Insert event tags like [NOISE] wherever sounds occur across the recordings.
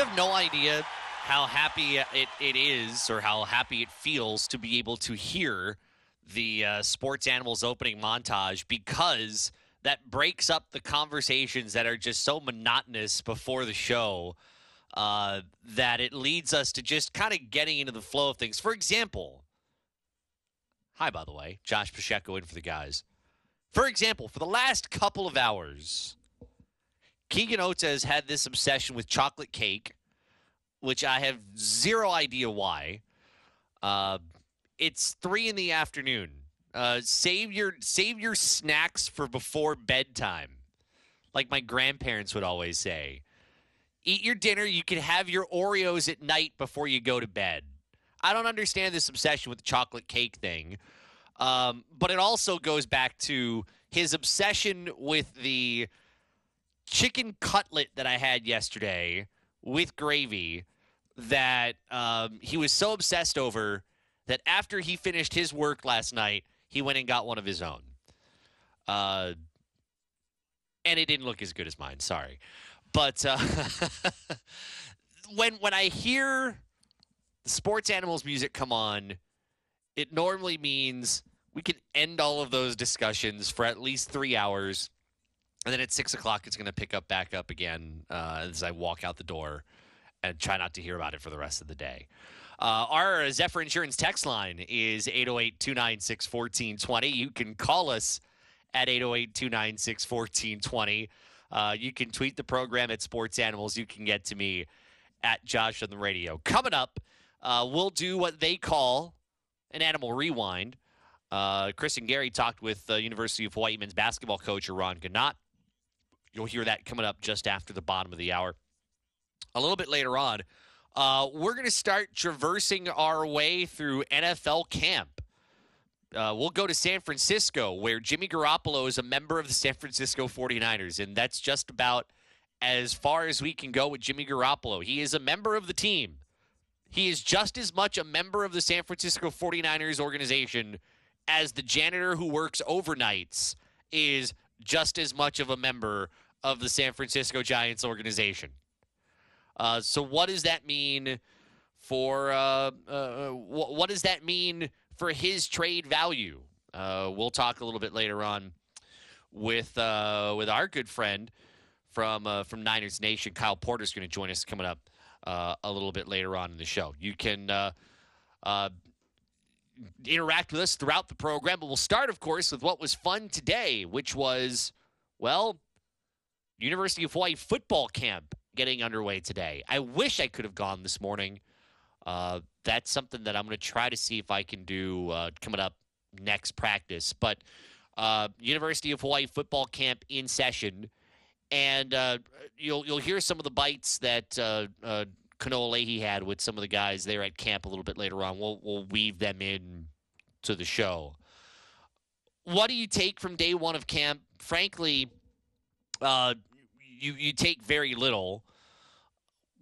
have no idea how happy it, it is or how happy it feels to be able to hear the uh, Sports Animals opening montage because that breaks up the conversations that are just so monotonous before the show uh, that it leads us to just kind of getting into the flow of things. For example, hi, by the way, Josh Pacheco in for the guys. For example, for the last couple of hours, Keegan Oates has had this obsession with chocolate cake, which I have zero idea why. Uh, it's three in the afternoon. Uh, save your save your snacks for before bedtime, like my grandparents would always say. Eat your dinner. You can have your Oreos at night before you go to bed. I don't understand this obsession with the chocolate cake thing, um, but it also goes back to his obsession with the chicken cutlet that I had yesterday with gravy that um, he was so obsessed over that after he finished his work last night, he went and got one of his own. Uh, and it didn't look as good as mine. Sorry, but uh, [LAUGHS] when when I hear the sports animals music come on, it normally means we can end all of those discussions for at least three hours, and then at six o'clock it's going to pick up back up again uh, as I walk out the door and try not to hear about it for the rest of the day. Uh, our Zephyr Insurance text line is 808 296 1420. You can call us at 808 296 1420. Uh, you can tweet the program at Sports Animals. You can get to me at Josh on the radio. Coming up, uh, we'll do what they call an animal rewind. Uh, Chris and Gary talked with the University of Hawaii men's basketball coach Ron Ganot. You'll hear that coming up just after the bottom of the hour. A little bit later on, uh, we're going to start traversing our way through NFL camp. Uh, we'll go to San Francisco, where Jimmy Garoppolo is a member of the San Francisco 49ers, and that's just about as far as we can go with Jimmy Garoppolo. He is a member of the team. He is just as much a member of the San Francisco 49ers organization as the janitor who works overnights is just as much of a member of the San Francisco Giants organization. Uh, so, what does that mean for uh, uh, wh- what does that mean for his trade value? Uh, we'll talk a little bit later on with uh, with our good friend from uh, from Niners Nation, Kyle Porter is going to join us coming up a little bit later on in the show. You can interact with us throughout the program, but we'll start, of course, with what was fun today, which was well, University of Hawaii football camp getting underway today. I wish I could have gone this morning. Uh, that's something that I'm going to try to see if I can do uh, coming up next practice. But uh, University of Hawaii football camp in session, and uh, you'll you'll hear some of the bites that uh, uh, Leahey had with some of the guys there at camp a little bit later on. We'll we'll weave them in to the show. What do you take from day one of camp? Frankly, uh, you you take very little,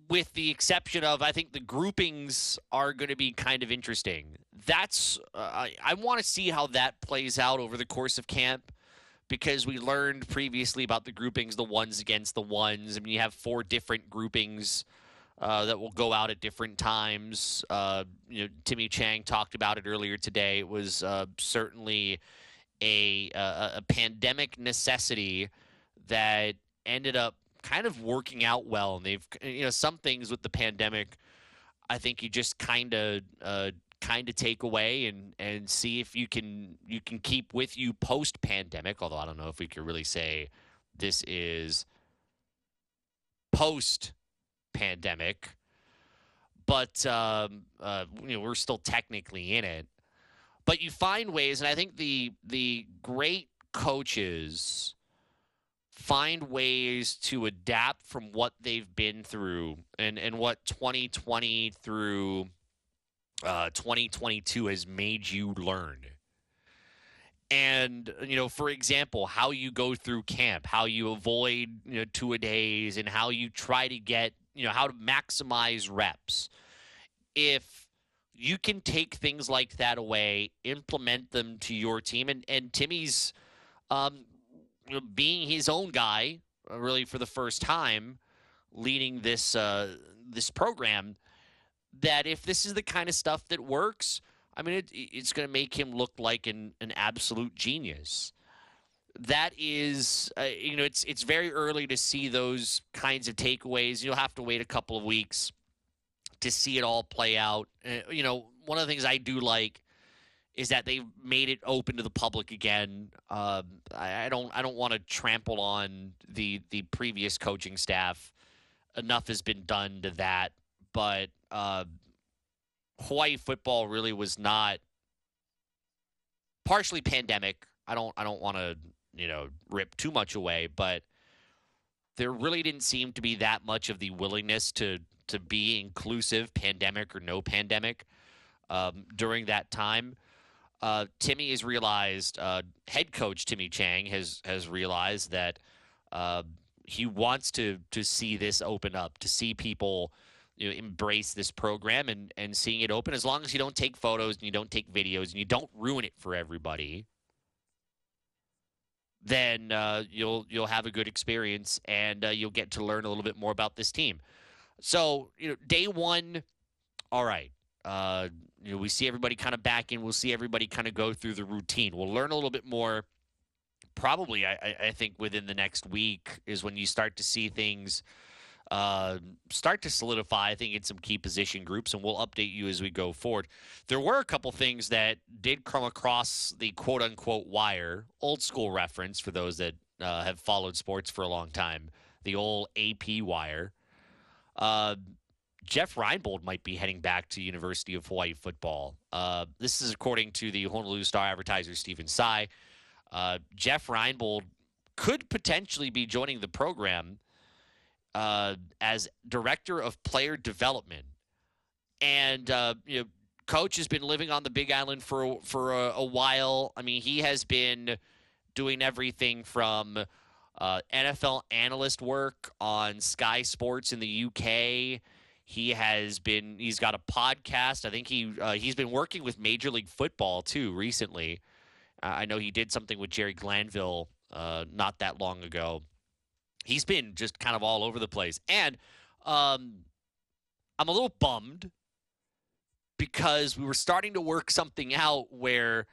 with the exception of I think the groupings are going to be kind of interesting. That's uh, I, I want to see how that plays out over the course of camp because we learned previously about the groupings, the ones against the ones. I mean, you have four different groupings. Uh, that will go out at different times. Uh, you know, Timmy Chang talked about it earlier today. It was uh, certainly a, a, a pandemic necessity that ended up kind of working out well. And they've, you know, some things with the pandemic, I think you just kind of, uh, kind of take away and and see if you can you can keep with you post pandemic. Although I don't know if we could really say this is post pandemic, but um, uh, you know we're still technically in it. But you find ways, and I think the the great coaches find ways to adapt from what they've been through and, and what 2020 through uh, 2022 has made you learn. And, you know, for example, how you go through camp, how you avoid, you know, two a days, and how you try to get, you know, how to maximize reps. If you can take things like that away, implement them to your team, and, and Timmy's um, being his own guy, uh, really for the first time, leading this uh, this program that if this is the kind of stuff that works, I mean, it, it's going to make him look like an, an absolute genius. That is, uh, you know, it's it's very early to see those kinds of takeaways. You'll have to wait a couple of weeks to see it all play out. Uh, you know, one of the things I do like is that they've made it open to the public again. Um, I, I, don't I don't want to trample on the the previous coaching staff. Enough has been done to that, but uh, Hawaii football really was not partially pandemic. I don't I don't want to you know rip too much away, but there really didn't seem to be that much of the willingness to to be inclusive, pandemic or no pandemic, um, during that time. Uh, Timmy has realized, uh, head coach Timmy Chang has has realized that uh, he wants to to see this open up, to see people you know, embrace this program and and seeing it open. As long as you don't take photos and you don't take videos and you don't ruin it for everybody, then uh, you'll you'll have a good experience and uh, you'll get to learn a little bit more about this team. So you know, day one, all right. Uh, you know, we see everybody kind of back in. We'll see everybody kind of go through the routine. We'll learn a little bit more. Probably, I, I think within the next week is when you start to see things uh, start to solidify, I think, in some key position groups, and we'll update you as we go forward. There were a couple things that did come across the quote unquote wire, old school reference for those that uh, have followed sports for a long time, the old AP wire. Uh, Jeff Reinebold might be heading back to University of Hawaii football. Uh, this is according to the Honolulu Star advertiser Stephen Tsai. Uh, Jeff Reinebold could potentially be joining the program uh, as director of player development, and uh, you know, coach has been living on the Big Island for for a, a while. I mean, he has been doing everything from uh, NFL analyst work on Sky Sports in the UK. He has been he's got a podcast. I think he uh, he's been working with Major League Football too recently. Uh, I know he did something with Jerry Glanville uh, not that long ago he's been just kind of all over the place. And um, I'm a little bummed because we were starting to work something out where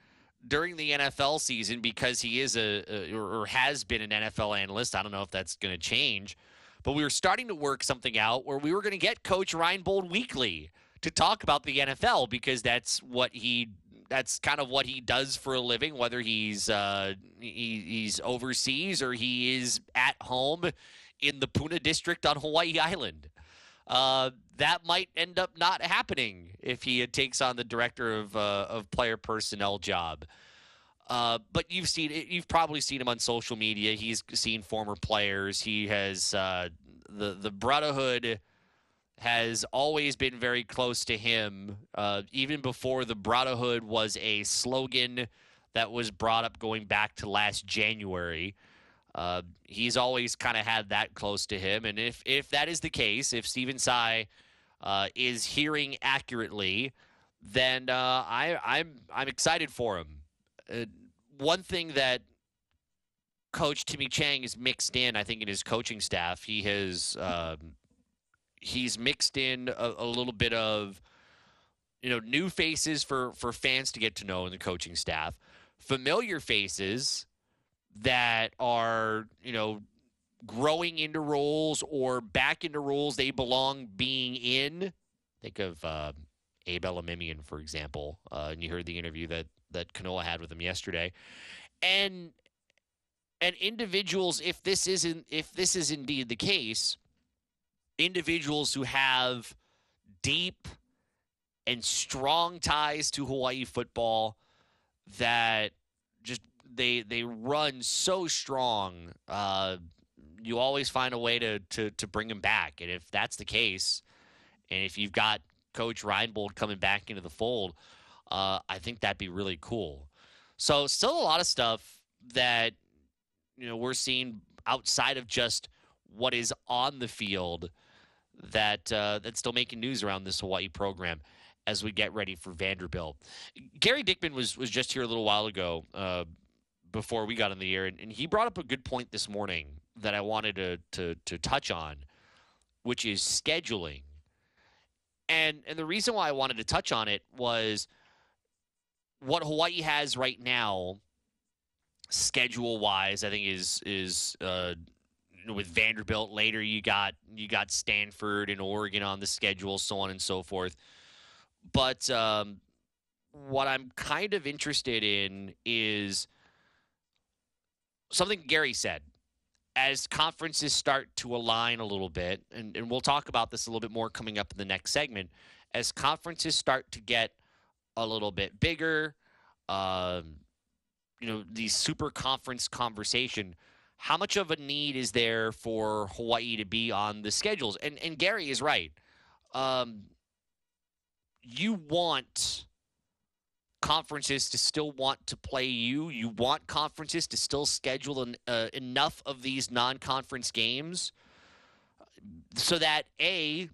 during the NFL season, because he is a, a or has been an NFL analyst, I don't know if that's going to change, but we were starting to work something out where we were going to get Coach Reinebold weekly to talk about the NFL because that's what he that's kind of what he does for a living, whether he's uh, he, he's overseas or he is at home in the Puna district on Hawaii Island. Uh, that might end up not happening if he takes on the director of uh, of player personnel job. Uh, but you've seen you've probably seen him on social media. He's seen former players. He has uh, the the brotherhood has always been very close to him, uh, even before the Brotherhood was a slogan that was brought up going back to last January. Uh, he's always kind of had that close to him, and if if that is the case, if Stephen Tsai uh, is hearing accurately, then I, I'm I'm excited for him. Uh, one thing that Coach Timmy Chang is mixed in, I think, in his coaching staff, he has um, he's mixed in a, a, little bit of you know new faces for for fans to get to know in the coaching staff familiar faces that are you know growing into roles or back into roles they belong being in. Think of uh, abe for example uh, and you heard the interview that that Kanoa had with him yesterday and and individuals if this isn't if this is indeed the case individuals who have deep and strong ties to Hawaii football that just they they run so strong. Uh, you always find a way to, to to bring them back, and if that's the case, and if you've got Coach Reinebold coming back into the fold, uh, I think that'd be really cool. So still a lot of stuff that you know we're seeing outside of just what is on the field that uh, that's still making news around this Hawaii program as we get ready for Vanderbilt. Gary Dickman was was just here a little while ago uh, before we got on the air, and, and, he brought up a good point this morning that I wanted to to, to touch on, which is scheduling. And and the reason why I wanted to touch on it was what Hawaii has right now, schedule wise. I think is is uh, with Vanderbilt later. You got you got Stanford and Oregon on the schedule, so on and so forth. But um, what I'm kind of interested in is something Gary said. As conferences start to align a little bit, and, and we'll talk about this a little bit more coming up in the next segment, as conferences start to get a little bit bigger, um, you know, the super conference conversation, how much of a need is there for Hawaii to be on the schedules? And and Gary is right. Um, you want conferences to still want to play you. You want conferences to still schedule an, uh, enough of these non-conference games so that a,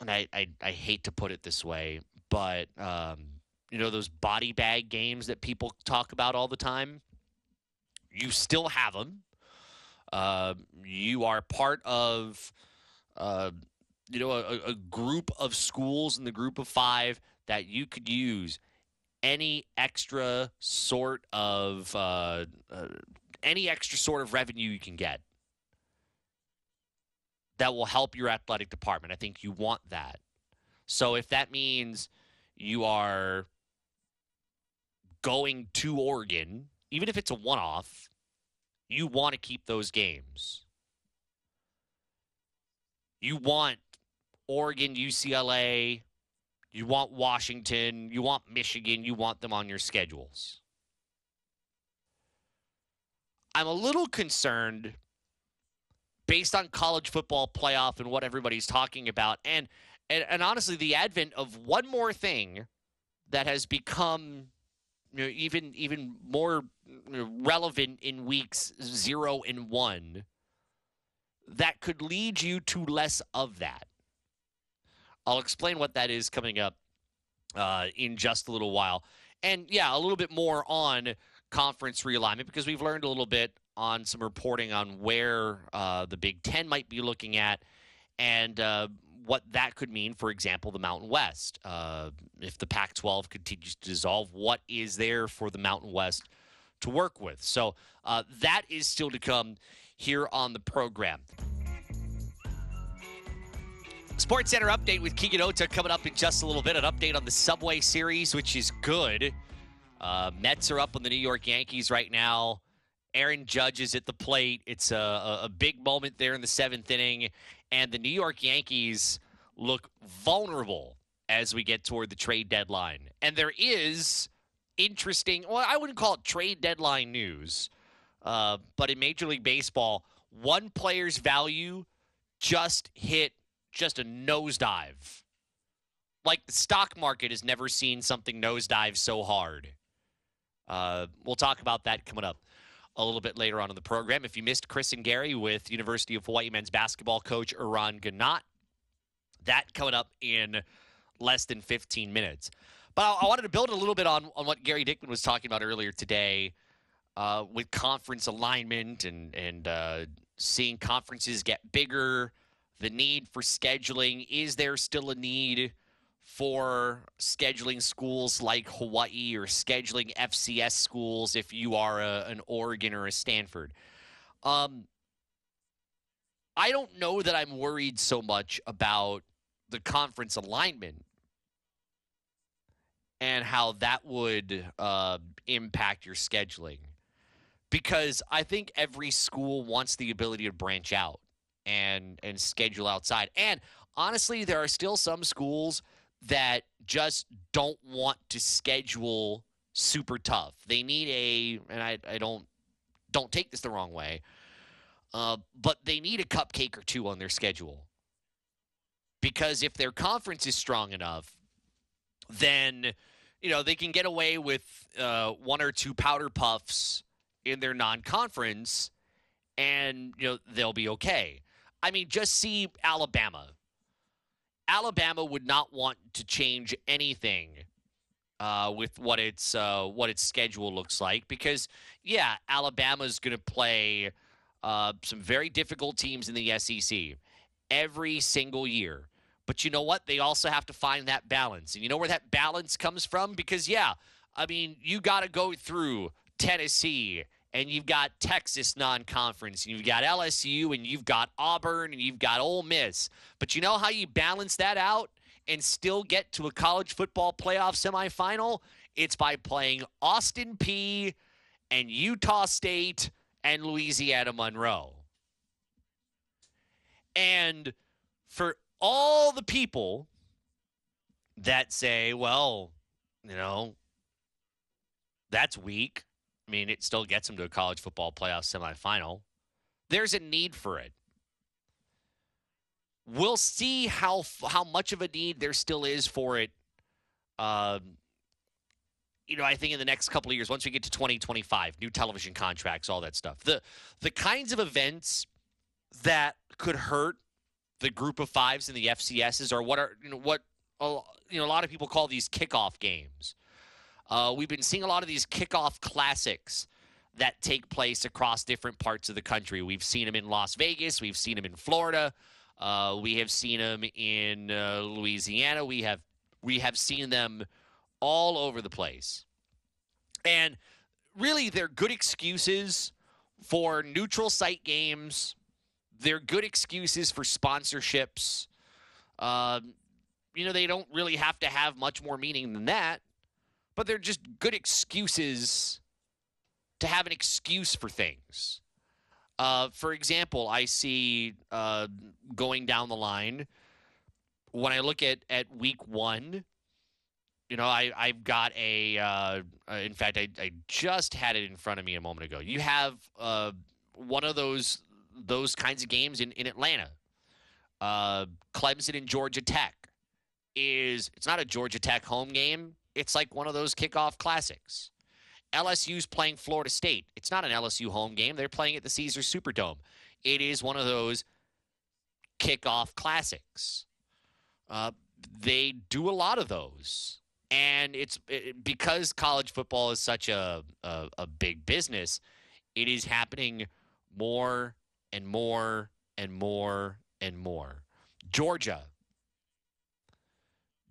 and I, I, I hate to put it this way, but um, you know those body bag games that people talk about all the time. You still have them. Uh, you are part of, uh, you know, a, a group of schools in the group of five that you could use any extra sort of uh, uh, any extra sort of revenue you can get that will help your athletic department. I think you want that. So if that means you are going to Oregon, even if it's a one off, you want to keep those games. You want Oregon, UCLA, you want Washington, you want Michigan, you want them on your schedules. I'm a little concerned based on college football playoff and what everybody's talking about and and, and honestly the advent of one more thing that has become you know, even even more relevant in weeks 0 and 1 that could lead you to less of that. I'll explain what that is coming up uh, in just a little while. And yeah, a little bit more on conference realignment because we've learned a little bit on some reporting on where uh, the Big Ten might be looking at and uh, what that could mean, for example, the Mountain West. Uh, if the Pac 12 continues to dissolve, what is there for the Mountain West to work with? So uh, that is still to come here on the program. Sports Center update with Keegan Ota coming up in just a little bit. An update on the Subway Series, which is good. Uh, Mets are up on the New York Yankees right now. Aaron Judge is at the plate. It's a, a big moment there in the seventh inning, and the New York Yankees look vulnerable as we get toward the trade deadline. And there is interesting, well, I wouldn't call it trade deadline news, uh, but in Major League Baseball, one player's value just hit just a nosedive. Like the stock market has never seen something nosedive so hard. Uh, we'll talk about that coming up a little bit later on in the program. If you missed Chris and Gary with University of Hawaii men's basketball coach Eran Ganot, that coming up in less than 15 minutes. But I, I wanted to build a little bit on, on what Gary Dickman was talking about earlier today uh, with conference alignment and, and uh, seeing conferences get bigger the need for scheduling. Is there still a need for scheduling schools like Hawaii or scheduling FCS schools if you are a, an Oregon or a Stanford? Um, I don't know that I'm worried so much about the conference alignment and how that would uh, impact your scheduling because I think every school wants the ability to branch out and and schedule outside. And honestly, there are still some schools that just don't want to schedule super tough. They need a and I, I don't don't take this the wrong way. Uh, but they need a cupcake or two on their schedule. Because if their conference is strong enough, then you know they can get away with uh, one or two powder puffs in their non-conference, and you know they'll be okay. I mean, just see Alabama. Alabama would not want to change anything uh, with what its uh, what its schedule looks like because yeah, Alabama's going to play uh, some very difficult teams in the SEC every single year. But you know what? They also have to find that balance. And you know where that balance comes from? Because, yeah, I mean, you got to go through Tennessee and you've got Texas non conference, and you've got LSU, and you've got Auburn, and you've got Ole Miss. But you know how you balance that out and still get to a college football playoff semifinal? It's by playing Austin Peay and Utah State and Louisiana Monroe. And for all the people that say, well, you know, that's weak. I mean, it still gets them to a college football playoff semifinal. There's a need for it. We'll see how how much of a need there still is for it. Um, you know, I think in the next couple of years, once we get to 2025, new television contracts, all that stuff, the the kinds of events that could hurt the group of fives and the FCSs are what are you know what you know a lot of people call these kickoff games. Uh, we've been seeing a lot of these kickoff classics that take place across different parts of the country. We've seen them in Las Vegas. We've seen them in Florida. Uh, we have seen them in uh, Louisiana. We have we have seen them all over the place, and really, they're good excuses for neutral site games. They're good excuses for sponsorships. Um, you know, they don't really have to have much more meaning than that but they're just good excuses to have an excuse for things. Uh, for example, I see uh, going down the line when I look at at week one. You know, I I've got a. Uh, in fact, I I just had it in front of me a moment ago. You have uh, one of those those kinds of games in in Atlanta. Uh, Clemson and Georgia Tech is it's not a Georgia Tech home game it's like one of those kickoff classics. LSU's playing Florida State. It's not an LSU home game. They're playing at the Caesars Superdome. It is one of those kickoff classics. Uh, they do a lot of those. And it's it, because college football is such a, a, a big business, it is happening more and more and more and more. Georgia.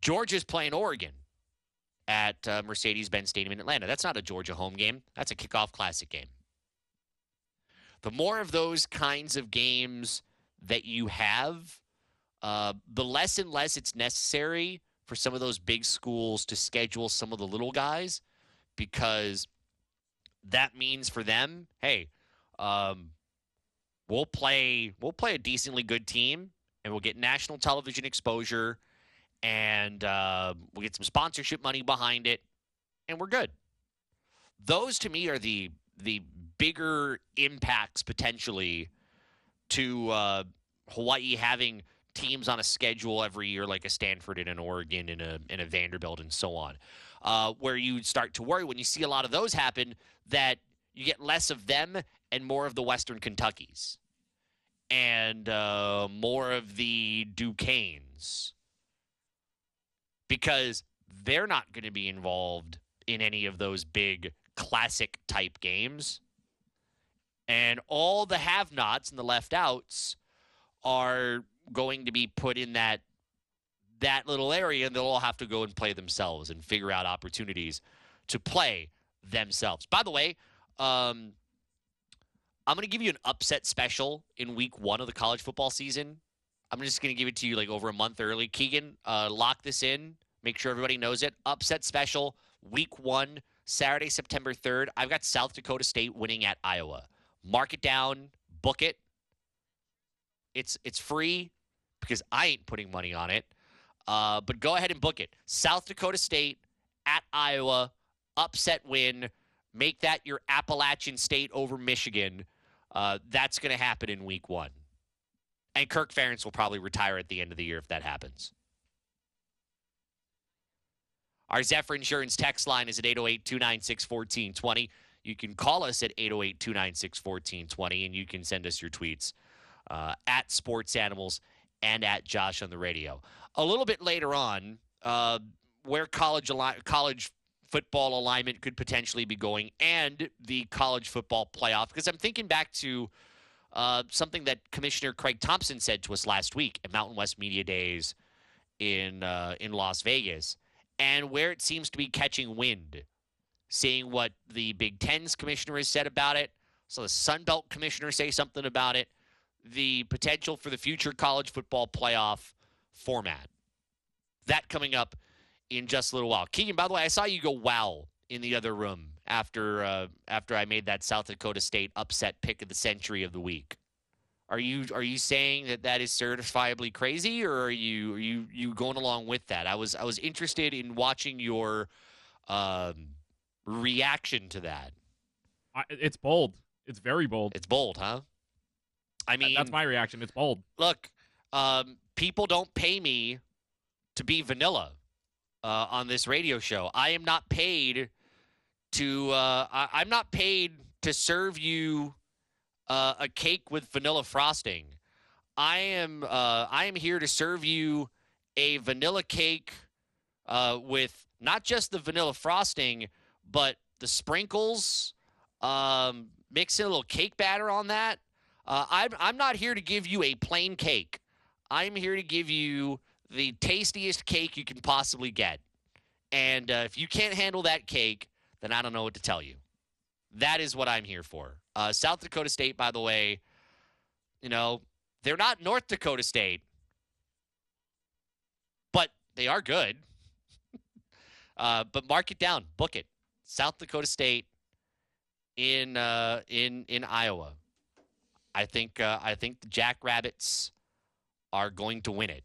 Georgia's playing Oregon at uh, Mercedes Benz Stadium in Atlanta. That's not a Georgia home game, that's a kickoff classic game. The more of those kinds of games that you have, uh, the less and less it's necessary for some of those big schools to schedule some of the little guys because that means for them, hey, um, we'll play we'll play a decently good team and we'll get national television exposure and uh, we get some sponsorship money behind it, and we're good. Those to me are the the bigger impacts potentially to uh, Hawaii having teams on a schedule every year, like a Stanford and an Oregon and a and a Vanderbilt and so on, uh, where you start to worry when you see a lot of those happen that you get less of them and more of the Western Kentuckys and uh, more of the Duquesnes because they're not going to be involved in any of those big classic type games. And all the have nots and the left outs are going to be put in that that little area and they'll all have to go and play themselves and figure out opportunities to play themselves. By the way, um, I'm going to give you an upset special in week one of the college football season. I'm just going to give it to you like over a month early. Keegan, uh, lock this in. Make sure everybody knows it. Upset special, week one, Saturday, September 3rd. I've got South Dakota State winning at Iowa. Mark it down, book it. It's it's free because I ain't putting money on it. Uh, but go ahead and book it. South Dakota State at Iowa, upset win. Make that your Appalachian State over Michigan. Uh, that's going to happen in week one. And Kirk Ferentz will probably retire at the end of the year if that happens. Our Zephyr Insurance text line is at 808 296 1420. You can call us at 808 296 1420, and you can send us your tweets uh, at Sports Animals and at Josh on the radio. A little bit later on, uh, where college ali- college football alignment could potentially be going and the college football playoff, because I'm thinking back to uh, something that Commissioner Craig Thompson said to us last week at Mountain West Media Days in uh, in Las Vegas, and where it seems to be catching wind. Seeing what the Big Ten's commissioner has said about it, so the Sun Belt commissioner say something about it, the potential for the future college football playoff format. That coming up in just a little while. Keegan, by the way, I saw you go wow in the other room after uh, after I made that South Dakota State upset pick of the century of the week. Are you are you saying that that is certifiably crazy, or are you are you you going along with that? I was I was interested in watching your um, reaction to that. I, it's bold. It's very bold. It's bold, huh? I mean, that's my reaction. It's bold. Look, um, people don't pay me to be vanilla uh, on this radio show. I am not paid to. Uh, I, am not paid to serve you uh, a cake with vanilla frosting. I am. Uh, I am here to serve you a vanilla cake uh, with not just the vanilla frosting, but the sprinkles. Um, mix in a little cake batter on that. Uh, I'm I'm not here to give you a plain cake. I'm here to give you the tastiest cake you can possibly get. And uh, if you can't handle that cake, then I don't know what to tell you. That is what I'm here for. Uh, South Dakota State, by the way, you know, they're not North Dakota State, but they are good. [LAUGHS] uh, but mark it down, book it. South Dakota State in uh, in in Iowa. I think uh, I think the Jackrabbits are going to win it.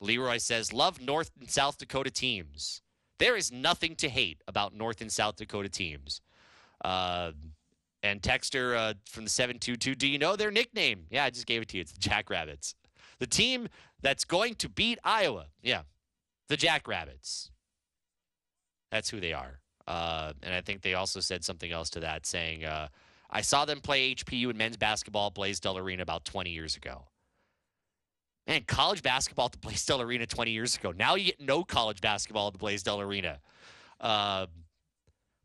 Leroy says, Love North and South Dakota teams. There is nothing to hate about North and South Dakota teams. Uh, and Texter uh, from the 722, do you know their nickname? Yeah, I just gave it to you. It's the Jackrabbits. The team that's going to beat Iowa. Yeah, the Jackrabbits. That's who they are. Uh, and I think they also said something else to that, saying, uh, I saw them play HPU in men's basketball at Blaisdell Arena about 20 years ago. Man, college basketball at the Blaisdell Arena 20 years ago. Now you get no college basketball at the Blaisdell Arena. Uh,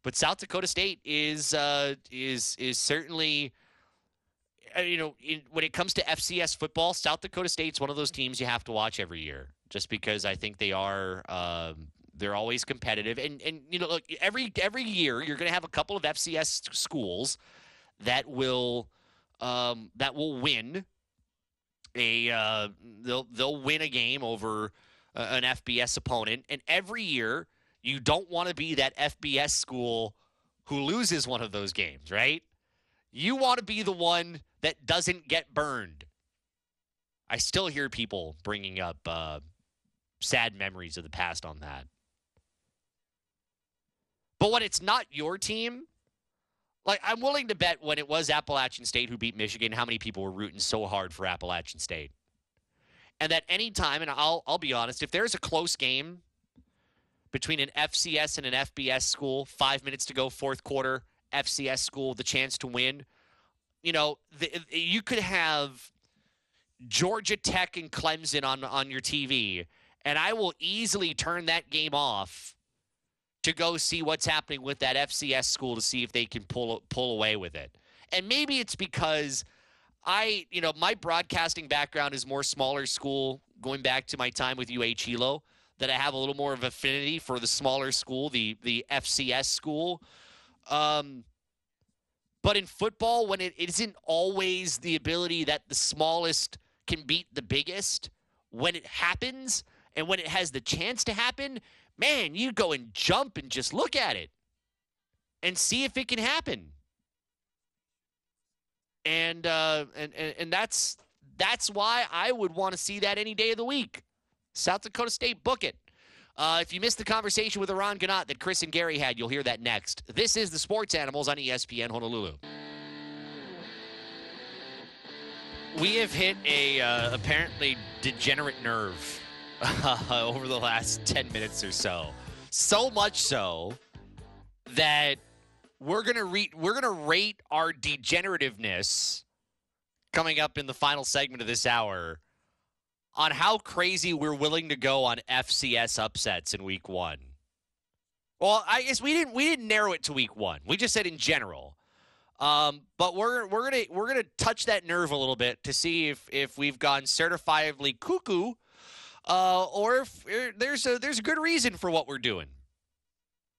but South Dakota State is uh, is is certainly, uh, you know, in, when it comes to FCS football, South Dakota State's one of those teams you have to watch every year, just because I think they are. Um, they're always competitive, and and you know, look, every every year you're going to have a couple of FCS schools that will um, that will win a uh, they'll they'll win a game over uh, an FBS opponent, and every year you don't want to be that FBS school who loses one of those games, right? You want to be the one that doesn't get burned. I still hear people bringing up uh, sad memories of the past on that. But when it's not your team, like I'm willing to bet when it was Appalachian State who beat Michigan, how many people were rooting so hard for Appalachian State. And that any time, and I'll I'll be honest, if there's a close game between an FCS and an FBS school, five minutes to go, fourth quarter, FCS school, the chance to win, you know, the, you could have Georgia Tech and Clemson on on your TV, and I will easily turn that game off to go see what's happening with that FCS school to see if they can pull pull away with it. And maybe it's because I, you know, my broadcasting background is more smaller school, going back to my time with UH Hilo, that I have a little more of affinity for the smaller school, the the FCS school. Um, but in football, when it isn't always the ability that the smallest can beat the biggest, when it happens and when it has the chance to happen, man, you go and jump and just look at it and see if it can happen. And uh, and, and and that's that's why I would want to see that any day of the week. South Dakota State, book it. Uh, if you missed the conversation with Eran Ganot that Chris and Gary had, you'll hear that next. This is the Sports Animals on ESPN Honolulu. We have hit a uh, apparently degenerate nerve uh, [LAUGHS] over the last 10 minutes or so. So much so that we're going to re- we're going to rate our degenerativeness coming up in the final segment of this hour on how crazy we're willing to go on FCS upsets in week 1. Well, I guess we didn't we didn't narrow it to week 1. We just said in general. Um, but we're we're gonna we're gonna touch that nerve a little bit to see if if we've gone certifiably cuckoo uh, or if er, there's a there's a good reason for what we're doing.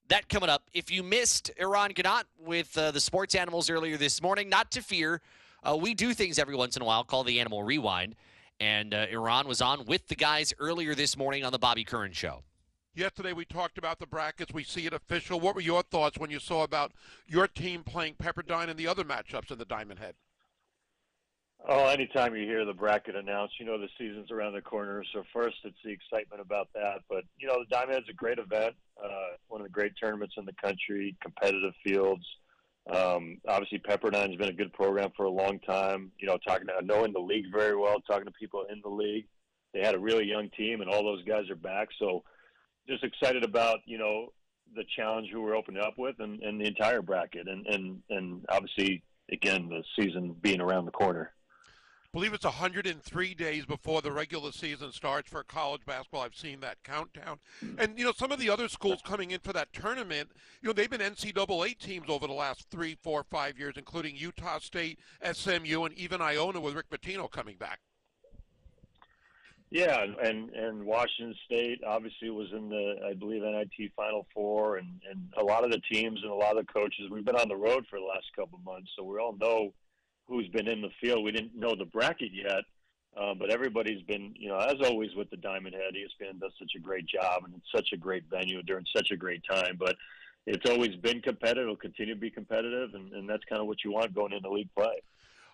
That coming up. If you missed Eran Ganot with uh, the sports animals earlier this morning, not to fear. Uh, we do things every once in a while called the Animal Rewind, and uh, Eran was on with the guys earlier this morning on the Bobby Curran Show. Yesterday we talked about the brackets. We see it official. What were your thoughts when you saw about your team playing Pepperdine and the other matchups in the Diamond Head? Oh, anytime you hear the bracket announced, you know the season's around the corner. So first, it's the excitement about that. But you know, the Diamond Head's a great event, uh, one of the great tournaments in the country, competitive fields. Um, obviously, Pepperdine's been a good program for a long time. You know, talking to knowing the league very well, talking to people in the league. They had a really young team, and all those guys are back. So, just excited about you know the challenge who we're opening up with, and, and the entire bracket, and and and obviously, again, the season being around the corner believe it's 103 days before the regular season starts for college basketball. I've seen that countdown. And, you know, some of the other schools coming in for that tournament, you know, they've been NCAA teams over the last three, four, five years, including Utah State, SMU, and even Iona with Rick Pitino coming back. Yeah, and and Washington State obviously was in the I believe NIT Final Four, and and a lot of the teams and a lot of the coaches. We've been on the road for the last couple of months, so we all know who's been in the field. We didn't know the bracket yet, uh, but everybody's been, you know, as always with the Diamond Head, ESPN does such a great job, and it's such a great venue during such a great time. But it's always been competitive. It'll continue to be competitive, and, and that's kind of what you want going into league play.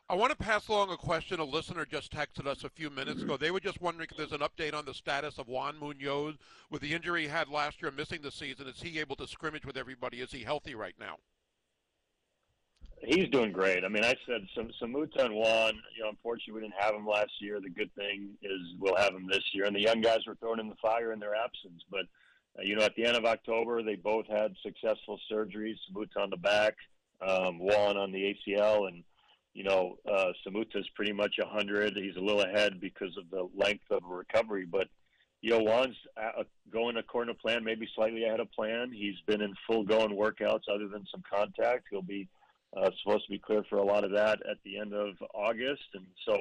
I want to pass along a question. A listener just texted us a few minutes ago. They were just wondering if there's an update on the status of Juan Munoz with the injury he had last year, missing the season. Is he able to scrimmage with everybody? Is he healthy right now? He's doing great. I mean, I said some Mutan Juan. You know, unfortunately, we didn't have him last year. The good thing is we'll have him this year, and the young guys were thrown in the fire in their absence. But uh, you know, at the end of October, they both had successful surgeries. Samuta on the back, um, Juan on the ACL, and you know, uh, Samuta's pretty much a hundred. He's a little ahead because of the length of recovery, but you know, Juan's uh, going according to plan, maybe slightly ahead of plan. He's been in full going workouts other than some contact. He'll be uh, supposed to be clear for a lot of that at the end of August, and so.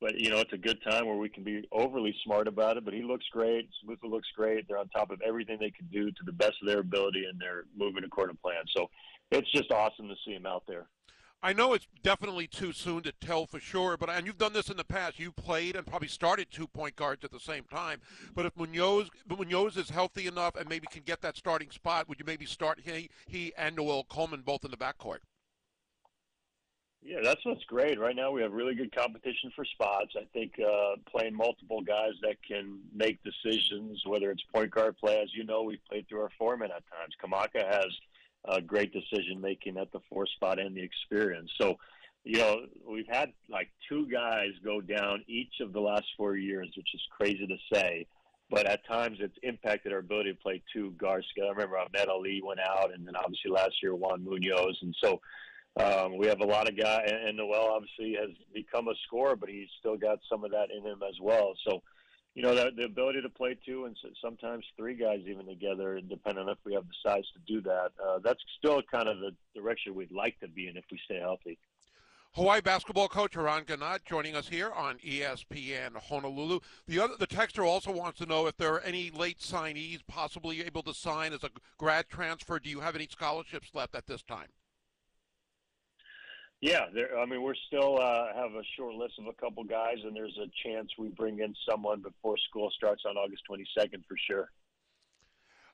But you know, it's a good time where we can be overly smart about it. But he looks great. Samuta looks great. They're on top of everything they can do to the best of their ability, and they're moving according to plan. So it's just awesome to see him out there. I know it's definitely too soon to tell for sure, but and you've done this in the past. You played and probably started two point guards at the same time. But if Munoz Munoz is healthy enough and maybe can get that starting spot, would you maybe start he he and Noel Coleman both in the backcourt? Yeah, that's what's great. Right now, we have really good competition for spots. I think uh, playing multiple guys that can make decisions, whether it's point guard play, as you know, we've played through our foreman at times. Kamaka has uh, great decision making at the four spot and the experience. So, you know, we've had like two guys go down each of the last four years, which is crazy to say. But at times, it's impacted our ability to play two guards together. I remember Ahmed Ali went out, and then obviously last year Juan Munoz, and so um, we have a lot of guys, and Noel obviously has become a scorer, but he's still got some of that in him as well. So, you know, the, the ability to play two and sometimes three guys even together, depending on if we have the size to do that, uh, that's still kind of the direction we'd like to be in if we stay healthy. Hawaii basketball coach Eran Ganot joining us here on ESPN Honolulu. The other, the texter also wants to know if there are any late signees possibly able to sign as a grad transfer. Do you have any scholarships left at this time? Yeah, there, I mean, we're still uh, have a short list of a couple guys, and there's a chance we bring in someone before school starts on August 22nd for sure.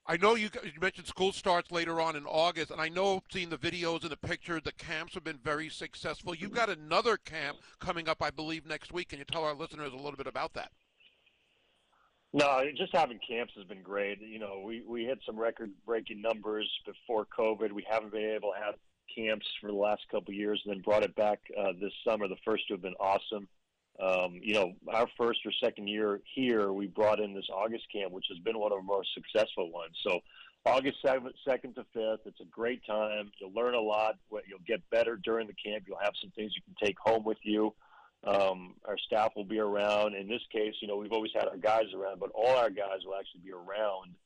I know you, you mentioned school starts later on in August, and I know seeing the videos and the pictures, the camps have been very successful. You've got another camp coming up, I believe, next week. Can you tell our listeners a little bit about that? No, just having camps has been great. You know, we, we hit some record breaking numbers before COVID. We haven't been able to have camps for the last couple years, and then brought it back uh, this summer. The first two have been awesome. Um, you know, our first or second year here, we brought in this August camp, which has been one of our most successful ones. So, August 7th, 2nd to 5th, it's a great time. You'll learn a lot. You'll get better during the camp. You'll have some things you can take home with you. Um, our staff will be around. In this case, you know, we've always had our guys around, but all our guys will actually be around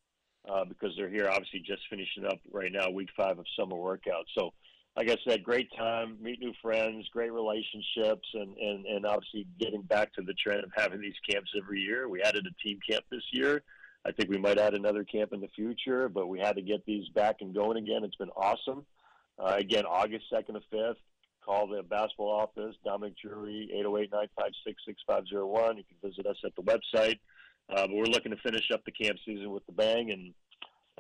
uh, because they're here, obviously, just finishing up right now, week five of summer workouts. So, like I said, great time, meet new friends, great relationships, and, and, and obviously getting back to the trend of having these camps every year. We added a team camp this year. I think we might add another camp in the future, but we had to get these back and going again. It's been awesome. Uh, again, August 2nd to 5th. Call the basketball office, Dominic Drury, 808-956-6501. You can visit us at the website. Uh, but we're looking to finish up the camp season with the bang, and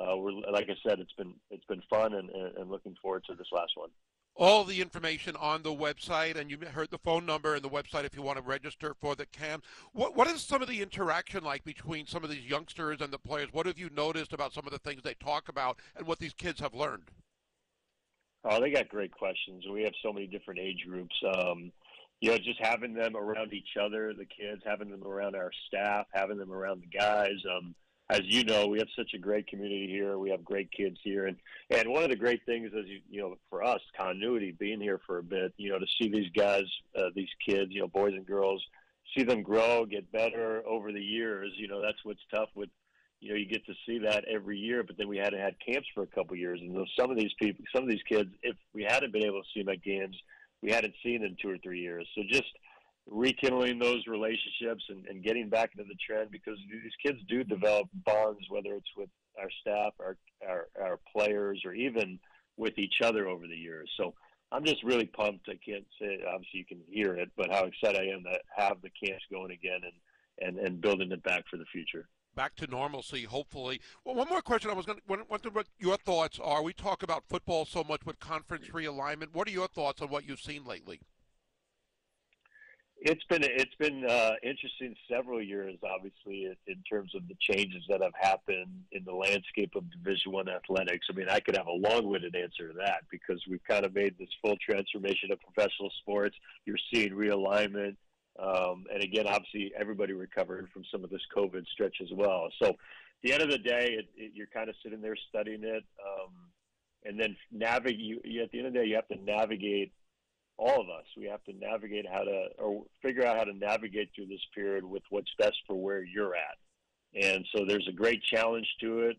uh, we're like I said, it's been it's been fun, and, and, and looking forward to this last one. All the information on the website, and you heard the phone number and the website if you want to register for the camp. What what is some of the interaction like between some of these youngsters and the players? What have you noticed about some of the things they talk about and what these kids have learned? Oh, they got great questions. We have so many different age groups. Um, you know, just having them around each other, the kids, having them around our staff, having them around the guys. Um, as you know, we have such a great community here. We have great kids here, and and one of the great things is you you know for us continuity being here for a bit. You know, to see these guys, uh, these kids, you know, boys and girls, see them grow, get better over the years. You know, that's what's tough with you know, you get to see that every year, but then we hadn't had camps for a couple years. And so some of these people, some of these kids, if we hadn't been able to see them at games, we hadn't seen in two or three years. So just rekindling those relationships and, and getting back into the trend because these kids do develop bonds, whether it's with our staff, our, our, our players, or even with each other over the years. So I'm just really pumped. I can't say, obviously you can hear it, but how excited I am to have the camps going again and, and, and building it back for the future back to normalcy, hopefully. Well, one more question I was going to wonder what your thoughts are. We talk about football so much with conference realignment. What are your thoughts on what you've seen lately? It's been it's been uh, interesting several years, obviously, in, terms of the changes that have happened in the landscape of Division One athletics. I mean, I could have a long-winded answer to that because we've kind of made this full transformation of professional sports. You're seeing realignment um, and again, obviously, everybody recovered from some of this COVID stretch as well. So, at the end of the day, it, it, you're kind of sitting there studying it, um, and then navigate. You, at the end of the day, you have to navigate. All of us, we have to navigate how to, or figure out how to navigate through this period with what's best for where you're at. And so, there's a great challenge to it.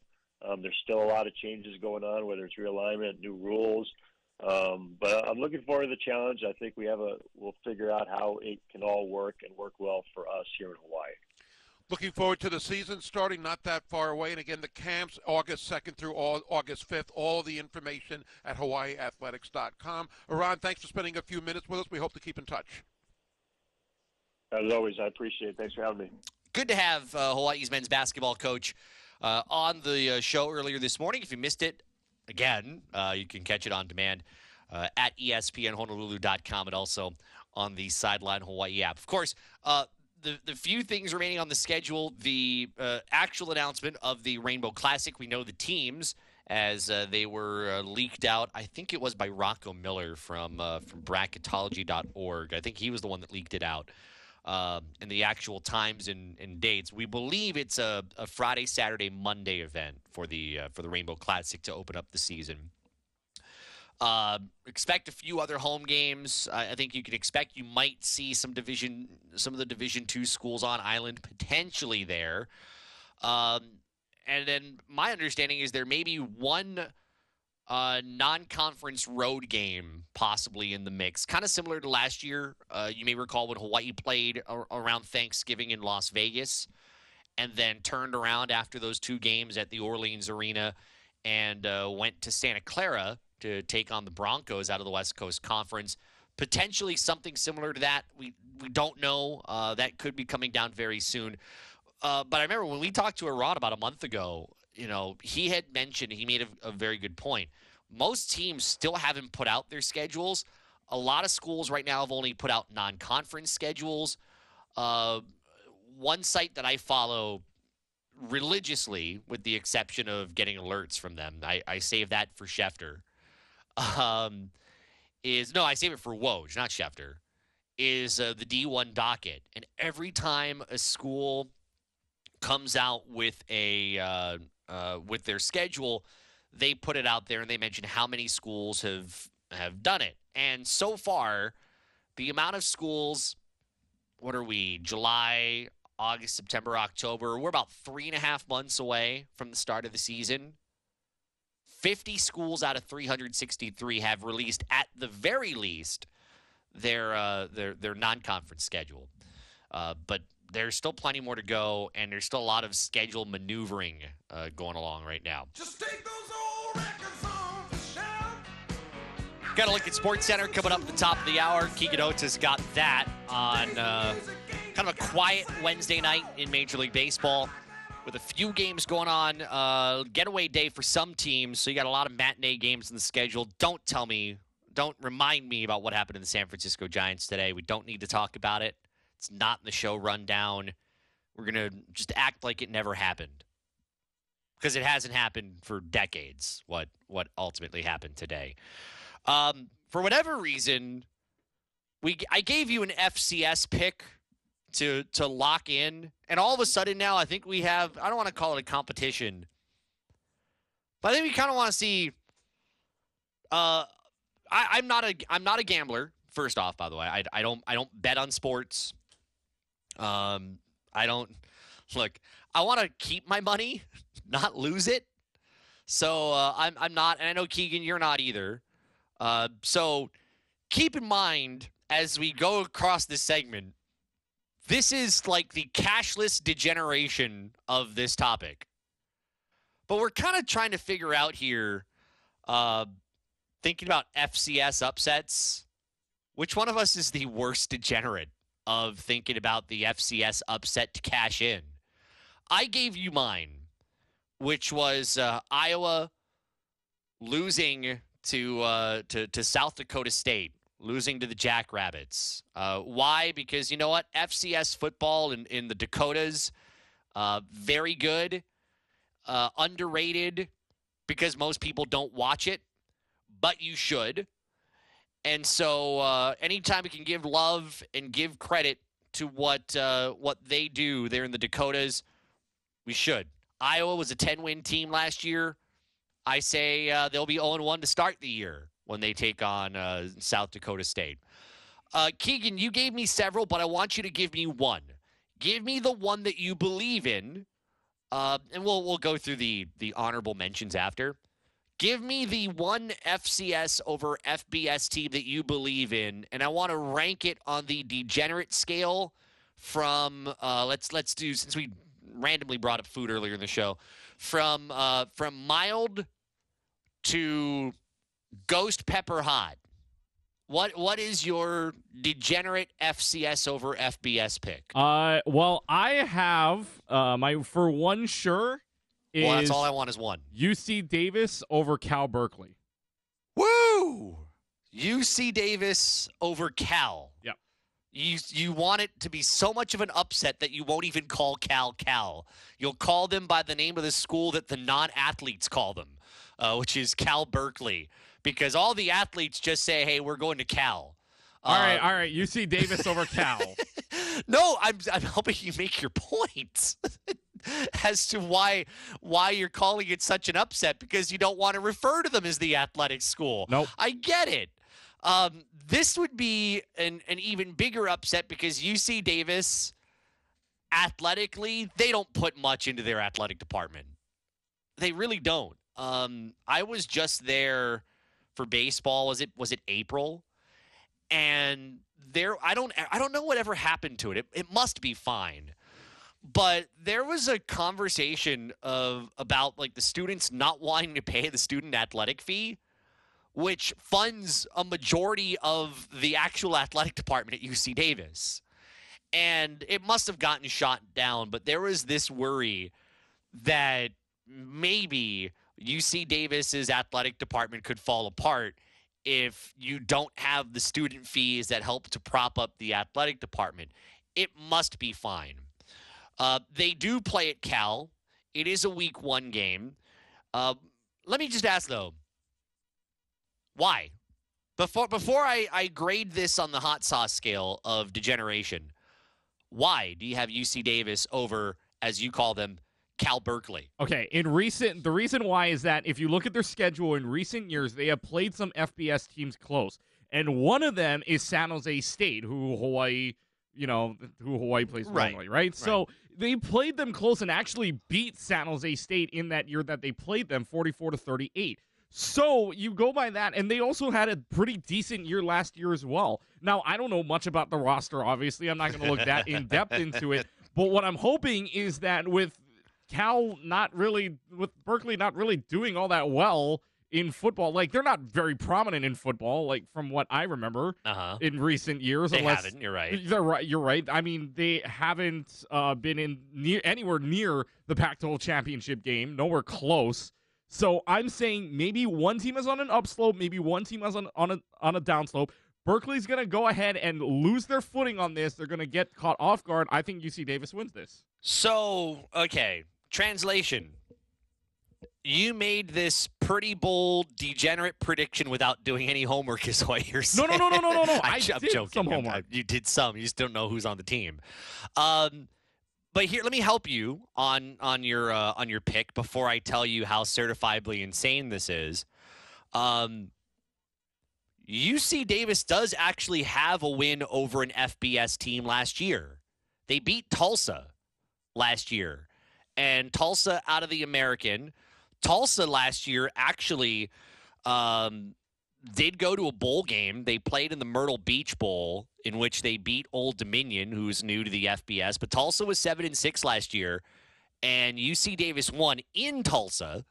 Um, there's still a lot of changes going on, whether it's realignment, new rules. Um, but I'm looking forward to the challenge. I think we have a we'll figure out how it can all work and work well for us here in Hawaii. Looking forward to the season starting not that far away. And again, the camps August 2nd through August 5th. All the information at hawaiiathletics.com. Eran, thanks for spending a few minutes with us. We hope to keep in touch. As always, I appreciate it. Thanks for having me. Good to have uh, Hawaii's men's basketball coach uh, on the uh, show earlier this morning. If you missed it, again, uh, you can catch it on demand uh, at espnhonolulu.com and also on the Sideline Hawaii app. Of course, uh, the, the few things remaining on the schedule, the uh, actual announcement of the Rainbow Classic. We know the teams as uh, they were uh, leaked out. I think it was by Rocco Miller from from bracketology.org. I think he was the one that leaked it out uh, and the actual times and, and, dates. We believe it's a, a, Friday, Saturday, Monday event for the uh, for the Rainbow Classic to open up the season. Uh, expect a few other home games. I, I think you can expect you might see some division, some of the Division two schools on island potentially there. Um, and then my understanding is there may be one uh, non-conference road game possibly in the mix, kind of similar to last year. Uh, you may recall when Hawaii played a- around Thanksgiving in Las Vegas, and then turned around after those two games at the Orleans Arena and uh, went to Santa Clara to take on the Broncos out of the West Coast Conference. Potentially something similar to that. We we don't know. Uh, that could be coming down very soon. Uh, but I remember when we talked to Eran about a month ago, you know, he had mentioned, he made a, a very good point. Most teams still haven't put out their schedules. A lot of schools right now have only put out non conference schedules. Uh, one site that I follow religiously, with the exception of getting alerts from them, I, I save that for Schefter. [LAUGHS] Um, is no, I save it for Woj, not Schefter. Is uh, the D1 docket, and every time a school comes out with a uh, uh, with their schedule, they put it out there and they mention how many schools have have done it. And so far, the amount of schools, what are we, July, August, September, October, we're about three and a half months away from the start of the season. 50 schools out of 363 have released, at the very least, their uh, their their non-conference schedule. Uh, but there's still plenty more to go, and there's still a lot of schedule maneuvering uh, going along right now. Just take those old records on the shelf. Got to look at Sports Center coming up at the top of the hour. Keegan Oates has got that on uh, kind of a quiet Wednesday night in Major League Baseball with a few games going on. Uh, getaway day for some teams, so you got a lot of matinee games in the schedule. Don't tell me, don't remind me about what happened in the San Francisco Giants today. We don't need to talk about it. It's not in the show rundown. We're to just act like it never happened because it hasn't happened for decades. What what ultimately happened today? Um, for whatever reason, we I gave you an FCS pick to to lock in, and all of a sudden now I think we have I don't want to call it a competition, but I think we kind of want to see. Uh, I, I'm not a I'm not a gambler. First off, by the way, I, I don't I don't bet on sports. Um, I don't look. I want to keep my money, [LAUGHS] not lose it. So uh, I'm I'm not, and I know Keegan, you're not either. Uh, so keep in mind as we go across this segment, this is like the cashless degeneration of this topic. But we're kind of trying to figure out here, uh, thinking about FCS upsets, which one of us is the worst degenerate of thinking about the FCS upset to cash in? I gave you mine, which was uh, Iowa losing to, uh, to to South Dakota State, losing to the Jackrabbits. Uh, why? Because you know what? FCS football in, in the Dakotas, uh, very good, uh, underrated because most people don't watch it, but you should. And so, uh, anytime we can give love and give credit to what uh, what they do there in the Dakotas, we should. Iowa was a 10 win team last year. I say uh, they'll be 0 1 to start the year when they take on uh, South Dakota State. Uh, Keegan, you gave me several, but I want you to give me one. Give me the one that you believe in, uh, and we'll we'll go through the the honorable mentions after. Give me the one FCS over FBS team that you believe in, and I want to rank it on the degenerate scale from uh, let's let's do since we randomly brought up food earlier in the show from uh, from mild to ghost pepper hot. What what is your degenerate FCS over FBS pick? Uh, well, I have uh, my for one sure is well, that's all I want is one. UC Davis over Cal Berkeley. Woo! UC Davis over Cal. Yep. You you want it to be so much of an upset that you won't even call Cal Cal. You'll call them by the name of the school that the non-athletes call them, uh, which is Cal Berkeley, because all the athletes just say, "Hey, we're going to Cal." All right, Uh, all right. UC Davis over Cal. [LAUGHS] no, I'm I'm helping you make your point [LAUGHS] as to why why you're calling it such an upset because you don't want to refer to them as the athletic school. Nope. I get it. Um, this would be an an even bigger upset because UC Davis athletically they don't put much into their athletic department. They really don't. Um, I was just there for baseball. Was it was it April? and there I don't I don't know whatever happened to it. It it must be fine. But there was a conversation of about like the students not wanting to pay the student athletic fee, which funds a majority of the actual athletic department at UC Davis. And it must have gotten shot down, but there was this worry that maybe UC Davis's athletic department could fall apart if you don't have the student fees that help to prop up the athletic department. It must be fine. Uh, they do play at Cal. It is a week one game. Uh, let me just ask though, why? Before before I, I grade this on the hot sauce scale of degeneration, why do you have UC Davis over, as you call them, Cal Berkeley? Okay, in recent, the reason why is that if you look at their schedule in recent years, they have played some FBS teams close, and one of them is San Jose State, who Hawaii, you know, who Hawaii plays Right, normally, right? So they played them close and actually beat San Jose State in that year that they played them, forty-four to thirty-eight. So you go by that, and they also had a pretty decent year last year as well. Now I don't know much about the roster. Obviously, I'm not going to look that in depth into it. [LAUGHS] But what I'm hoping is that with Cal not really, with Berkeley not really doing all that well in football, like they're not very prominent in football, like from what I remember Uh huh. in recent years. They unless, haven't. You're right. They're right. You're right. I mean, they haven't uh, been in near anywhere near the Pac-12 championship game. Nowhere close. So I'm saying maybe one team is on an upslope, maybe one team is on on a on a downslope. Berkeley's gonna go ahead and lose their footing on this. They're gonna get caught off guard. I think UC Davis wins this. So, okay, translation. You made this pretty bold, degenerate prediction without doing any homework, [LAUGHS] is what you're saying. no, no, no, no, no, no. [LAUGHS] I, I am did joking. some homework. I- you did some. You just don't know who's on the team. Um, but here, let me help you on on your uh, on your pick before I tell you how certifiably insane this is. Um, UC Davis does actually have a win over an FBS team last year. They beat Tulsa last year, and Tulsa out of the American. Tulsa last year actually um, did go to a bowl game. They played in the Myrtle Beach Bowl, in which they beat Old Dominion, who's new to the FBS. But Tulsa was seven and six last year, and UC Davis won in Tulsa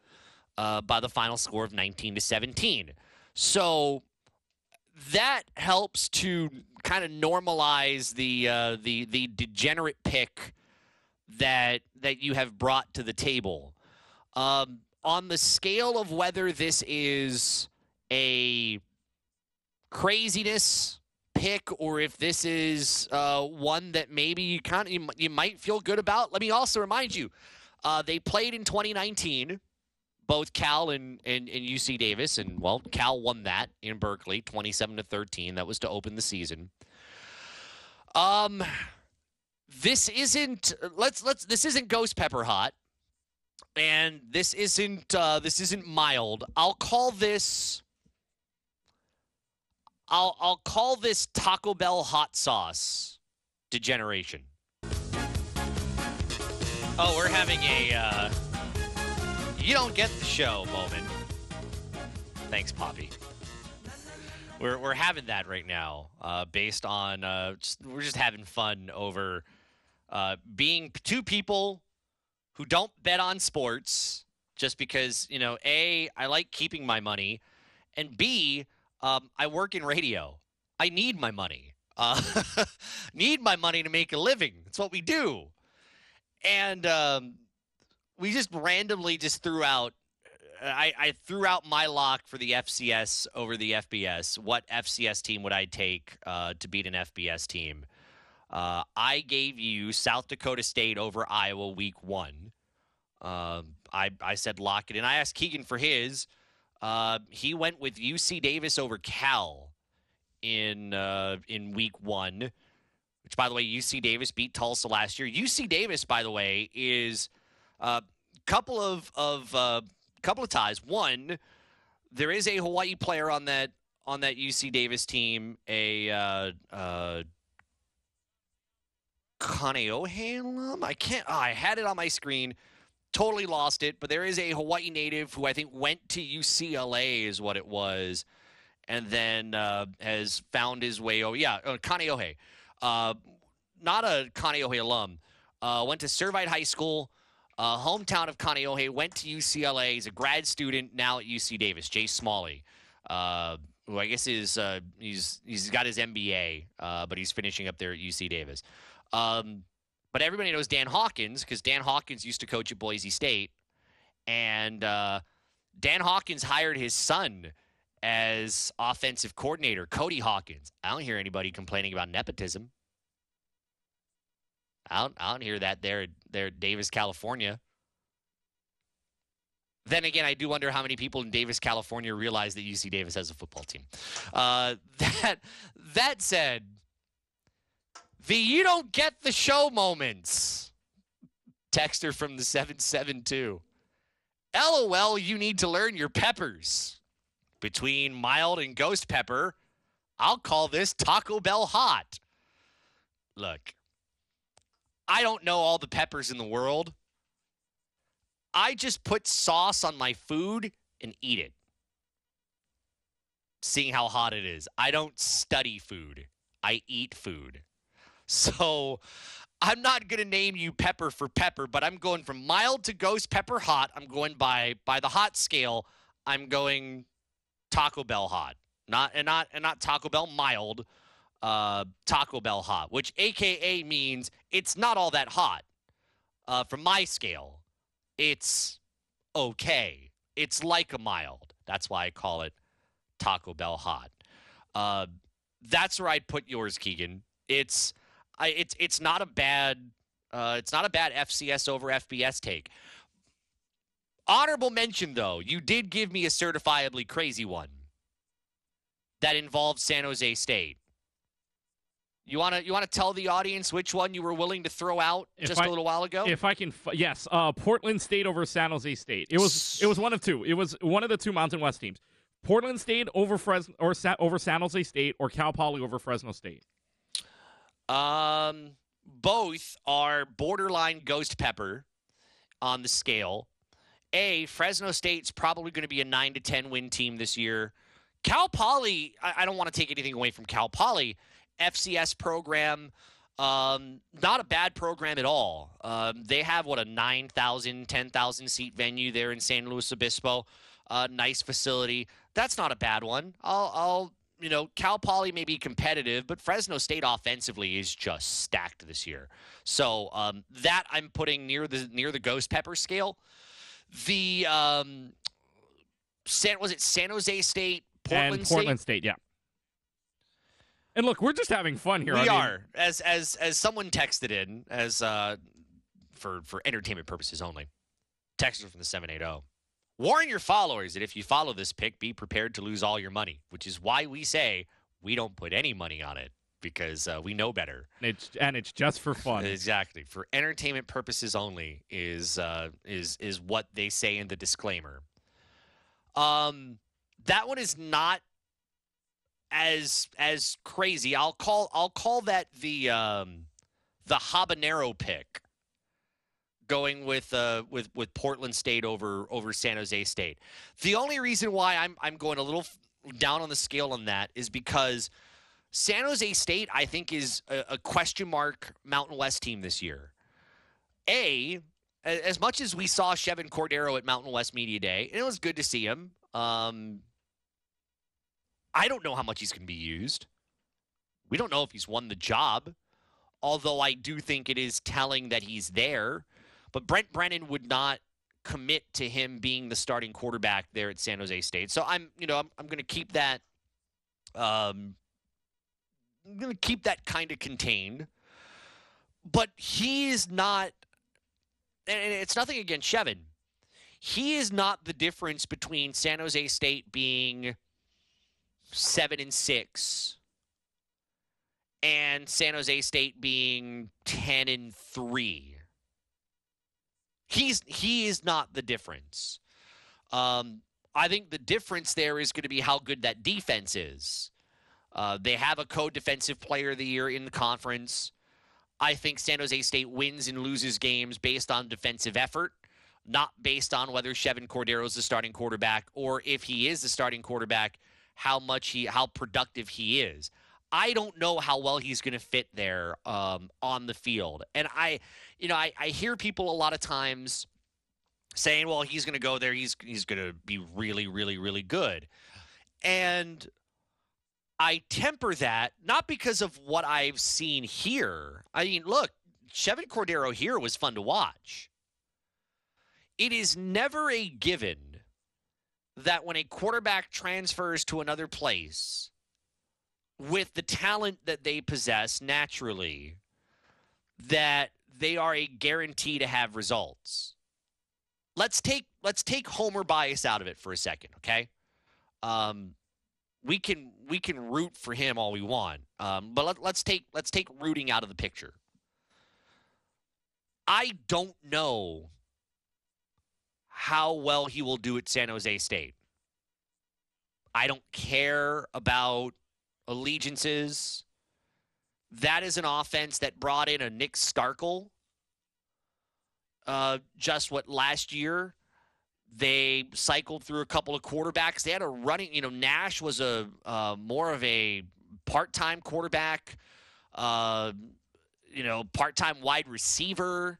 uh, by the final score of nineteen to seventeen. So that helps to kind of normalize the uh, the the degenerate pick that that you have brought to the table. Um, on the scale of whether this is a craziness pick or if this is uh, one that maybe you kind of you, you might feel good about, let me also remind you, uh, they played in 2019 both Cal and, and, and UC Davis, and well, Cal won that in Berkeley, twenty-seven to thirteen. That was to open the season. Um, this isn't let's let's this isn't Ghost Pepper Hot, and this isn't uh, this isn't mild. I'll call this. I'll I'll call this Taco Bell hot sauce degeneration. Oh, we're having a. Uh, you don't get the show moment. Thanks, Poppy. We're, we're having that right now, uh, based on uh, just, we're just having fun over uh, being two people who don't bet on sports just because you know a I like keeping my money, and b um, I work in radio. I need my money. Uh, [LAUGHS] need my money to make a living. That's what we do, and um, we just randomly just threw out. I, I threw out my lock for the FCS over the FBS. What FCS team would I take uh, to beat an FBS team? Uh, I gave you South Dakota State over Iowa week one. Um, I, I said lock it in. I asked Keegan for his. Uh, he went with UC Davis over Cal in uh, in week one, which, by the way, UC Davis beat Tulsa last year. UC Davis, by the way, is a couple of of uh, couple of ties. One, there is a Hawaii player on that on that UC Davis team, a Kaneohe alum. I can't. Oh, I had it on my screen. Totally lost it. But there is a Hawaii native who I think went to UCLA, is what it was, and then uh, has found his way. Oh yeah, uh, Kaneohe. Uh, not a Kaneohe alum. Uh, went to Servite High School, uh, hometown of Kaneohe. Went to UCLA. He's a grad student now at UC Davis. Jay Smalley, uh, who I guess is uh, he's he's got his MBA, uh, but he's finishing up there at UC Davis. Um, but everybody knows Dan Hawkins because Dan Hawkins used to coach at Boise State, and uh, Dan Hawkins hired his son as offensive coordinator, Cody Hawkins. I don't hear anybody complaining about nepotism. I don't, I don't hear that there, there at Davis, California. Then again, I do wonder how many people in Davis, California realize that UC Davis has a football team. Uh, [LAUGHS] that that said, the you don't get the show moments. Texter from the 772. LOL, you need to learn your peppers. Between mild and ghost pepper, I'll call this Taco Bell hot. Look, I don't know all the peppers in the world. I just put sauce on my food and eat it. seeing how hot it is. I don't study food. I eat food. So I'm not gonna name you pepper for pepper, but I'm going from mild to ghost pepper hot. I'm going by by the hot scale. I'm going Taco Bell hot. Not and not and not Taco Bell mild. Uh, Taco Bell hot, which AKA means it's not all that hot. Uh, from my scale, it's okay. It's like a mild. That's why I call it Taco Bell hot. Uh, that's where I'd put yours, Keegan. It's I, it's it's not a bad uh, it's not a bad FCS over FBS take. Honorable mention though, you did give me a certifiably crazy one that involved San Jose State. You want to you want to tell the audience which one you were willing to throw out If just I- a little while ago? If I can, f- yes, uh, Portland State over San Jose State. It was it was one of two. It was one of the two Mountain West teams. Portland State over Fresno or Sa- over San Jose State or Cal Poly over Fresno State. Um, both are borderline ghost pepper on the scale. A Fresno State's probably going to be a nine to ten win team this year. Cal Poly, I, I don't want to take anything away from Cal Poly, FCS program. Um, not a bad program at all. Um, they have what a 9,000, 10,000 seat venue there in San Luis Obispo. Uh, nice facility. That's not a bad one. I'll, I'll you know, Cal Poly may be competitive, but Fresno State offensively is just stacked this year. So um, that I'm putting near the near the ghost pepper scale. The um, San was it San Jose State, Portland and State. Portland State, yeah. And look, we're just having fun here. We I mean, are, as as as someone texted in, as uh, for for entertainment purposes only. Texted from the seven eight zero. Warn your followers that if you follow this pick, be prepared to lose all your money. Which is why we say we don't put any money on it because uh, we know better. and it's and it's just for fun. [LAUGHS] Exactly for entertainment purposes only is uh, is is what they say in the disclaimer. Um, that one is not as as crazy. I'll call I'll call that the um, the habanero pick. Going with uh with with Portland State over over San Jose State. The only reason why I'm I'm going a little down on the scale on that is because San Jose State, I think, is a, a question mark Mountain West team this year. A, as much as we saw Chevan Cordeiro at Mountain West Media Day, and it was good to see him. Um, I don't know how much he's going to be used. We don't know if he's won the job, although I do think it is telling that he's there. But Brent Brennan would not commit to him being the starting quarterback there at San Jose State. So I'm, you know, I'm, I'm going to keep that. Um, I'm going to keep that kind of contained. But he is not, and it's nothing against Chevan. He is not the difference between San Jose State being seven and six and San Jose State being ten and three. He's he is not the difference. Um, I think the difference there is going to be how good that defense is. Uh, they have a co-defensive player of the year in the conference. I think San Jose State wins and loses games based on defensive effort, not based on whether Chevan Cordeiro is the starting quarterback or if he is the starting quarterback, how much he, how productive he is. I don't know how well he's going to fit there um, on the field, and I, you know, I, I hear people a lot of times saying, "Well, he's going to go there. He's he's going to be really, really, really good," and I temper that not because of what I've seen here. I mean, look, Chevan Cordeiro here was fun to watch. It is never a given that when a quarterback transfers to another place with the talent that they possess naturally, that they are a guarantee to have results. Let's take let's take Homer bias out of it for a second, okay? Um, we can we can root for him all we want, um, but let, let's take let's take rooting out of the picture. I don't know how well he will do at San Jose State. I don't care about allegiances. That is an offense that brought in a Nick Starkel. Uh, just what last year They cycled through a couple of quarterbacks. They had a running, you know, Nash was a uh, more of a part-time quarterback, uh, you know, part-time wide receiver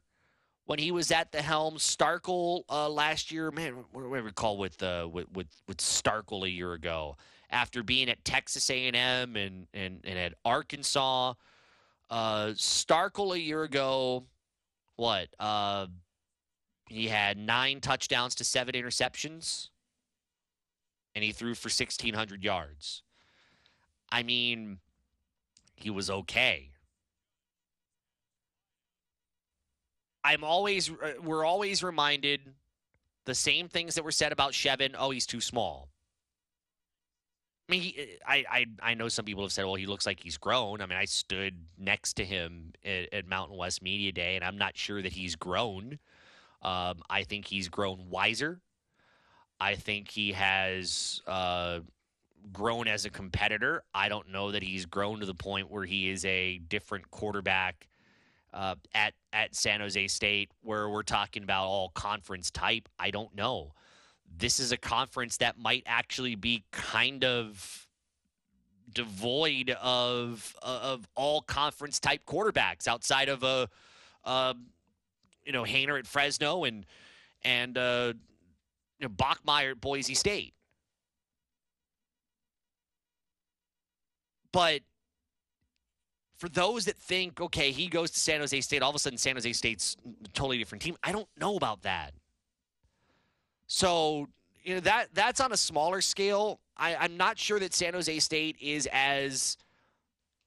when he was at the helm. Starkel uh, last year, man, what do I recall with, uh, with with with Starkel a year ago after being at Texas A&M and and and at Arkansas. Uh, Starkel a year ago, what? Uh, he had nine touchdowns to seven interceptions, and he threw for 1,600 yards. I mean, he was okay. I'm always, uh, we're always reminded the same things that were said about Chevan. Oh, he's too small. I mean, he, I, I, I know some people have said, well, he looks like he's grown. I mean, I stood next to him at, at Mountain West Media Day, and I'm not sure that he's grown. Um, I think he's grown wiser. I think he has uh, grown as a competitor. I don't know that he's grown to the point where he is a different quarterback uh, at at San Jose State, where we're talking about all conference type. I don't know. This is a conference that might actually be kind of devoid of of all conference type quarterbacks outside of a, a you know Haener at Fresno and and uh, you know, Bachmeier at Boise State. But for those that think, okay, he goes to San Jose State, all of a sudden San Jose State's a totally different team. I don't know about that. So you know that that's on a smaller scale. I, I'm not sure that San Jose State is as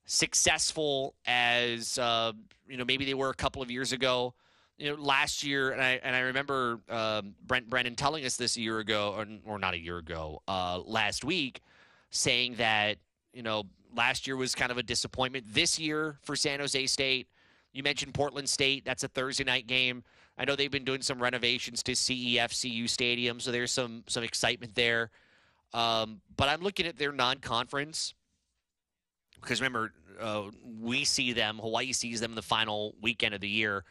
successful as uh, you know maybe they were a couple of years ago. You know, last year, and I and I remember um, Brent Brennan telling us this a year ago, or, or not a year ago, uh, last week, saying that you know last year was kind of a disappointment. This year for San Jose State, you mentioned Portland State. That's a Thursday night game. I know they've been doing some renovations to CEFCU Stadium, so there's some some excitement there. Um, but I'm looking at their non-conference because remember uh, we see them. Hawaii sees them the final weekend of the year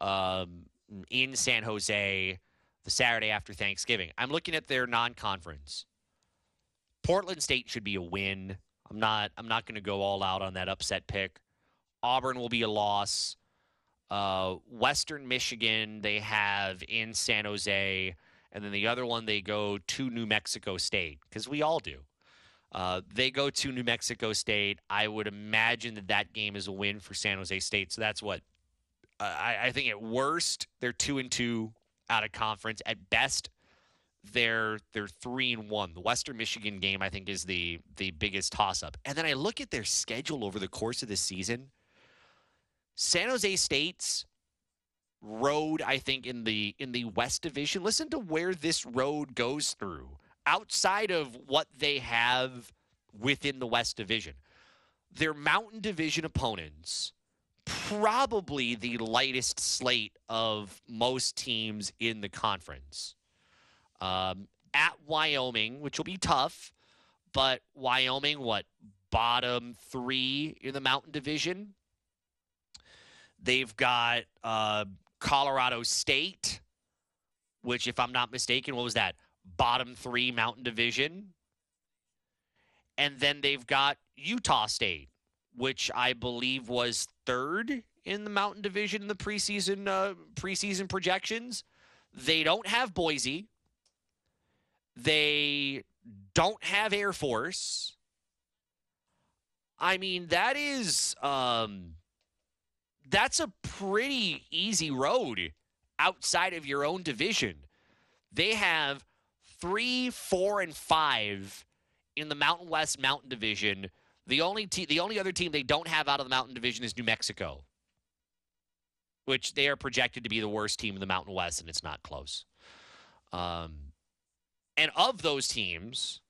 um, in San Jose, the Saturday after Thanksgiving. I'm looking at their non-conference. Portland State should be a win. I'm not. I'm not going to go all out on that upset pick. Auburn will be a loss. Uh, Western Michigan they have in San Jose, and then the other one they go to New Mexico State because we all do. Uh, they go to New Mexico State. I would imagine that that game is a win for San Jose State. So that's what I, I think. At worst, they're two and two out of conference. At best, they're they're three and one. The Western Michigan game, I think, is the the biggest toss up. And then I look at their schedule over the course of the season. San Jose State's road, I think, in the in the West Division. Listen to where this road goes through outside of what they have within the West Division. Their Mountain Division opponents, probably the lightest slate of most teams in the conference. Um, at Wyoming, which will be tough, but Wyoming, what bottom three in the Mountain Division? They've got uh, Colorado State, which, if I'm not mistaken, what was that? Bottom three Mountain Division. And then they've got Utah State, which I believe was third in the Mountain Division in the preseason uh, preseason projections. They don't have Boise. They don't have Air Force. I mean, that is um, that's a pretty easy road outside of your own division. They have three, four, and five in the Mountain West Mountain Division. The only te- the only other team they don't have out of the Mountain Division is New Mexico, which they are projected to be the worst team in the Mountain West, and it's not close. Um, and of those teams,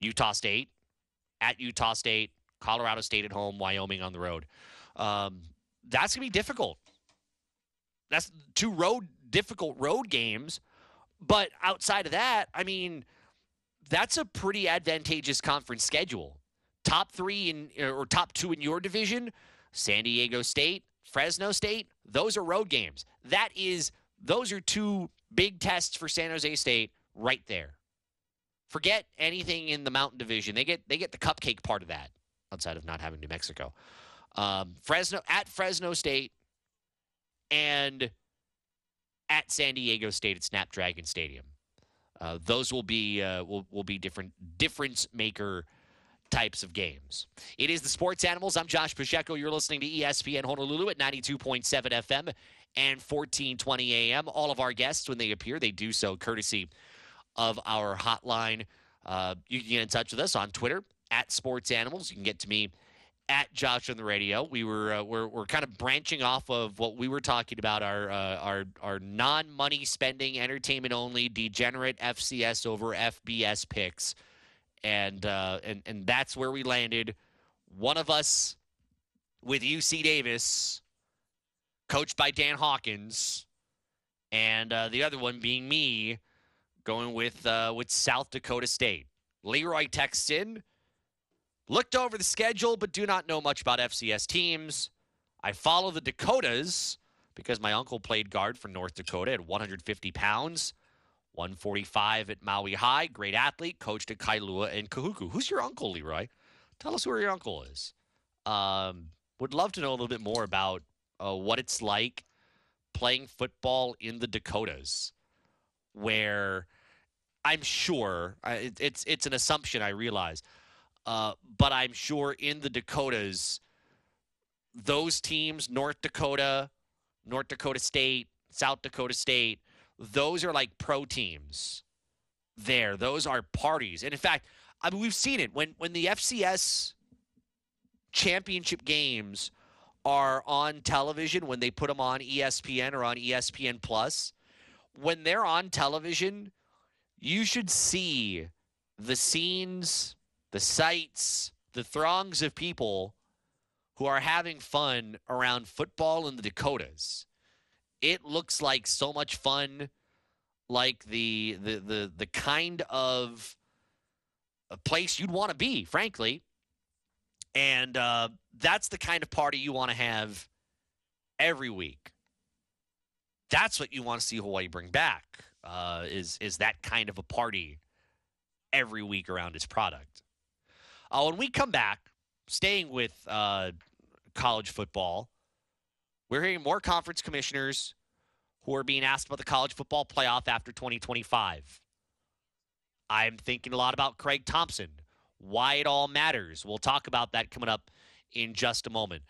Utah State at Utah State, Colorado State at home, Wyoming on the road. Um, that's gonna be difficult. That's two road difficult road games, but outside of that, I mean, that's a pretty advantageous conference schedule. Top three in or top two in your division, San Diego State, Fresno State, those are road games. That is, those are two Big tests for San Jose State right there. Forget anything in the Mountain Division. They get they get the cupcake part of that outside of not having New Mexico. Um, Fresno at Fresno State and at San Diego State at Snapdragon Stadium. Uh, those will be uh, will will be different difference maker types of games. It is the Sports Animals. I'm Josh Pacheco. You're listening to ESPN Honolulu at 92.7 FM and 1420 AM. All of our guests, when they appear, they do so courtesy of our hotline. Uh, you can get in touch with us on Twitter at Sports Animals. You can get to me at Josh on the radio. We were uh, we're, we're kind of branching off of what we were talking about our uh, our our non money spending, entertainment only, degenerate FCS over FBS picks, and uh, and and that's where we landed. One of us with UC Davis, coached by Dan Hawkins, and uh, the other one being me, going with uh, with South Dakota State. Leroy texts in. Looked over the schedule, but do not know much about FCS teams. I follow the Dakotas because my uncle played guard for North Dakota at 150 pounds, 145 at Maui High. Great athlete, coached at Kailua and Kahuku. Who's your uncle, Leroy? Tell us who your uncle is. Um, would love to know a little bit more about uh, what it's like playing football in the Dakotas, where I'm sure it, it's it's an assumption. I realize uh, but I'm sure in the Dakotas, those teams, North Dakota, North Dakota State, South Dakota State, those are like pro teams there. Those are parties. And in fact, I mean, we've seen it when, when the FCS championship games are on television, when they put them on ESPN or on ESPN Plus, when they're on television, you should see the scenes the sights, the throngs of people who are having fun around football in the Dakotas. It looks like so much fun, like the the the the kind of a place you'd want to be, frankly. And uh, that's the kind of party you want to have every week. That's what you want to see Hawaii bring back. Uh, is is that kind of a party every week around its product? Uh, when we come back, staying with uh, college football, we're hearing more conference commissioners who are being asked about the college football playoff after 2025. I'm thinking a lot about Craig Thompson, why it all matters. We'll talk about that coming up in just a moment.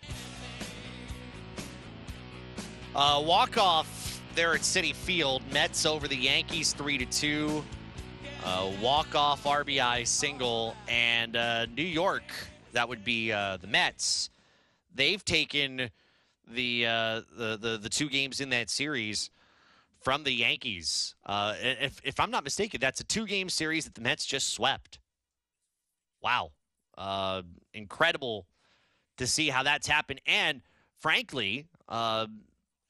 Uh, walk off there at Citi Field, Mets over the Yankees, three to two. Uh, walk off RBI single, and uh, New York, that would be uh, the Mets. They've taken the, uh, the the the two games in that series from the Yankees. Uh, if if I'm not mistaken, that's a two game series that the Mets just swept. Wow, uh, incredible to see how that's happened, and frankly.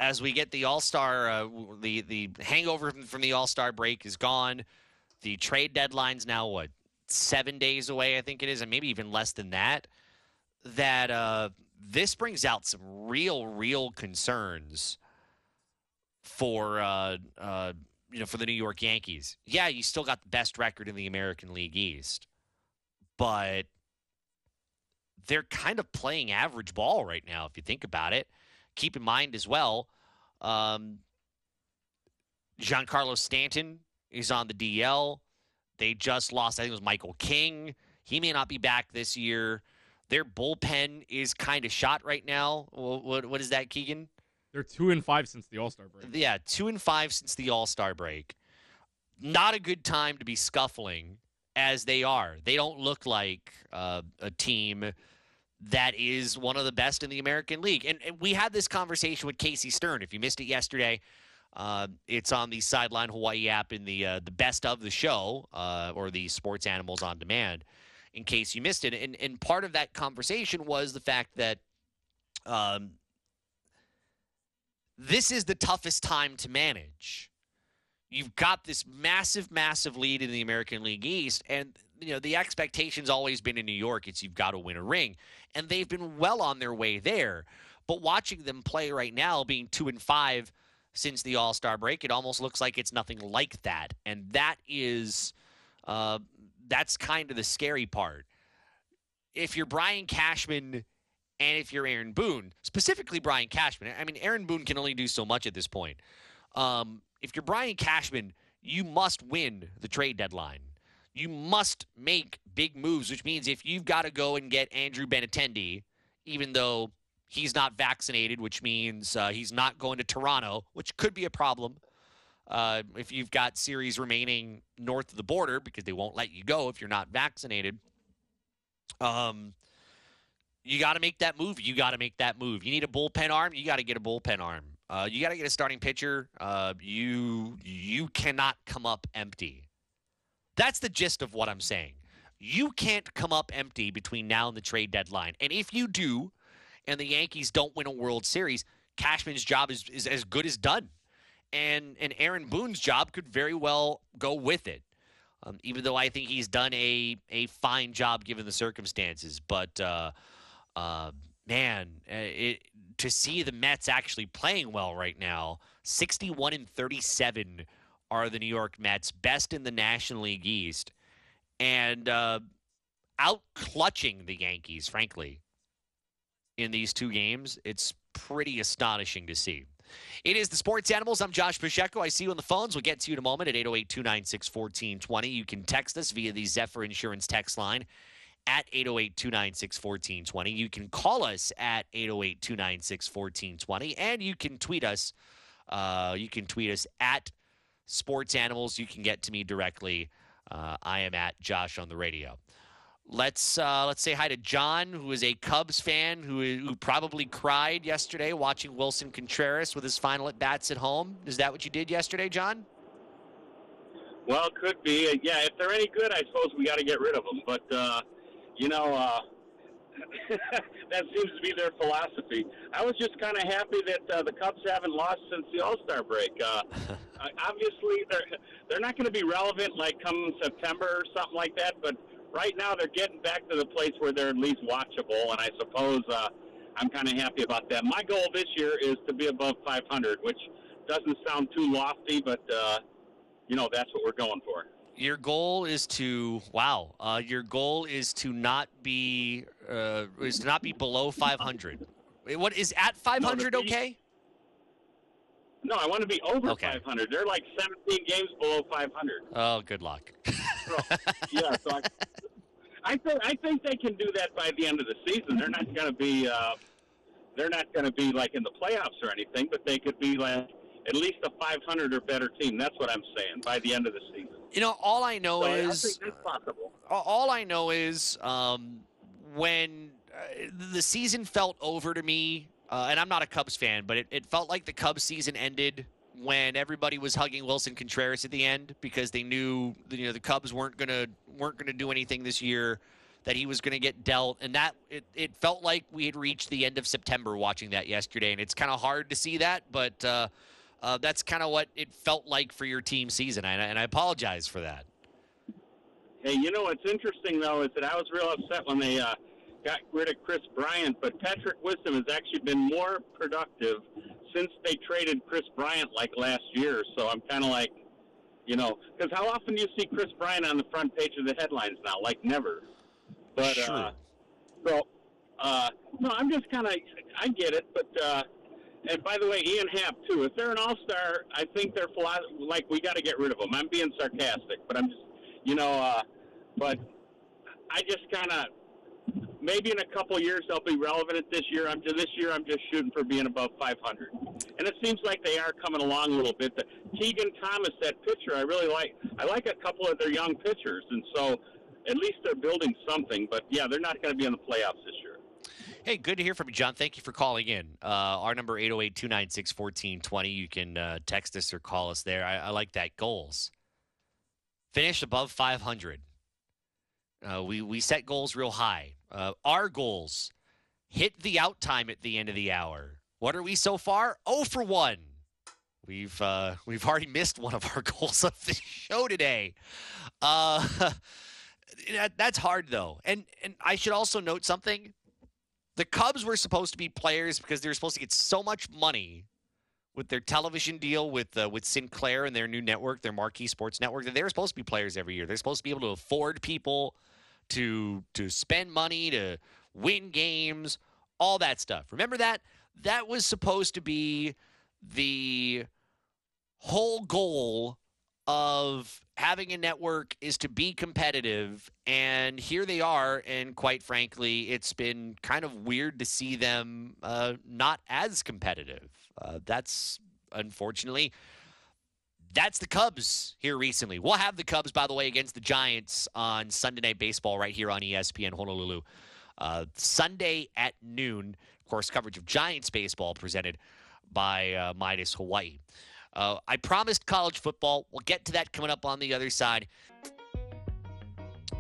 As we get the All Star, the the hangover from, from the All Star break is gone. The trade deadline's now what seven days away, I think it is, and maybe even less than that. That uh, this brings out some real, real concerns for uh, uh, you know for the New York Yankees. Yeah, you still got the best record in the American League East, but they're kind of playing average ball right now if you think about it. Keep in mind as well, um, Giancarlo Stanton is on the DL. They just lost, I think it was Michael King. He may not be back this year. Their bullpen is kind of shot right now. What, what, what is that, Keegan? They're two and five since the All Star break. Yeah, two and five since the All Star break. Not a good time to be scuffling as they are. They don't look like uh, a team that is one of the best in the American League. And, and we had this conversation with Casey Stern. If you missed it yesterday, uh, it's on the Sideline Hawaii app in the uh, the best of the show uh, or the Sports Animals on Demand. In case you missed it, and and part of that conversation was the fact that um, this is the toughest time to manage. You've got this massive, massive lead in the American League East, and you know the expectation's always been in New York. It's you've got to win a ring, and they've been well on their way there. But watching them play right now, being two and five since the All Star break. It almost looks like it's nothing like that, and that is uh, that's kind of the scary part. If you're Brian Cashman and if you're Aaron Boone, specifically Brian Cashman, I mean Aaron Boone can only do so much at this point. Um, if you're Brian Cashman, you must win the trade deadline. You must make big moves, which means if you've got to go and get Andrew Benintendi, even though he's not vaccinated, which means uh, he's not going to Toronto, which could be a problem. Uh, if you've got series remaining north of the border because they won't let you go if you're not vaccinated, um, you got to make that move. You got to make that move. You need a bullpen arm. You got to get a bullpen arm. Uh, you got to get a starting pitcher. Uh, you you cannot come up empty. That's the gist of what I'm saying. You can't come up empty between now and the trade deadline. And if you do, and the Yankees don't win a World Series, Cashman's job is, is as good as done. And and Aaron Boone's job could very well go with it. Um, even though I think he's done a a fine job given the circumstances. But uh, uh, man, uh, it, to see the Mets actually playing well right now, 61 and 37 are the New York Mets, best in the National League East, and uh, out clutching the Yankees, frankly, in these two games. It's pretty astonishing to see. It is the Sports Animals. I'm Josh Pacheco. I see you on the phones. We'll get to you in a moment at 808 296 1420. You can text us via the Zephyr Insurance text line at 808 296 1420. You can call us at 808 296 1420. And you can tweet us. Uh, you can tweet us at Sports Animals. You can get to me directly. Uh, I am at Josh on the radio. Let's uh, let's say hi to John, who is a Cubs fan who who probably cried yesterday watching Willson Contreras with his final at bats at home. Is that what you did yesterday, John? Well, it could be. Yeah, if they're any good, I suppose we got to get rid of them. But uh, you know, uh, [LAUGHS] that seems to be their philosophy. I was just kind of happy that uh, the Cubs haven't lost since the All Star break. Uh, [LAUGHS] obviously, they're they're not going to be relevant like come September or something like that. But right now, they're getting back to the place where they're at least watchable, and I suppose uh, I'm kind of happy about that. My goal this year is to be above 500, which doesn't sound too lofty, but uh, you know that's what we're going for. Your goal is to wow. Uh, your goal is to not be uh, is to not be below 500. What is at 500 be- okay? No, I want to be over Okay. 500. They're like 17 games below 500. Oh, good luck. [LAUGHS] So, yeah, so I, I think I think they can do that by the end of the season. They're not going to be uh, they're not going to be like in the playoffs or anything, but they could be like at least a 500 or better team. That's what I'm saying by the end of the season. You know, all I know So I- I is think that's possible. all I know is um, when uh, the season felt over to me, uh, and I'm not a Cubs fan, but it, it felt like the Cubs season ended when everybody was hugging Willson Contreras at the end because they knew you know the Cubs weren't gonna weren't gonna do anything this year, that he was gonna get dealt, and that it, it felt like we had reached the end of September watching that yesterday, and it's kind of hard to see that, but. Uh, uh, that's kind of what it felt like for your team season, and I, and I apologize for that. Hey, you know what's interesting though is that I was real upset when they uh, got rid of Kris Bryant, but Patrick Wisdom has actually been more productive since they traded Kris Bryant like last year. So I'm kind of like, you know, because how often do you see Kris Bryant on the front page of the headlines now? Like never. But Sure. uh, so uh, no, I'm just kind of I get it, but. Uh, and by the way, Ian Happ too. If they're an all-star, I think they're philo- like we got to get rid of them. I'm being sarcastic, but I'm just, you know, uh, but I just kind of maybe in a couple years they'll be relevant at this year. I'm this year I'm just shooting for being above 500, and it seems like they are coming along a little bit. The Keegan Thompson, that pitcher, I really like. I like a couple of their young pitchers, and so at least they're building something. But yeah, they're not going to be in the playoffs this year. Hey, good to hear from you, John. Thank you for calling in. Uh, our number 808 296 1420. You can uh, text us or call us there. I, I like that. Goals. Finish above 500. Uh, we, we set goals real high. Uh, our goals hit the out time at the end of the hour. What are we so far? Oh for 1. We've uh, we've already missed one of our [LAUGHS] goals of the show today. Uh, [LAUGHS] that, that's hard though, and and I should also note something the Cubs were supposed to be players because they were supposed to get so much money with their television deal with uh, with Sinclair and their new network, their marquee sports network. That they're supposed to be players every year. They're supposed to be able to afford people to to spend money to win games, all that stuff. Remember that? That was supposed to be the whole goal of having a network is to be competitive and here they are and quite frankly it's been kind of weird to see them uh, not as competitive uh, that's unfortunately that's the cubs here recently we'll have the cubs by the way against the giants on sunday night baseball right here on espn honolulu uh, sunday at noon of course coverage of giants baseball presented by uh, midas hawaii uh, I promised college football. We'll get to that coming up on the other side.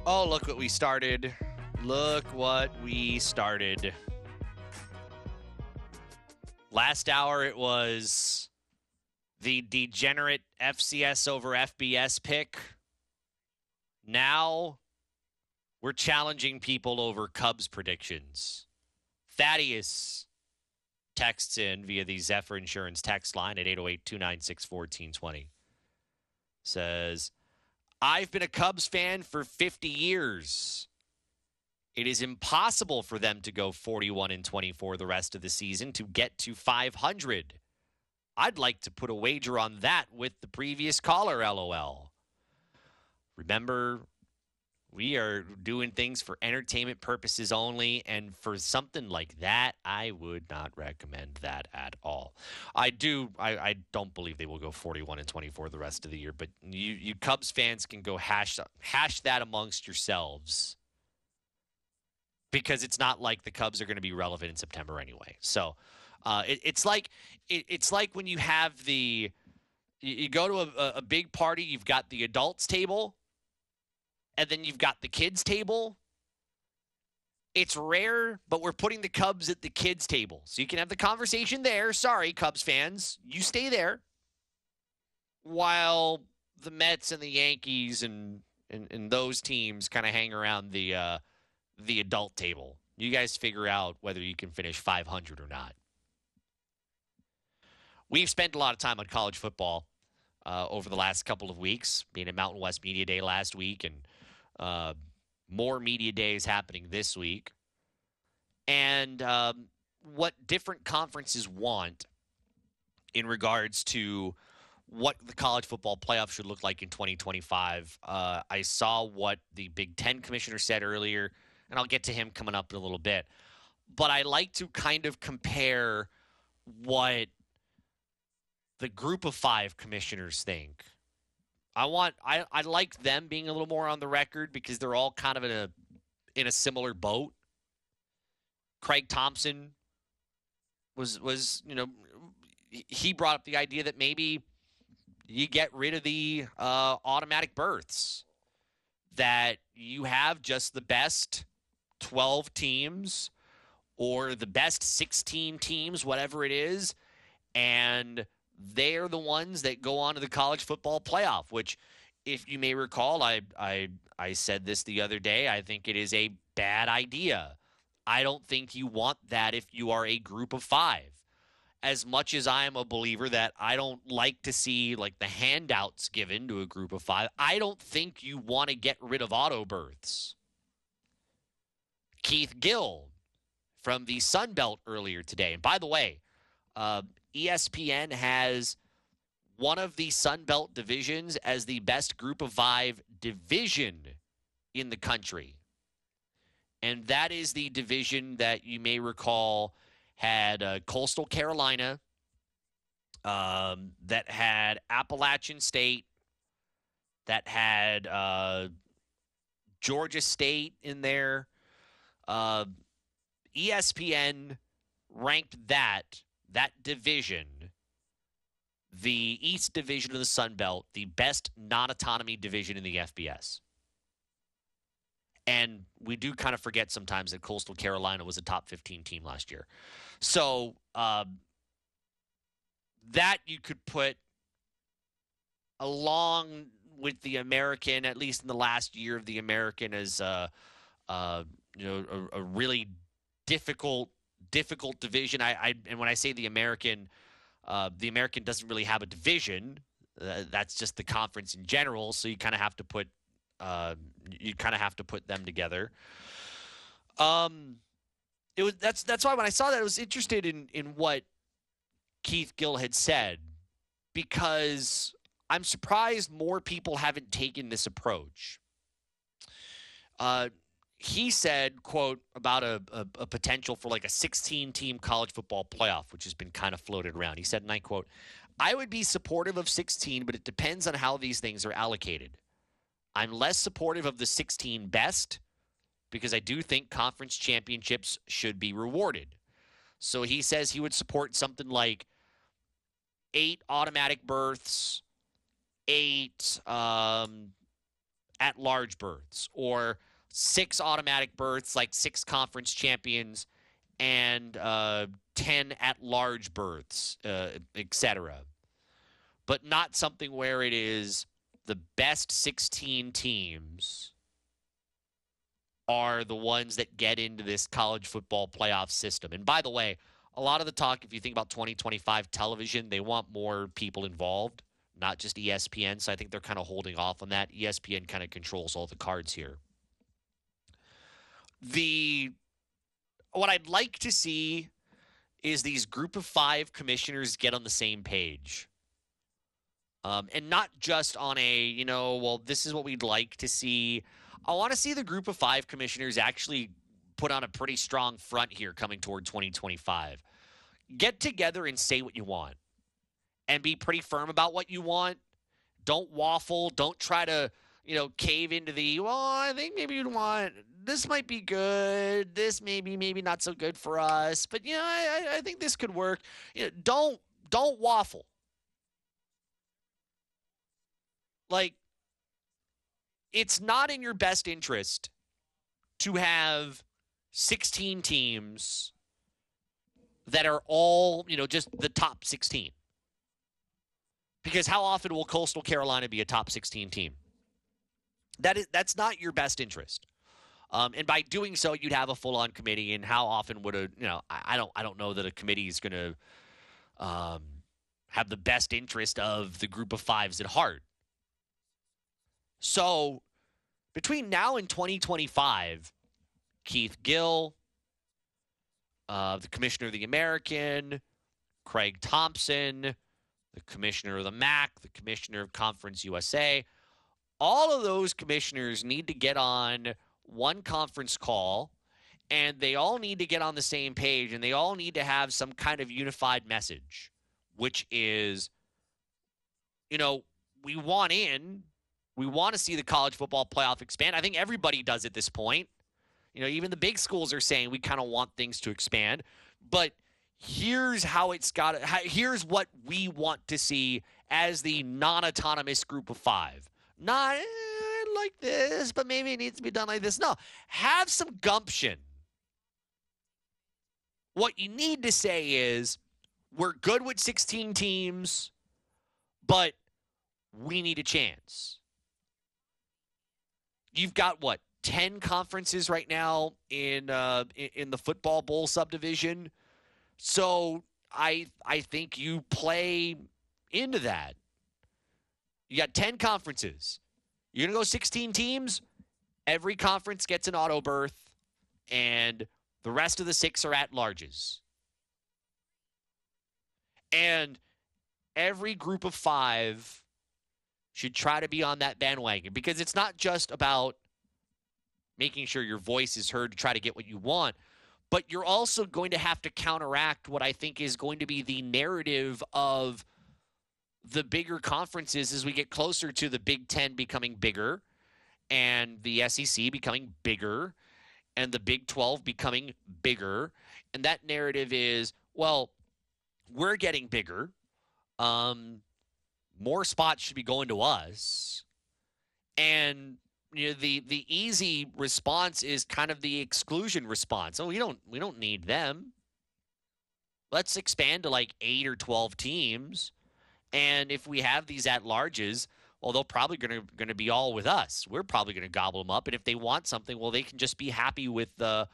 Oh, look what we started. Look what we started. Last hour, it was the degenerate FCS over FBS pick. Now, we're challenging people over Cubs predictions. Thaddeus texts in via the Zephyr Insurance text line at 808 296 1420. Says, I've been a Cubs fan for 50 years. It is impossible for them to go 41 and 24 the rest of the season to get to 500. I'd like to put a wager on that with the previous caller, lol. Remember, we are doing things for entertainment purposes only and for something like that i would not recommend that at all. I do i, I don't believe they will go 41 and 24 the rest of the year but you, you cubs fans can go hash hash that amongst yourselves. Because it's not like the cubs are going to be relevant in september anyway. So uh, it, it's like it, it's like when you have the you, go to a, a big party you've got the adults table and then you've got the kids table. It's rare, but we're putting the Cubs at the kids table. So you can have the conversation there. Sorry, Cubs fans. You stay there. While the Mets and the Yankees and and, and those teams kind of hang around the uh, the adult table. You guys figure out whether you can finish 500 or not. We've spent a lot of time on college football uh, over the last couple of weeks, being at Mountain West Media Day last week and uh, more media days happening this week. And um, what different conferences want in regards to what the college football playoff should look like in 2025. Uh, I saw what the Big Ten commissioner said earlier, and I'll get to him coming up in a little bit. But I like to kind of compare what the group of five commissioners think I want I, I like them being a little more on the record because they're all kind of in a in a similar boat. Craig Thompson was was you know he brought up the idea that maybe you get rid of the uh, automatic berths that you have just the best 12 teams or the best 16 teams whatever it is and they're the ones that go on to the college football playoff, which, if you may recall, I, I, I said this the other day. I think it is a bad idea. I don't think you want that if you are a group of five. As much as I am a believer that I don't like to see like the handouts given to a group of five, I don't think you want to get rid of auto berths. Keith Gill from the Sun Belt earlier today. And by the way, uh, ESPN has one of the Sun Belt divisions as the best group of five division in the country. And that is the division that you may recall had uh, Coastal Carolina, um, that had Appalachian State, that had uh, Georgia State in there. Uh, ESPN ranked that that division, the East Division of the Sun Belt, the best non-autonomy division in the FBS. And we do kind of forget sometimes that Coastal Carolina was a top 15 team last year. So um, that you could put along with the American, at least in the last year of the American, as uh, uh, you know a, a really difficult difficult division. I, I and when I say the American, Uh, the American doesn't really have a division. Uh, that's just the conference in general. So you kind of have to put uh, you kind of have to put them together. Um, it was that's that's why when I saw that I was interested in in what Keith Gill had said because I'm surprised more people haven't taken this approach. Uh, he said, "quote about a, a, a potential for like a 16 team college football playoff, which has been kind of floated around." He said, and I quote, "I would be supportive of 16, but it depends on how these things are allocated. I'm less supportive of the 16 best." because I do think conference championships should be rewarded. So he says he would support something like eight automatic berths, eight um, at large berths, or six automatic berths, like six conference champions, and uh, 10 at large berths, uh, etc. But not something where it is the best 16 teams are the ones that get into this college football playoff system. And by the way, a lot of the talk, if you think about 2025 television, they want more people involved, not just ESPN. So I think they're kind of holding off on that. ESPN kind of controls all the cards here. The what I'd like to see is these group of five commissioners get on the same page. Um, and not just on a, you know, well, this is what we'd like to see. I want to see the group of five commissioners actually put on a pretty strong front here coming toward 2025. Get together and say what you want and be pretty firm about what you want. Don't waffle. Don't try to, you know, cave into the, well, I think maybe you'd want, this might be good. This maybe, maybe not so good for us. But, you know, I, I- think this could work. You know, don't, don't waffle. Like, it's not in your best interest to have 16 teams that are all, you know, just the top 16. Because how often will Coastal Carolina be a top 16 team? That is that's not your best interest. Um, and by doing so, you'd have a full-on committee. And how often would a you know I, I don't I don't know that a committee is going to um, have the best interest of the group of fives at heart. So between now and 2025, Keith Gill, uh, the commissioner of the American, Craig Thompson, the commissioner of the MAC, the commissioner of Conference USA, all of those commissioners need to get on one conference call and they all need to get on the same page and they all need to have some kind of unified message, which is, you know, we want in, we want to see the college football playoff expand. I think everybody does at this point. You know, even the big schools are saying we kind of want things to expand. But here's how it's got. Here's what we want to see as the non-autonomous group of five. Not eh, like this, but maybe it needs to be done like this. No, have some gumption. What you need to say is, we're good with 16 teams, but we need a chance. You've got what 10 conferences right now in uh, in, the football bowl subdivision. So I I think you play into that. You got 10 conferences. You're going to go 16 teams. Every conference gets an auto berth and the rest of the six are at larges. And every group of 5 should try to be on that bandwagon because it's not just about making sure your voice is heard to try to get what you want, but you're also going to have to counteract what I think is going to be the narrative of the bigger conferences as we get closer to the Big Ten becoming bigger and the SEC becoming bigger and the Big 12 becoming bigger. And that narrative is, well, we're getting bigger. Um, more spots should be going to us. And you know, the the easy response is kind of the exclusion response. Oh, we don't we don't need them. Let's expand to like eight or twelve teams, and if we have these at larges, well, they're probably gonna gonna be all with us. We're probably gonna gobble them up, and if they want something, well, they can just be happy with the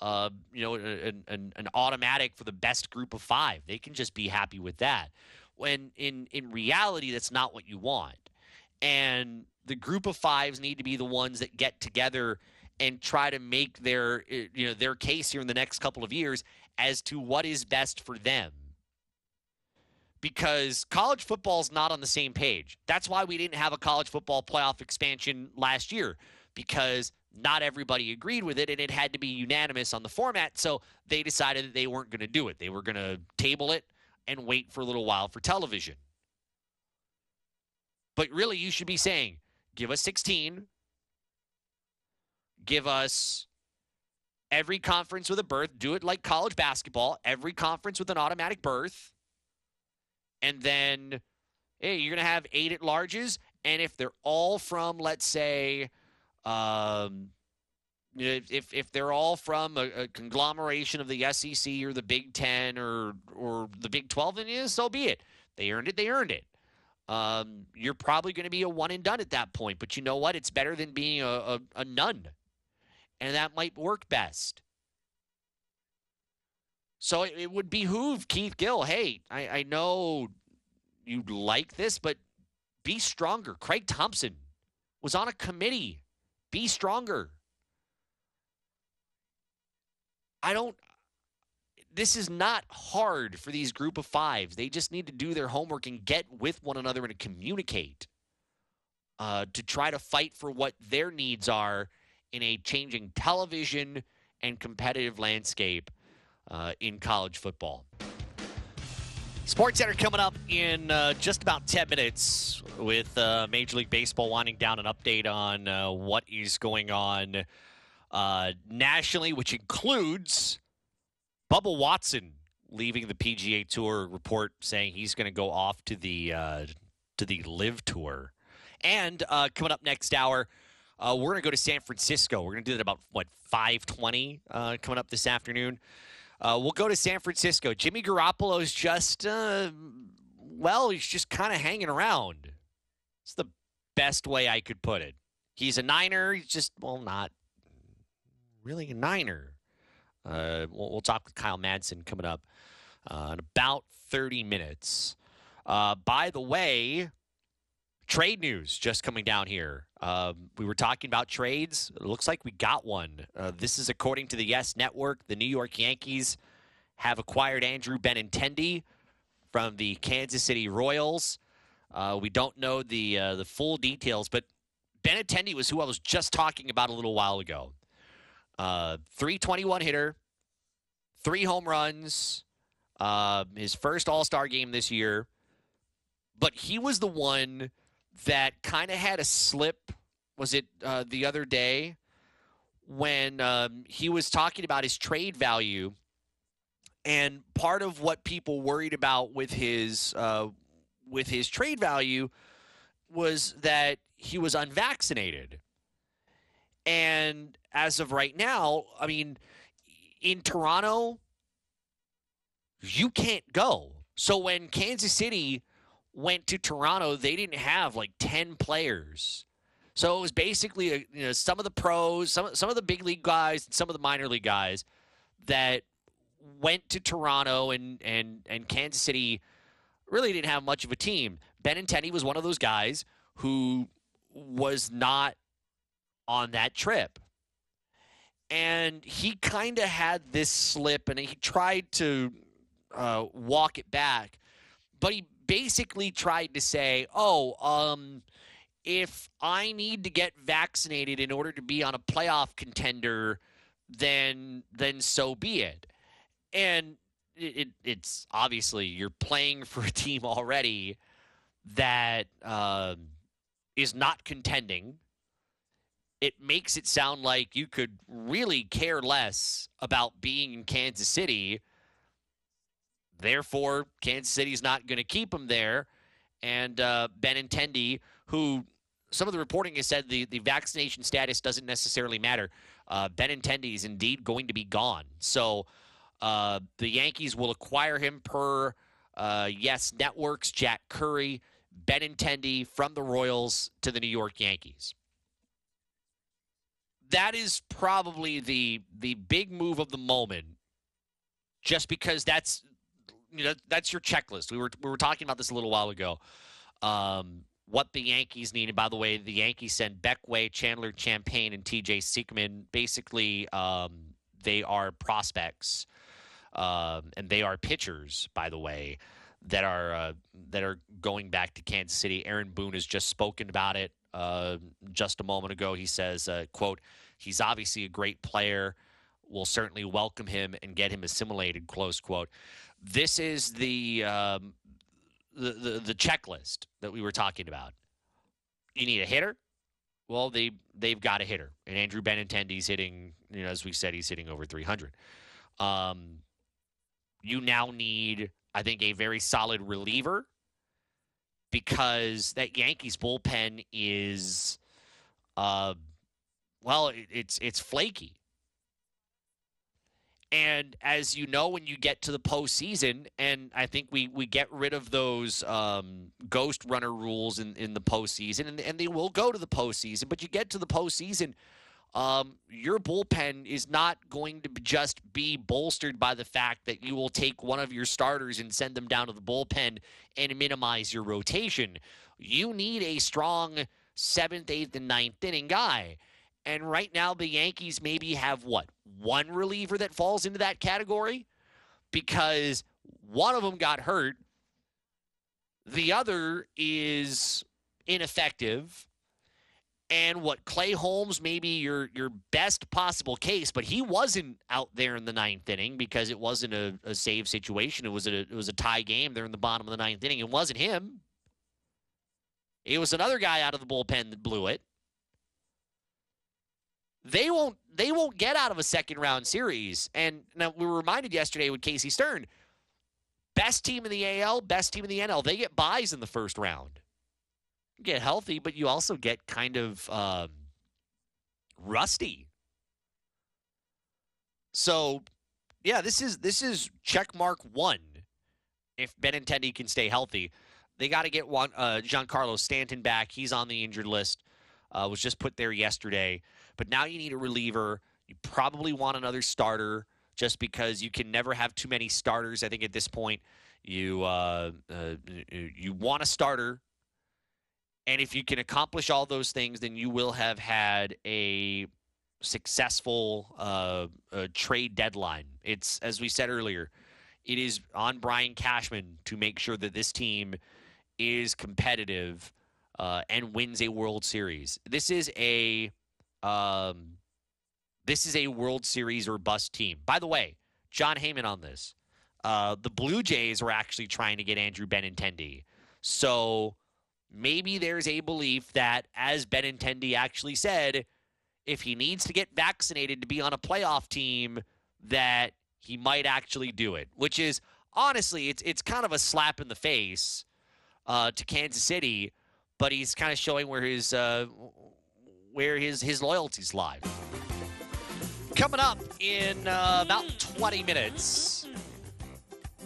uh, you know, an, an, an automatic for the best group of five. They can just be happy with that. When in in reality, that's not what you want. And the group of fives need to be the ones that get together and try to make their uh, you know their case here in the next couple of years as to what is best for them because college football is not on the same page. That's why we didn't have a college football playoff expansion last year because not everybody agreed with it and it had to be unanimous on the format. So they decided that they weren't going to do it. They were going to table it and wait for a little while for television. But really, you should be saying, give us 16, give us every conference with a berth, do it like college basketball, every conference with an automatic berth and then hey, you're to have eight at larges, and if they're all from, let's say, um, if if they're all from a, a, conglomeration of the SEC or the Big Ten or or the Big Twelve, then yeah, so be it. They earned it. They earned it. Um, you're probably going to be a one and done at that point, but you know what? It's better than being a, a, a none, and that might work best. So it, it would behoove Keith Gill. Hey, I, I know you'd like this, but be stronger. Craig Thompson was on a committee. Be stronger. I don't. This is not hard for these group of fives. They just need to do their homework and get with one another and communicate uh, to try to fight for what their needs are in a changing television and competitive landscape uh, in college football. Sports Center coming up in uh, just about 10 minutes with uh, Major League Baseball winding down an update on uh, what is going on uh, nationally, which includes Bubba Watson leaving the PGA Tour report saying he's going to go off to the uh, to the LIV Tour. And uh, coming up next hour, we're going to go to San Francisco. We're going to do that about what 5:20 coming up this afternoon. Uh, we'll go to San Francisco. Jimmy Garoppolo's just, uh, well, he's just kind of hanging around. It's the best way I could put it. He's a Niner. He's just, well, not really a Niner. Uh, we'll, we'll, talk with Kyle Madson coming up uh, in about 30 minutes. Uh, by the way, trade news just coming down here. Um, we were talking about trades. It looks like we got one. Uh, this is according to the Yes Network. The New York Yankees have acquired Andrew Benintendi from the Kansas City Royals. Uh, we don't know the uh, the full details, but Benintendi was who I was just talking about a little while ago. Uh, 321 hitter, three home runs, uh, his first All Star game this year. But he was the one that kind of had a slip. Was it uh, the other day when um, he was talking about his trade value? And part of what people worried about with his uh, with his trade value was that he was unvaccinated. And as of right now, I mean, in Toronto, you can't go. So when Kansas City went to Toronto, they didn't have like 10 players. So it was basically a, you know some of the pros, some some of the big league guys, some of the minor league guys that went to Toronto and and and Kansas City really didn't have much of a team. Ben Benintendi was one of those guys who was not on that trip. And he kind of had this slip and he tried to uh, walk it back, but he basically tried to say, oh, um, if I need to get vaccinated in order to be on a playoff contender, then then so be it. And it, it, it's obviously you're playing for a team already that um, is not contending. It makes it sound like you could really care less about being in Kansas City Therefore, Kansas City's not going to keep him there. And uh, Benintendi, who some of the reporting has said the, the vaccination status doesn't necessarily matter. Uh, Benintendi is indeed going to be gone. So uh, the Yankees will acquire him per uh, Yes Networks, Jack Curry, Benintendi from the Royals to the New York Yankees. that is probably the the big move of the moment just because that's you know that's your checklist. We were we were talking about this a little while ago. Um, what the Yankees need, and by the way, the Yankees send Beck Way, Chandler Champlain, and TJ Sikkema. Basically, um, they are prospects, um, and they are pitchers. By the way, that are uh, that are going back to Kansas City. Aaron Boone has just spoken about it uh, just a moment ago. He says, uh, "quote He's obviously a great player. We'll certainly welcome him and get him assimilated." Close quote. This is the um, the, the the checklist that we were talking about. You need a hitter. Well, they they've got a hitter, and Andrew Benintendi's hitting. You know, as we said, he's hitting over 300. Um, you now need, I think, a very solid reliever because that Yankees bullpen is, uh, well, it, it's it's flaky. And as you know, when you get to the postseason, and I think we, we get rid of those um, ghost runner rules in, in the postseason, and, and they will go to the postseason, but you get to the postseason, um, your bullpen is not going to just be bolstered by the fact that you will take one of your starters and send them down to the bullpen and minimize your rotation. You need a strong seventh, eighth, and ninth inning guy. And right now, the Yankees maybe have what? One reliever that falls into that category? Because one of them got hurt, the other is ineffective. And what Clay Holmes may be your your best possible case, but he wasn't out there in the ninth inning because it wasn't a, a save situation. It was a it was a tie game there in the bottom of the ninth inning. It wasn't him. It was another guy out of the bullpen that blew it they won't they won't get out of a second round series. And now we were reminded yesterday with Casey Stern, best team in the AL, best team in the NL, they get byes in the first round. You get healthy, but you also get kind of um, rusty. So, yeah, this is this is check mark one. If Benintendi can stay healthy, they got to get one uh, Giancarlo Stanton back. He's on the injured list. Uh, was just put there yesterday. But now you need a reliever. You probably want another starter just because you can never have too many starters. I think at this point, you uh, uh, you want a starter, and if you can accomplish all those things, then you will have had a successful uh, uh trade deadline. It's as we said earlier, it is on Brian Cashman to make sure that this team is competitive uh, and wins a World Series. This is a um, this is a World Series or bust team. By the way, Jon Heyman on this. Uh, the Blue Jays were actually trying to get Andrew Benintendi. So maybe there's a belief that, as Benintendi actually said, if he needs to get vaccinated to be on a playoff team, that he might actually do it. Which is honestly, it's it's kind of a slap in the face uh, to Kansas City, but he's kind of showing where his uh, where his his loyalties lie. Coming up in uh, about 20 minutes,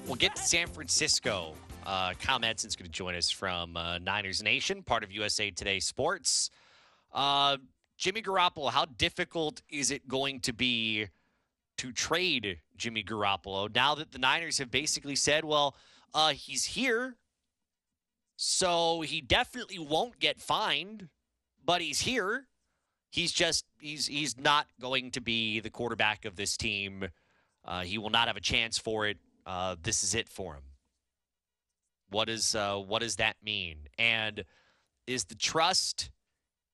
we'll get to San Francisco. Uh, Kyle Madson's going to join us from uh, Niners Nation, part of USA Today Sports. Uh, Jimmy Garoppolo, how difficult is it going to be to trade Jimmy Garoppolo now that the Niners have basically said, well, uh, he's here, so he definitely won't get fined, but he's here he's just he's he's not going to be the quarterback of this team. Uh, he will not have a chance for it. Uh, this is it for him. What is uh, what does that mean? And is the trust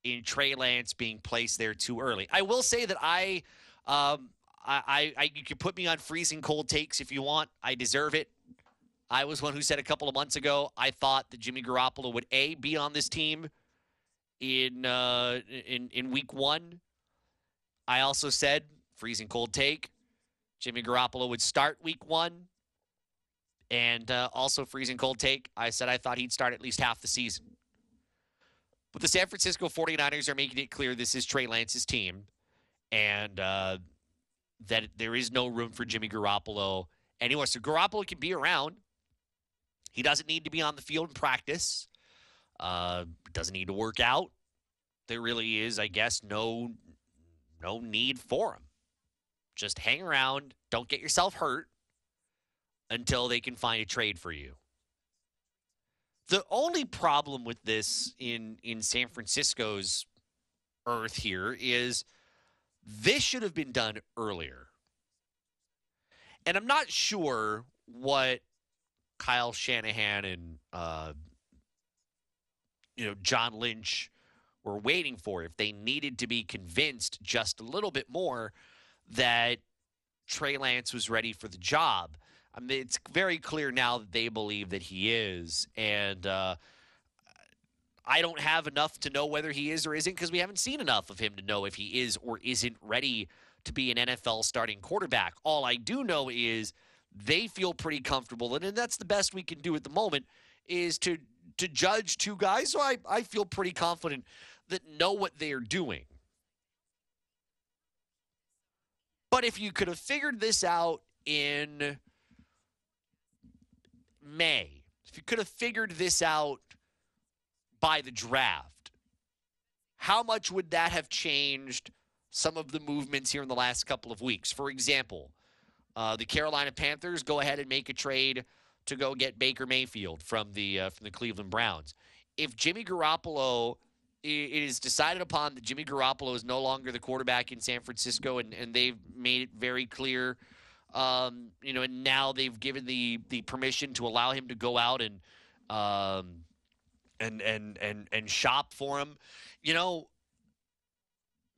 in Trey Lance being placed there too early? I will say that I, um, I, I, you can put me on freezing cold takes if you want. I deserve it. I was one who said a couple of months ago I thought that Jimmy Garoppolo would a be on this team in uh, in in week one. I also said freezing cold take. Jimmy Garoppolo would start week one, and uh, also freezing cold take. I said I thought he'd start at least half the season. But the San Francisco 49ers are making it clear this is Trey Lance's team, and uh, that there is no room for Jimmy Garoppolo anymore. So Garoppolo can be around. He doesn't need to be on the field in practice. Uh, doesn't need to work out. There really is, I guess, no no need for him. Just hang around, don't get yourself hurt until they can find a trade for you. The only problem with this in in San Francisco's earth here is this should have been done earlier. And I'm not sure what Kyle Shanahan and uh, you know John Lynch were waiting for. If they needed to be convinced just a little bit more that Trey Lance was ready for the job. I mean, it's very clear now that they believe that he is, and uh, I don't have enough to know whether he is or isn't because we haven't seen enough of him to know if he is or isn't ready to be an NFL starting quarterback. All I do know is they feel pretty comfortable, and, and that's the best we can do at the moment is to to judge two guys. So I, I feel pretty confident that know what they're doing. But if you could have figured this out in May, if you could have figured this out by the draft, how much would that have changed some of the movements here in the last couple of weeks? For example, uh, the Carolina Panthers go ahead and make a trade to go get Baker Mayfield from the uh, from the Cleveland Browns. If Jimmy Garoppolo it is decided upon that Jimmy Garoppolo is no longer the quarterback in San Francisco, and, and they've made it very clear, um, you know, and now they've given the the permission to allow him to go out and um, and and and and shop for him. You know,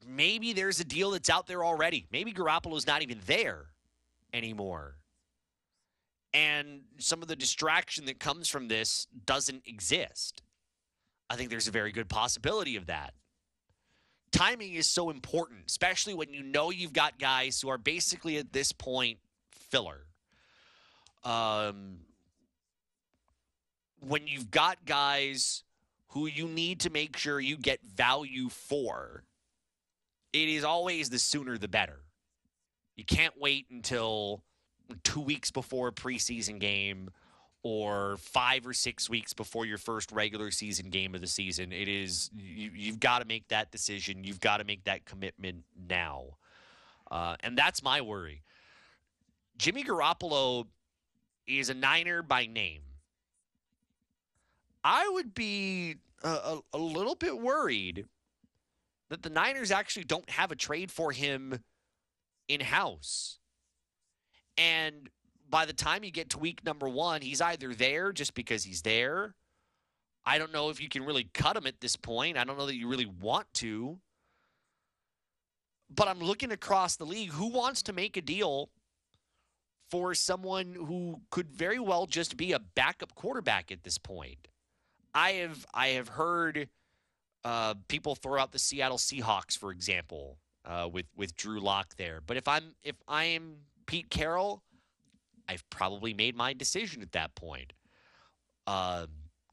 maybe there's a deal that's out there already. Maybe Garoppolo's not even there anymore. And some of the distraction that comes from this doesn't exist. I think there's a very good possibility of that. Timing is so important, especially when you know you've got guys who are basically at this point filler. Um, when you've got guys who you need to make sure you get value for, it is always the sooner the better. You can't wait until two weeks before a preseason game or five or six weeks before your first regular season game of the season. It is you, you've got to make that decision. You've got to make that commitment now, uh, and that's my worry. Jimmy Garoppolo is a Niner by name. I would be a, a, a little bit worried that the Niners actually don't have a trade for him in house. And by the time you get to week number one, he's either there just because he's there. I don't know if you can really cut him at this point. I don't know that you really want to. But I'm looking across the league. Who wants to make a deal for someone who could very well just be a backup quarterback at this point? I have I have heard uh, people throw out the Seattle Seahawks, for example, uh, with with Drew Lock there. But if I'm if I am Pete Carroll, I've probably made my decision at that point. Uh,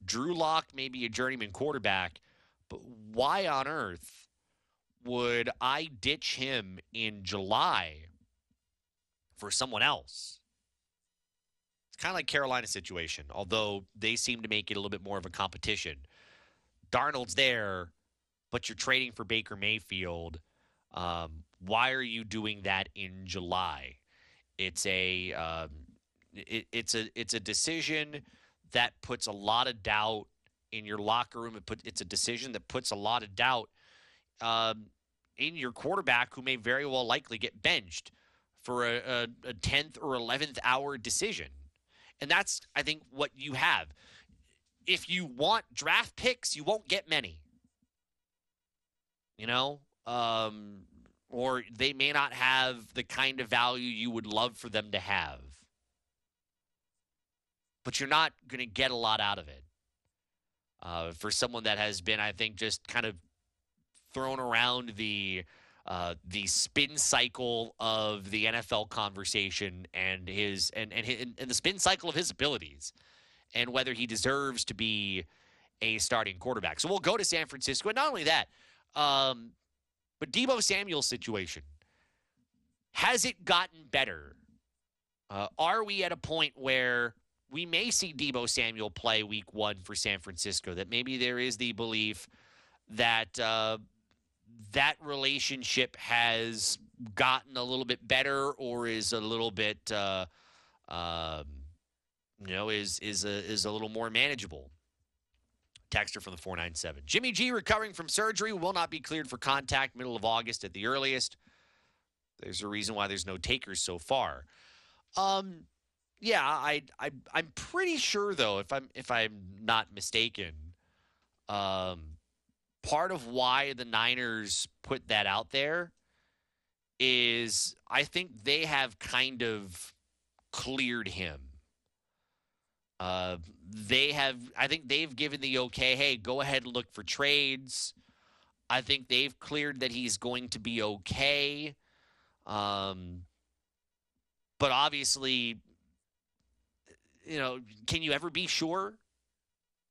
Drew Lock may be a journeyman quarterback, but why on earth would I ditch him in July for someone else? It's kind of like Carolina's situation, although they seem to make it a little bit more of a competition. Darnold's there, but you're trading for Baker Mayfield. Um, why are you doing that in July? It's a um, it, it's a it's a decision that puts a lot of doubt in your locker room. It put it's a decision that puts a lot of doubt um, in your quarterback, who may very well likely get benched for a, a, a 10th or 11th hour decision. And that's, I think, what you have. If you want draft picks, you won't get many. You know, um, or they may not have the kind of value you would love for them to have. But you're not going to get a lot out of it. Uh, for someone that has been, I think, just kind of thrown around the uh, the spin cycle of the NFL conversation and his and and, his, and the spin cycle of his abilities and whether he deserves to be a starting quarterback. So we'll go to San Francisco, and not only that, um, but Deebo Samuel's situation has it gotten better? Uh, are we at a point where we may see Debo Samuel play Week One for San Francisco? That maybe there is the belief that. Uh, that relationship has gotten a little bit better or is a little bit, uh, um, you know, is is a is a little more manageable. Texter from the 497. Jimmy G recovering from surgery will not be cleared for contact middle of August at the earliest. There's a reason why there's no takers so far. Um, yeah, I, I I'm pretty sure though, if I'm if I'm not mistaken, um, part of why the Niners put that out there is I think they have kind of cleared him. Uh, they have, I think they've given the okay. Hey, go ahead and look for trades. I think they've cleared that he's going to be okay. Um, but obviously, you know, can you ever be sure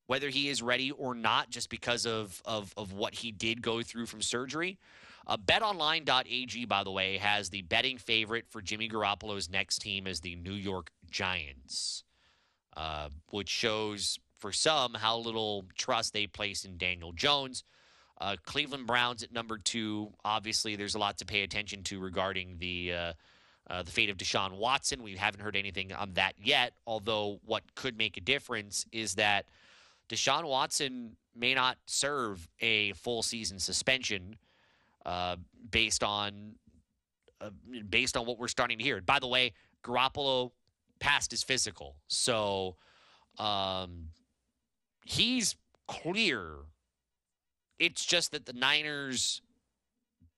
whether he is ready or not just because of of, of what he did go through from surgery? Uh, BetOnline.ag, by the way, has the betting favorite for Jimmy Garoppolo's next team as the New York Giants, uh, which shows for some how little trust they place in Daniel Jones. Uh, Cleveland Browns at number two. Obviously, there's a lot to pay attention to regarding the uh, uh, the fate of Deshaun Watson. We haven't heard anything on that yet. Although, what could make a difference is that Deshaun Watson may not serve a full season suspension uh, based on uh, based on what we're starting to hear. By the way, Garoppolo passed his physical, so um, he's clear. It's just that the Niners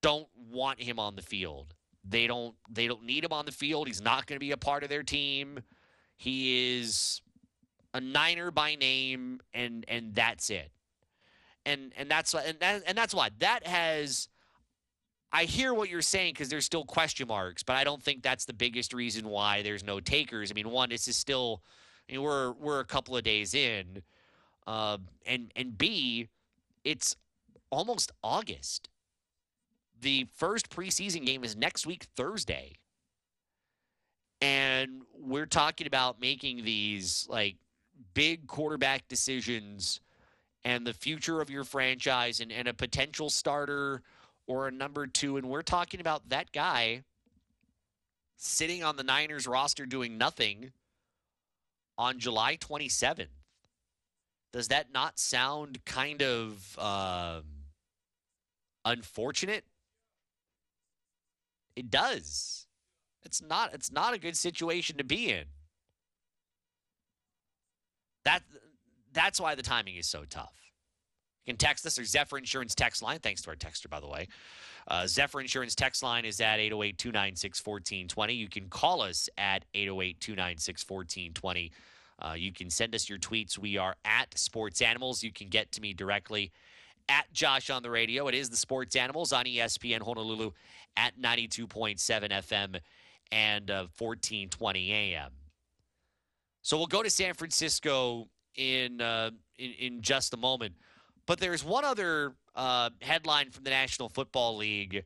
don't want him on the field. They don't. They don't need him on the field. He's not going to be a part of their team. He is a Niner by name, and and that's it. And and that's and that, and that's why that has. I hear what you're saying because there's still question marks, but I don't think that's the biggest reason why there's no takers. I mean, one, this is still, I mean, we're we're a couple of days in, uh, and and B, it's almost August. The first preseason game is next week Thursday, and we're talking about making these like big quarterback decisions and the future of your franchise and, and a potential starter or a number two. And we're talking about that guy sitting on the Niners roster doing nothing on July 27th. Does that not sound kind of um, unfortunate? It does. It's not. It's not a good situation to be in. That that's why the timing is so tough. You can text us or Zephyr Insurance text line. Thanks to our texter, by the way. Uh, Zephyr Insurance text line is at 808 296 1420. You can call us at 808 296 1420. Uh, you can send us your tweets. We are at Sports Animals. You can get to me directly at Josh on the radio. It is the Sports Animals on ESPN Honolulu at 92.7 FM and uh, 1420 AM. So we'll go to San Francisco in, uh, in in just a moment. But there's one other uh, headline from the National Football League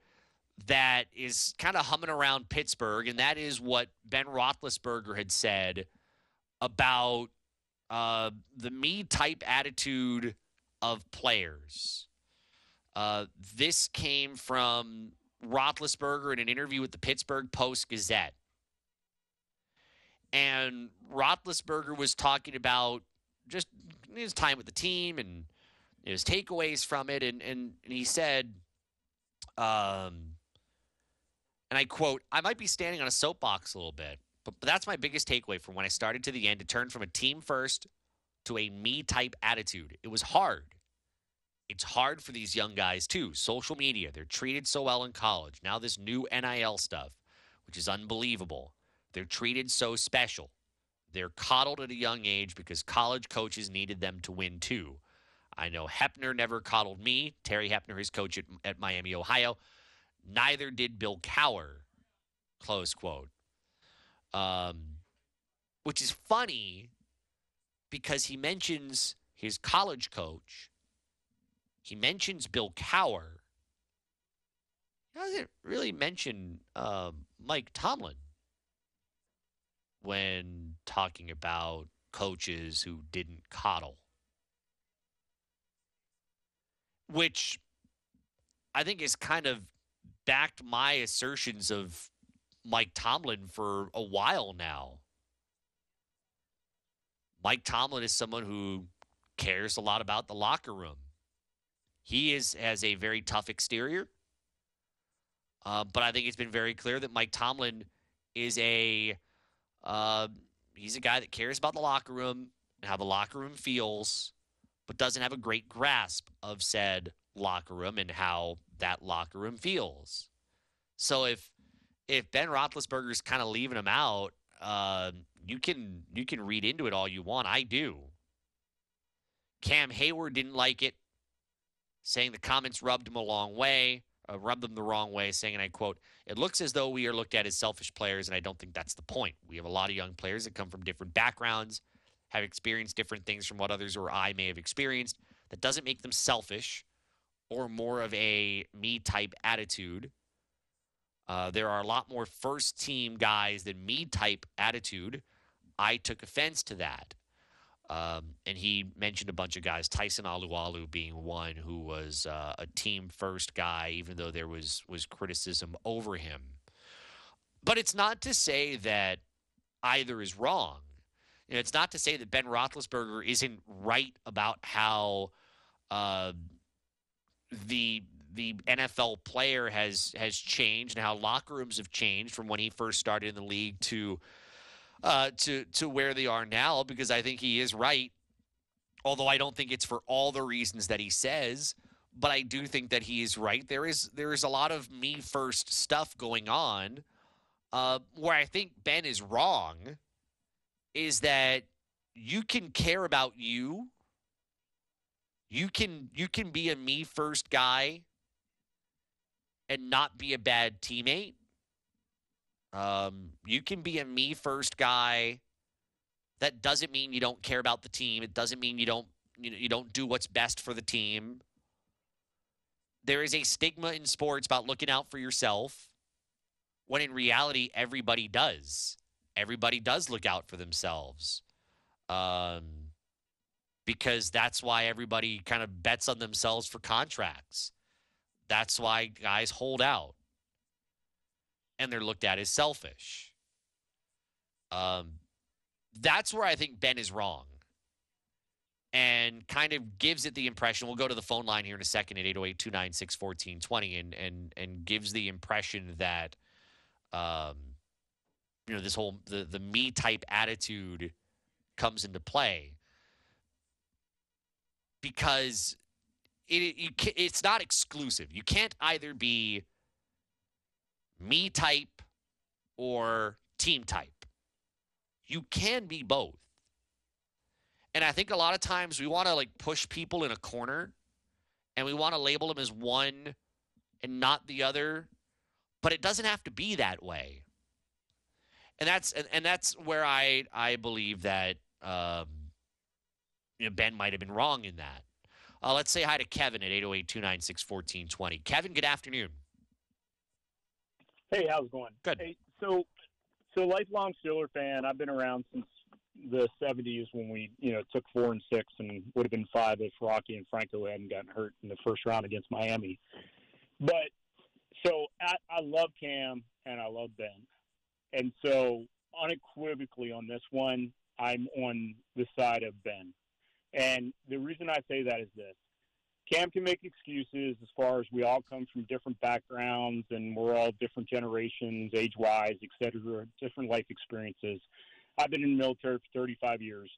that is kind of humming around Pittsburgh, and that is what Ben Roethlisberger had said about uh, the me type attitude of players. Uh, this came from Roethlisberger in an interview with the Pittsburgh Post Gazette. And Roethlisberger was talking about just his time with the team and his takeaways from it. And, and, and he said, um, and I quote, I might be standing on a soapbox a little bit, but, but that's my biggest takeaway from when I started to the end. To turn from a team first to a me type attitude. It was hard. It's hard for these young guys too. Social media, they're treated so well in college. Now, this new NIL stuff, which is unbelievable. They're treated so special. They're coddled at a young age because college coaches needed them to win too. I know Hoeppner never coddled me. Terry Hoeppner, his coach at, at Miami, Ohio. Neither did Bill Cowher. Close quote. Um, which is funny because he mentions his college coach. He mentions Bill Cowher. He doesn't really mention um, Mike Tomlin when talking about coaches who didn't coddle. Which, I think has kind of backed my assertions of Mike Tomlin for a while now. Mike Tomlin is someone who cares a lot about the locker room. He is has a very tough exterior, uh, but I think it's been very clear that Mike Tomlin is a uh, he's a guy that cares about the locker room and how the locker room feels, but doesn't have a great grasp of said locker room and how that locker room feels. So if if Ben Roethlisberger's kind of leaving him out, uh, you can you can read into it all you want. I do. Cam Heyward didn't like it, saying the comments rubbed him a long way, uh, rubbed them the wrong way, saying, and I quote, "It looks as though we are looked at as selfish players, and I don't think that's the point. We have a lot of young players that come from different backgrounds, have experienced different things from what others or I may have experienced. That doesn't make them selfish or more of a me type attitude." Uh, there are a lot more first team guys than me type attitude. I took offense to that. Um, and he mentioned a bunch of guys, Tyson Alualu being one who was uh, a team first guy, even though there was was criticism over him. But it's not to say that either is wrong. You know, it's not to say that Ben Roethlisberger isn't right about how uh, the the NFL player has has changed and how locker rooms have changed from when he first started in the league to uh, to to where they are now. Because I think he is right, although I don't think it's for all the reasons that he says. But I do think that he is right. There is there is a lot of me first stuff going on. Uh, where I think Ben is wrong is that you can care about you. You can you can be a me first guy and not be a bad teammate. Um, you can be a me first guy. That doesn't mean you don't care about the team. It doesn't mean you don't you, know, you don't do what's best for the team. There is a stigma in sports about looking out for yourself, when in reality everybody does. Everybody does look out for themselves. Um, because that's why everybody kind of bets on themselves for contracts. That's why guys hold out and they're looked at as selfish. Um, that's where I think Ben is wrong and kind of gives it the impression. We'll go to the phone line here in a second at 808 296 1420 and, and, and gives the impression that, um, you know, this whole the, the me type attitude comes into play because it, you ca it's not exclusive. You can't either be me type or team type. You can be both. And I think a lot of times we want to like push people in a corner and we want to label them as one and not the other, but it doesn't have to be that way. And that's and, and that's where I I believe that um, you know, Ben might have been wrong in that. Uh, let's say hi to Kevin at 808 296 1420. Kevin, good afternoon. Hey, how's it going? Good. Hey, so, so lifelong Steeler fan. I've been around since the '70s when we, you know, took four and six, and would have been five if Rocky and Franco hadn't gotten hurt in the first round against Miami. But so I, I love Cam and I love Ben, and so unequivocally on this one, I'm on the side of Ben. And the reason I say that is this. Cam can make excuses as far as we all come from different backgrounds and we're all different generations, age wise, et cetera, different life experiences. I've been in the military for 35 years.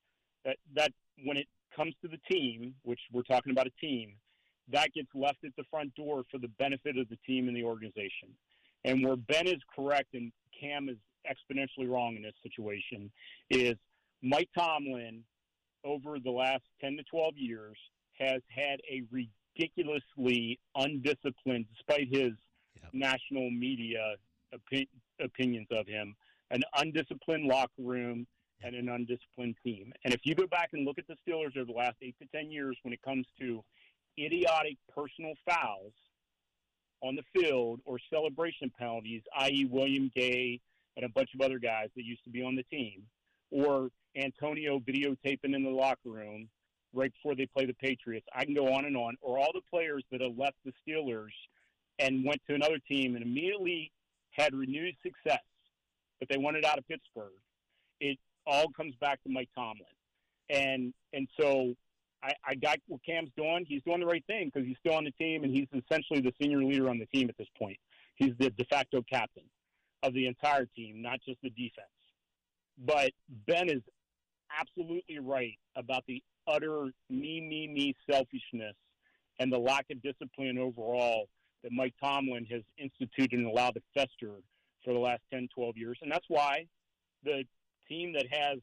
That, that when it comes to the team, which we're talking about a team, that gets left at the front door for the benefit of the team and the organization. And where Ben is correct and Cam is exponentially wrong in this situation is Mike Tomlin over the last 10 to 12 years has had a ridiculously undisciplined, despite his Yep. national media opi- opinions of him, an undisciplined locker room and an undisciplined team. And if you go back and look at the Steelers over the last eight to 10 years when it comes to idiotic personal fouls on the field or celebration penalties, i.e., William Gay and a bunch of other guys that used to be on the team, or Antonio videotaping in the locker room right before they play the Patriots. I can go on and on. Or all the players that have left the Steelers and went to another team and immediately had renewed success, but they wanted out of Pittsburgh. It all comes back to Mike Tomlin, and and so I, I got what Cam's doing. He's doing the right thing because he's still on the team and he's essentially the senior leader on the team at this point. He's the de facto captain of the entire team, not just the defense. But Ben is absolutely right about the utter me, me, me selfishness and the lack of discipline overall that Mike Tomlin has instituted and allowed to fester for the last 10, 12 years. And that's why the team that has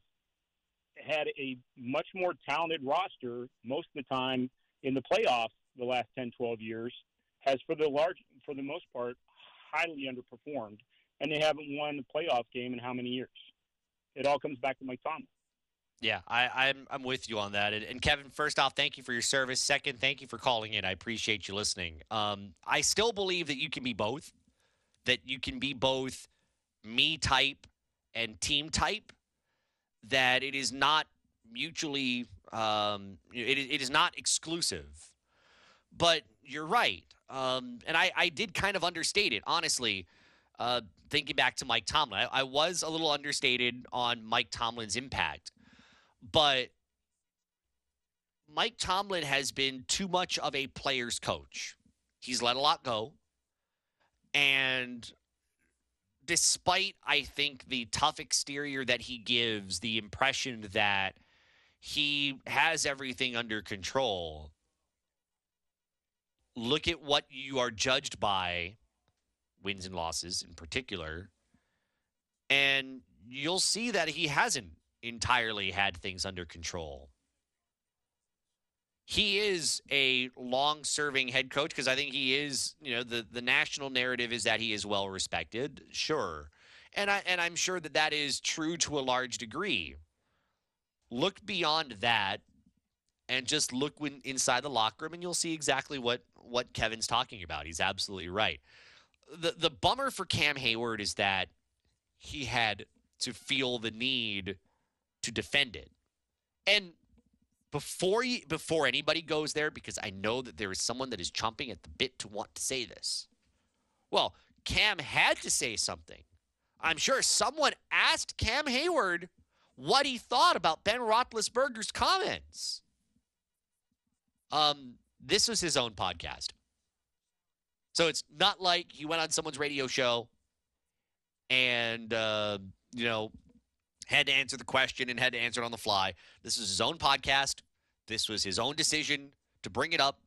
had a much more talented roster most of the time in the playoffs the last 10, 12 years has, for the large, for the most part, highly underperformed, and they haven't won a playoff game in how many years? It all comes back to Mike Tomlin. Yeah, I, I'm I'm with you on that. And, and Kevin, first off, thank you for your service. Second, thank you for calling in. I appreciate you listening. Um, I still believe that you can be both. That you can be both me type and team type. That it is not mutually. Um, it, it is not exclusive. But you're right. Um, and I, I did kind of understate it, honestly. Uh, thinking back to Mike Tomlin, I, I was a little understated on Mike Tomlin's impact but Mike Tomlin has been too much of a player's coach. He's let a lot go. And despite, I think, the tough exterior that he gives, the impression that he has everything under control, look at what you are judged by, wins and losses in particular, and you'll see that he hasn't entirely had things under control. He is a long serving head coach because I think he is, you know, the, the national narrative is that he is well respected, sure. And I and I'm sure that that is true to a large degree. Look beyond that and just look when, inside the locker room and you'll see exactly what what Kevin's talking about. He's absolutely right. The the bummer for Cam Heyward is that he had to feel the need to defend it. And before you, before anybody goes there, because I know that there is someone that is chomping at the bit to want to say this. Well, Cam had to say something. I'm sure someone asked Cam Heyward what he thought about Ben Roethlisberger's comments. Um, this was his own podcast. So it's not like he went on someone's radio show and, uh, you know, had to answer the question and had to answer it on the fly. This was his own podcast. This was his own decision to bring it up,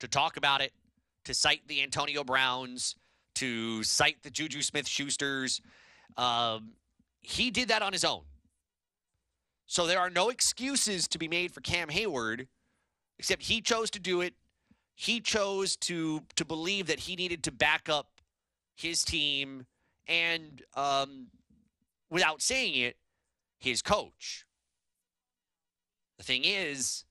to talk about it, to cite the Antonio Browns, to cite the Juju Smith Schusters. Um, he did that on his own. So there are no excuses to be made for Cam Heyward, except he chose to do it. He chose to to believe that he needed to back up his team, and um, without saying it, his coach. The thing is,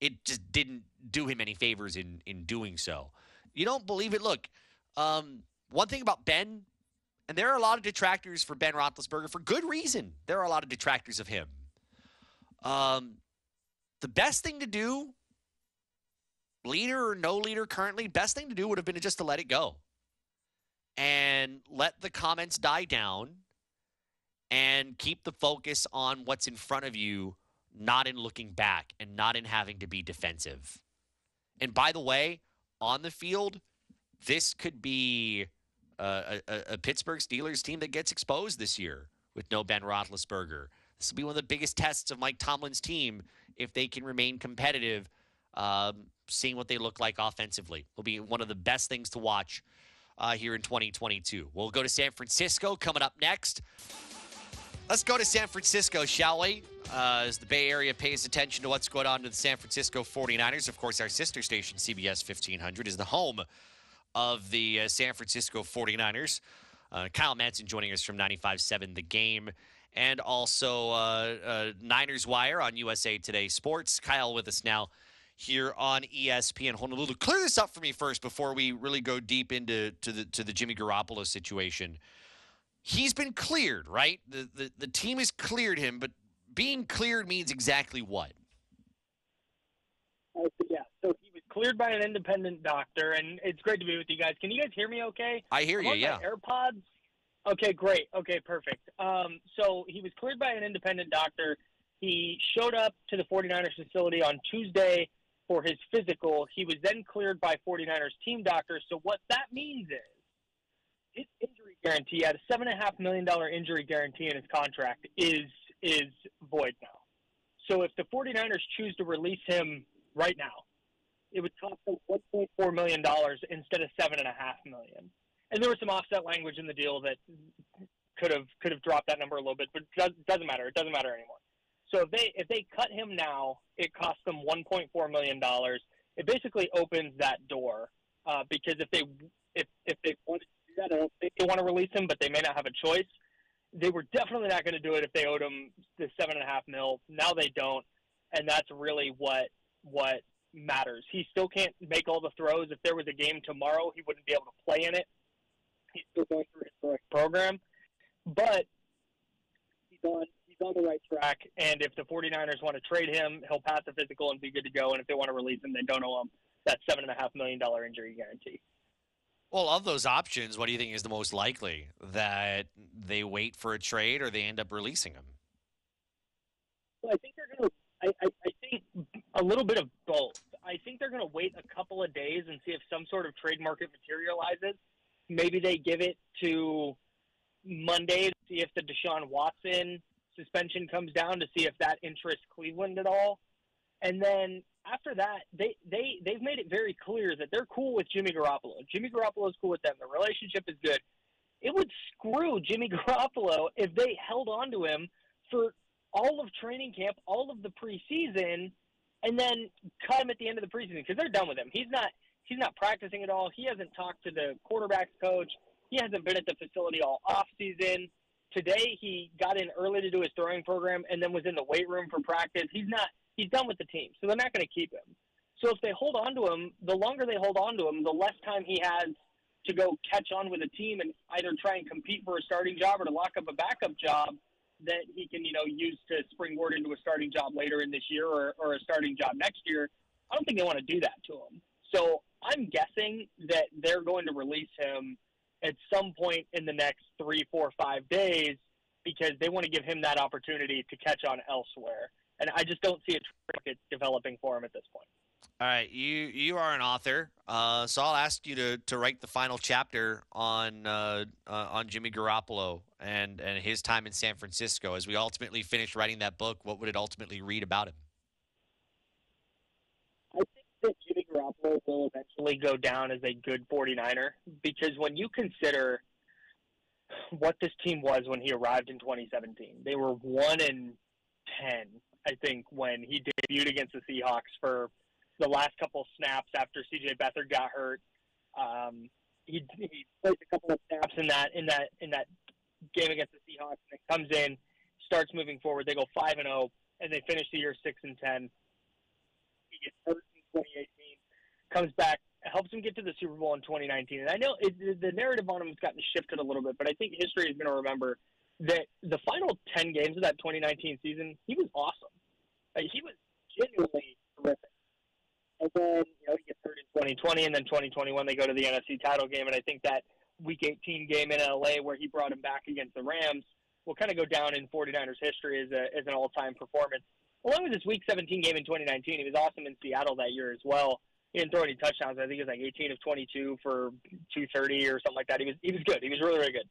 it just didn't do him any favors in in doing so. You don't believe it? Look, um, one thing about Ben, and there are a lot of detractors for Ben Roethlisberger for good reason. There are a lot of detractors of him. Um, the best thing to do, leader or no leader currently, best thing to do would have been just to let it go and let the comments die down and keep the focus on what's in front of you, not in looking back and not in having to be defensive. And by the way, on the field, this could be a, a, a Pittsburgh Steelers team that gets exposed this year with no Ben Roethlisberger. This will be one of the biggest tests of Mike Tomlin's team if they can remain competitive. Um, seeing what they look like offensively will be one of the best things to watch uh, here in 2022. We'll go to San Francisco coming up next. Let's go to San Francisco, shall we? Uh, as the Bay Area pays attention to what's going on to the San Francisco 49ers. Of course, our sister station, CBS 1500, is the home of the uh, San Francisco 49ers. Uh, Kyle Madson joining us from 95.7 The Game and also uh, uh, Niners Wire on USA Today Sports. Kyle with us now here on ESPN Honolulu. Clear this up for me first before we really go deep into to the to the Jimmy Garoppolo situation he's been cleared, right? The, the the team has cleared him, but being cleared means exactly what? Uh, yeah, so he was cleared by an independent doctor, and it's great to be with you guys. Can you guys hear me? Okay. I hear I'm you. Yeah. AirPods. Okay, great. Okay, perfect. Um, so he was cleared by an independent doctor. He showed up to the 49ers facility on Tuesday for his physical. He was then cleared by 49ers team doctors. So what that means is his guarantee, had a seven and a half million dollar injury guarantee in his contract, is is void now. So if the 49ers choose to release him right now, it would cost them 1.4 million dollars instead of seven and a half million. And there was some offset language in the deal that could have could have dropped that number a little bit, but it does- doesn't matter. It doesn't matter anymore. So if they if they cut him now, it costs them 1.4 million dollars. It basically opens that door uh, because if they if if they want that, I don't think they want to release him, but they may not have a choice. They were definitely not going to do it if they owed him the seven and a half mil. Now they don't, and that's really what what matters. He still can't make all the throws. If there was a game tomorrow, he wouldn't be able to play in it. He's still going through his correct program, but he's on he's on the right track. And if the 49ers want to trade him, he'll pass the physical and be good to go. And if they want to release him, they don't owe him that seven and a half million dollar injury guarantee. Well, of those options, what do you think is the most likely? That they wait for a trade or they end up releasing him? Well, I think they're going to. I, I, I think a little bit of both. I think they're going to wait a couple of days and see if some sort of trade market materializes. Maybe they give it to Monday to see if the Deshaun Watson suspension comes down to see if that interests Cleveland at all. And then after that, they they they've made it very clear that they're cool with Jimmy Garoppolo. Jimmy Garoppolo is cool with them. The relationship is good. It would screw Jimmy [LAUGHS] Garoppolo if they held on to him for all of training camp, all of the preseason, and then cut him at the end of the preseason because they're done with him. He's not he's not practicing at all. He hasn't talked to the quarterbacks coach. He hasn't been at the facility all off season. Today he got in early to do his throwing program and then was in the weight room for practice. He's not he's done with the team, so they're not going to keep him. So if they hold on to him, the longer they hold on to him, the less time he has to go catch on with a team and either try and compete for a starting job or to lock up a backup job that he can, you know, use to springboard into a starting job later in this year or, or a starting job next year. I don't think they want to do that to him. So I'm guessing that they're going to release him at some point in the next three, four, five days because they want to give him that opportunity to catch on elsewhere. And I just don't see a market developing for him at this point. All right, you you are an author, uh, so I'll ask you to, to write the final chapter on uh, uh, on Jimmy Garoppolo and, and his time in San Francisco. As we ultimately finish writing that book, what would it ultimately read about him? I think that Jimmy Garoppolo will eventually go down as a good 49er because when you consider what this team was when he arrived in 2017, they were 1 in 10, I think, when he debuted against the Seahawks for the last couple snaps after CJ Beathard got hurt. Um, he, he a couple of snaps in that in that in that game against the Seahawks and it comes in, starts moving forward. They go five and zero, and they finish the year six and ten. He gets hurt in 2018, comes back, helps him get to the Super Bowl in 2019. And I know it, the narrative on him has gotten shifted a little bit, but I think history is going to remember that the final 10 games of that 2019 season, he was awesome. Like, he was genuinely terrific. And then, you know, he gets hurt in 2020, and then 2021 they go to the NFC title game, and I think that Week 18 game in LA where he brought him back against the Rams will kind of go down in 49ers history as, a, as an all-time performance. Along with his Week 17 game in 2019, he was awesome in Seattle that year as well. He didn't throw any touchdowns. I think he was like 18 of 22 for 230 or something like that. He was he was good. He was really really good.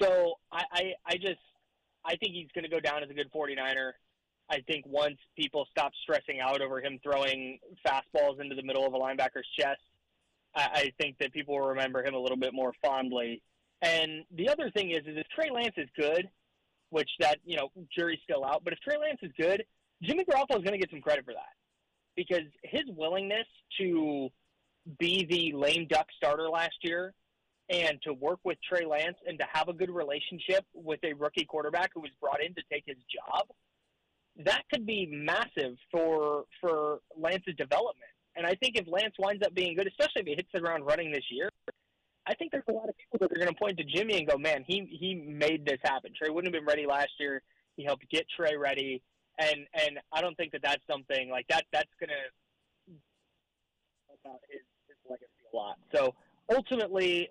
So I I, I just I think he's going to go down as a good 49er. I think once people stop stressing out over him throwing fastballs into the middle of a linebacker's chest, I, I think that people will remember him a little bit more fondly. And the other thing is, is if Trey Lance is good, which that you know jury's still out, but if Trey Lance is good, Jimmy Garoppolo is going to get some credit for that because his willingness to be the lame duck starter last year and to work with Trey Lance and to have a good relationship with a rookie quarterback who was brought in to take his job, that could be massive for for Lance's development. And I think if Lance winds up being good, especially if he hits the ground running this year, I think there's a lot of people that are going to point to Jimmy and go, "Man, he he made this happen. Trey wouldn't have been ready last year. He helped get Trey ready." And and I don't think that that's something like that. That's going to about his, his legacy a lot. So ultimately,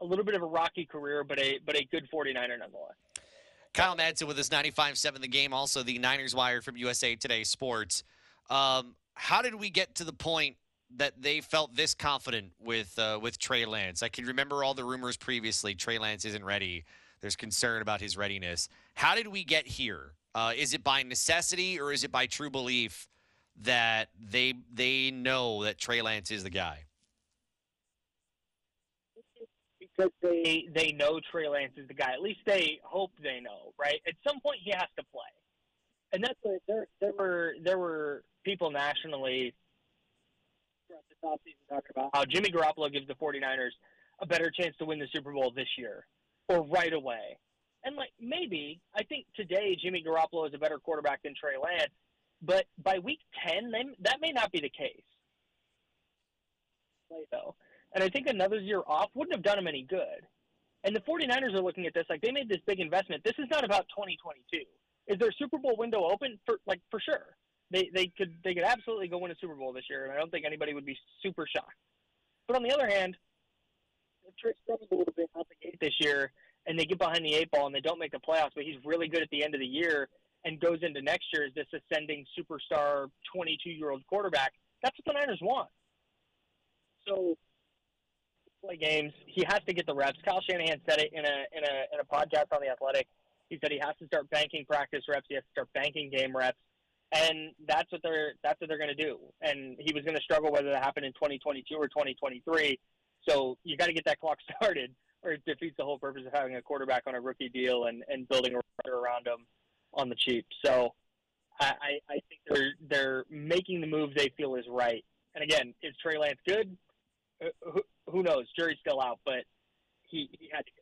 a little bit of a rocky career, but a but a good 49er nonetheless. Kyle Madson with his 95-7 the game, also the Niners Wire from USA Today Sports. Um, how did we get to the point that they felt this confident with uh, with Trey Lance? I can remember all the rumors previously. Trey Lance isn't ready. There's concern about his readiness. How did we get here? Uh, is it by necessity or is it by true belief that they they know that Trey Lance is the guy? Because they they know Trey Lance is the guy. At least they hope they know, right? At some point, he has to play, and that's what there there were there were people nationally talking about how Jimmy Garoppolo gives the 49ers a better chance to win the Super Bowl this year or right away. And like maybe I think today Jimmy Garoppolo is a better quarterback than Trey Lance, but by week 10, they, that may not be the case. Play though. And I think another year off wouldn't have done him any good. And the 49ers are looking at this like they made this big investment. This is not about 2022. Is their Super Bowl window open for like for sure? They they could they could absolutely go win a Super Bowl this year, and I don't think anybody would be super shocked. But on the other hand, if struggles a little bit out the gate this year, and they get behind the eight ball and they don't make the playoffs, but he's really good at the end of the year and goes into next year as this ascending superstar 22 year old quarterback, that's what the Niners want. So play games. He has to get the reps. Kyle Shanahan said it in a in a in a podcast on the Athletic. He said he has to start banking practice reps. He has to start banking game reps, and that's what they're that's what they're going to do. And he was going to struggle whether that happened in 2022 or 2023. So you got to get that clock [LAUGHS] started, or it defeats the whole purpose of having a quarterback on a rookie deal and and building around him on the cheap. So I I I think they're they're making the move they feel is right. And again, is Trey Lance good? Uh, Who, who knows? Jury's still out, but he, he had to. Go.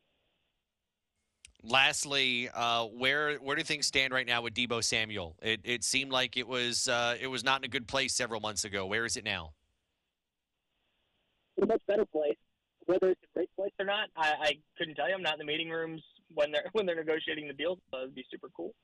Lastly, uh, where where do things stand right now with Deebo Samuel? It it seemed like it was uh, it was not in a good place several months ago. Where is it now? a much better place. Whether it's a great place or not, I, I couldn't tell you. I'm not in the meeting rooms when they're [LAUGHS] when they're negotiating the deals. So it'd be super cool.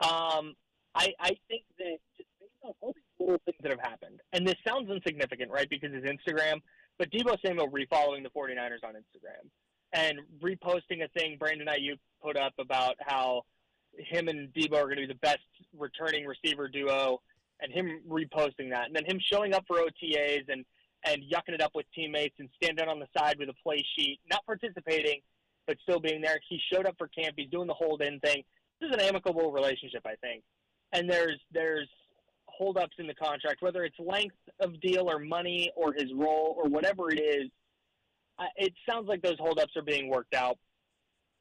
Um, I I think that just based on all these little things that have happened, and this sounds insignificant, right? Because it's Instagram, but Deebo Samuel refollowing the 49ers on Instagram and reposting a thing Brandon Aiyuk put up about how him and Deebo are going to be the best returning receiver duo, and him reposting that, and then him showing up for OTAs and and yucking it up with teammates and standing on the side with a play sheet, not participating, but still being there. He showed up for camp. He's doing the hold in thing. This is an amicable relationship, I think. And there's there's holdups in the contract, whether it's length of deal or money or his role or whatever it is. It sounds like those holdups are being worked out.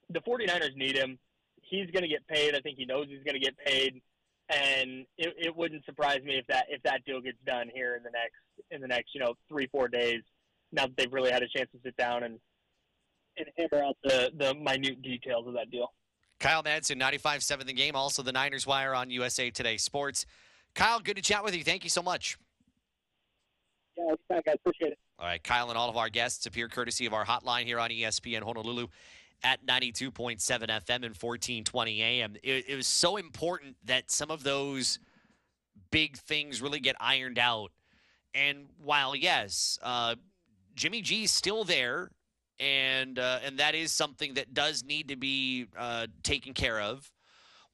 The 49ers need him. He's going to get paid. I think he knows he's going to get paid, and it, it wouldn't surprise me if that if that deal gets done here in the next in the next you know three four days. Now that they've really had a chance to sit down and and hammer out the the minute details of that deal. Kyle Madson, 95.7 The Game, also the Niners Wire on USA Today Sports. Kyle, good to chat with you. Thank you so much. Yeah, guys, appreciate it. All right, Kyle and all of our guests appear courtesy of our hotline here on ESPN Honolulu at 92.7 FM and 1420 AM. It, it was so important that some of those big things really get ironed out. And while, yes, uh, Jimmy G's still there, and uh, and that is something that does need to be uh, taken care of.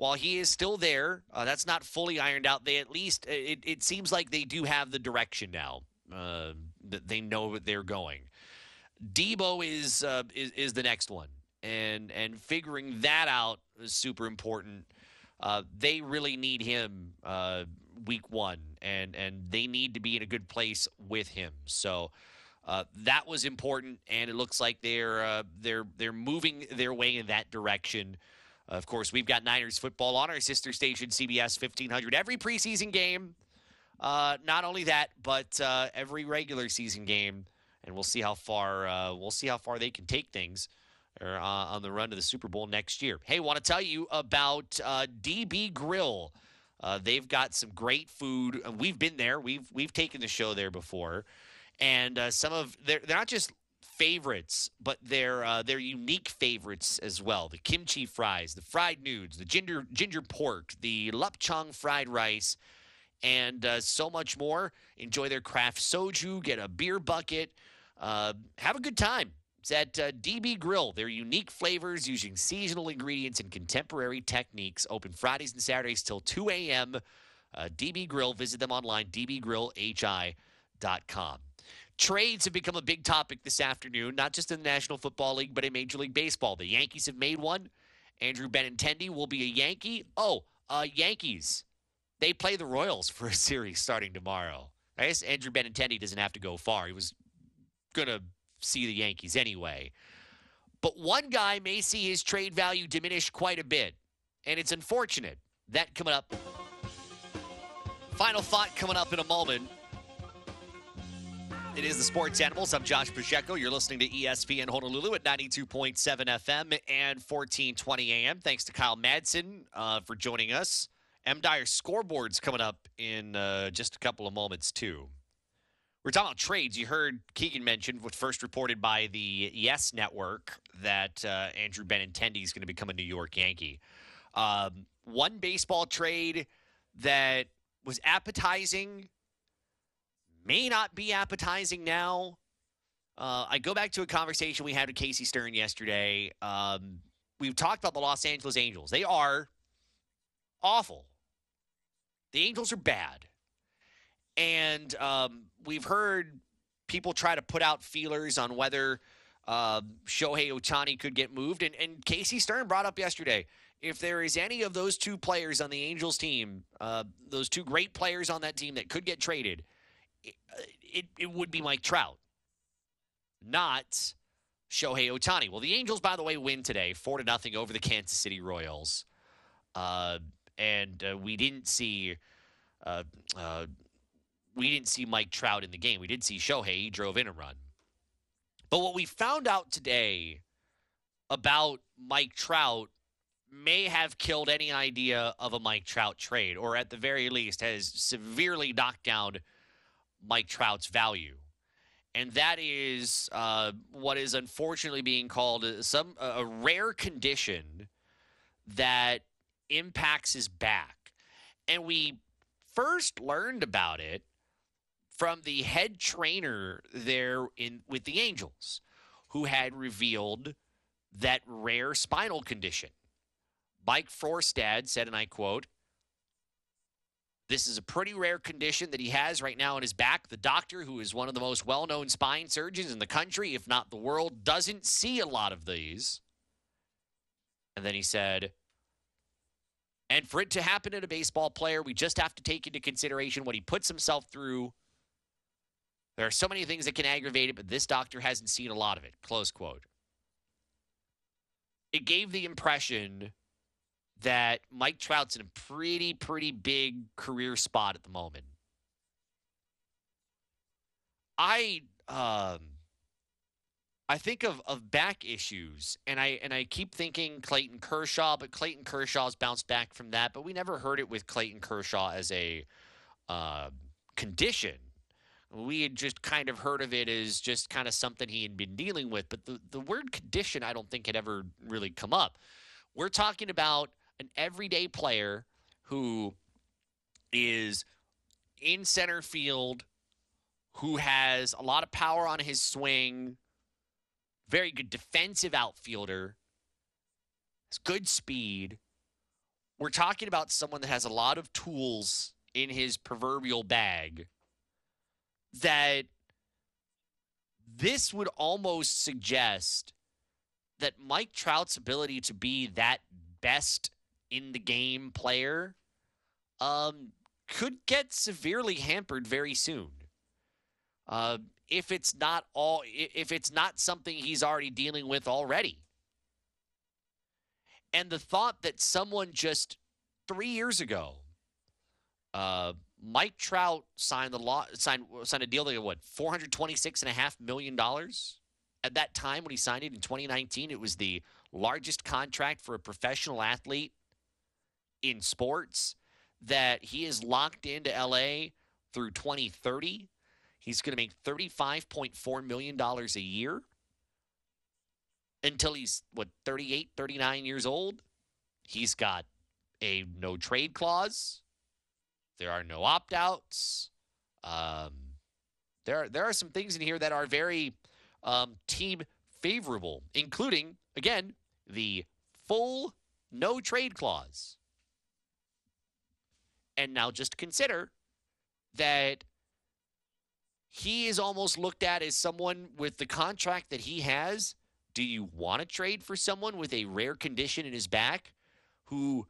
While he is still there, uh, that's not fully ironed out. They at least it, it seems like they do have the direction now. Uh, that they know what they're going. Deebo is, uh, is is the next one, and and figuring that out is super important. Uh, they really need him uh, week one, and and they need to be in a good place with him. So uh, that was important, and it looks like they're uh, they're they're moving their way in that direction. Of course, we've got Niners football on our sister station, CBS 1500, every preseason game. Uh, not only that, but uh, every regular season game, and we'll see how far uh, we'll see how far they can take things or, uh, on the run to the Super Bowl next year. Hey, want to tell you about uh, DB Grill. Uh, they've got some great food. We've been there. We've we've taken the show there before, and some of they're they're not just favorites, but they're uh, they're unique favorites as well. The kimchi fries, the fried nudes, the ginger ginger pork, the lapchang fried rice and uh, so much more. Enjoy their craft soju, get a beer bucket, uh, have a good time. It's at uh, DB Grill. Their unique flavors using seasonal ingredients and contemporary techniques. Open Fridays and Saturdays till 2 a.m. Uh, DB Grill. Visit them online, dbgrillhi.com. Trades have become a big topic this afternoon, not just in the National Football League, but in Major League Baseball. The Yankees have made one. Andrew Benintendi will be a Yankee. Oh, uh, Yankees. They play the Royals for a [LAUGHS] series starting tomorrow. I guess Andrew Benintendi doesn't have to go far. He was going to see the Yankees anyway. But one guy may see his trade value diminish quite a bit, and it's unfortunate. That coming up. Final thought coming up in a moment. It is the Sports Animals. I'm Josh Pacheco. You're listening to ESPN Honolulu at 92.7 FM and 1420 AM. Thanks to Kyle Madson uh, for joining us. M. Dyer scoreboards coming up in uh, just a couple of moments, too. We're talking about trades. You heard Keegan mention, was first reported by the Yes Network, that uh, Andrew Benintendi is going to become a New York Yankee. Um, one baseball trade that was appetizing may not be appetizing now. Uh, I go back to a conversation we had with Casey Stern yesterday. Um, we've talked about the Los Angeles Angels. They are awful. The Angels are bad. And um, we've heard people try to put out feelers on whether uh, Shohei Ohtani could get moved. And, and Casey Stern brought up yesterday if there is any of those two players on the Angels team, uh, those two great players on that team that could get traded, it, it, would be Mike Trout, not Shohei Ohtani. Well, the Angels, by the way, win today, four to nothing over the Kansas City Royals, uh, and uh, we didn't see. Uh, uh, we didn't see Mike Trout in the game. We did see Shohei. He drove in a run. But what we found out today about Mike Trout may have killed any idea of a Mike Trout trade, or at the very least has severely knocked down Mike Trout's value. And that is uh, what is unfortunately being called some a rare condition that impacts his back. And we first learned about it from the head trainer there in with the Angels, who had revealed that rare spinal condition. Mike Frostad said, and I quote, this is a pretty rare condition that he has right now in his back. The doctor, who is one of the most well known spine surgeons in the country, if not the world, doesn't see a lot of these. And then he said, and for it to happen in a baseball player, we just have to take into consideration what he puts himself through. There are so many things that can aggravate it, but this doctor hasn't seen a lot of it. Close quote. It gave the impression that Mike Trout's in a pretty, pretty big career spot at the moment. I um I think of, of back issues and I and I keep thinking Clayton Kershaw, but Clayton Kershaw's bounced back from that, but we never heard it with Clayton Kershaw as a uh, condition. We had just kind of heard of it as just kind of something he had been dealing with, but the, the word condition I don't think had ever really come up. We're talking about an everyday player who is in center field, who has a lot of power on his swing, very good defensive outfielder, has good speed. We're talking about someone that has a lot of tools in his proverbial bag that this would almost suggest that Mike Trout's ability to be that best in the game player um, could get severely hampered very soon. Uh, if it's not all, if it's not something he's already dealing with already. And the thought that someone just three years ago, uh, Mike Trout signed the law, signed signed a deal that what four hundred twenty six and a half million dollars. At that time when he signed it in 2019, it was the largest contract for a professional athlete in sports. That he is locked into LA through 2030. He's going to make $35.4 million a year until he's, what, 38, 39 years old. He's got a no trade clause, There are no opt outs. Um, there, there are some things in here that are very um, team favorable, including, again, the full no trade clause. And now just consider that he is almost looked at as someone with the contract that he has. Do you want to trade for someone with a rare condition in his back who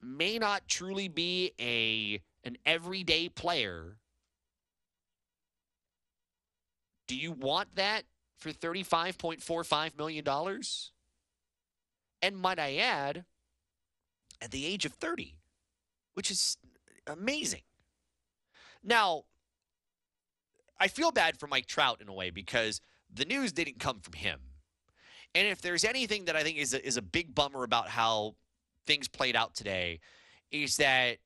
may not truly be a an everyday player? Do you want that for $35.45 million? And might I add, at the age of 30, which is amazing. Now, I feel bad for Mike Trout in a way because the news didn't come from him. And if there's anything that I think is a, is a big bummer about how things played out today, is that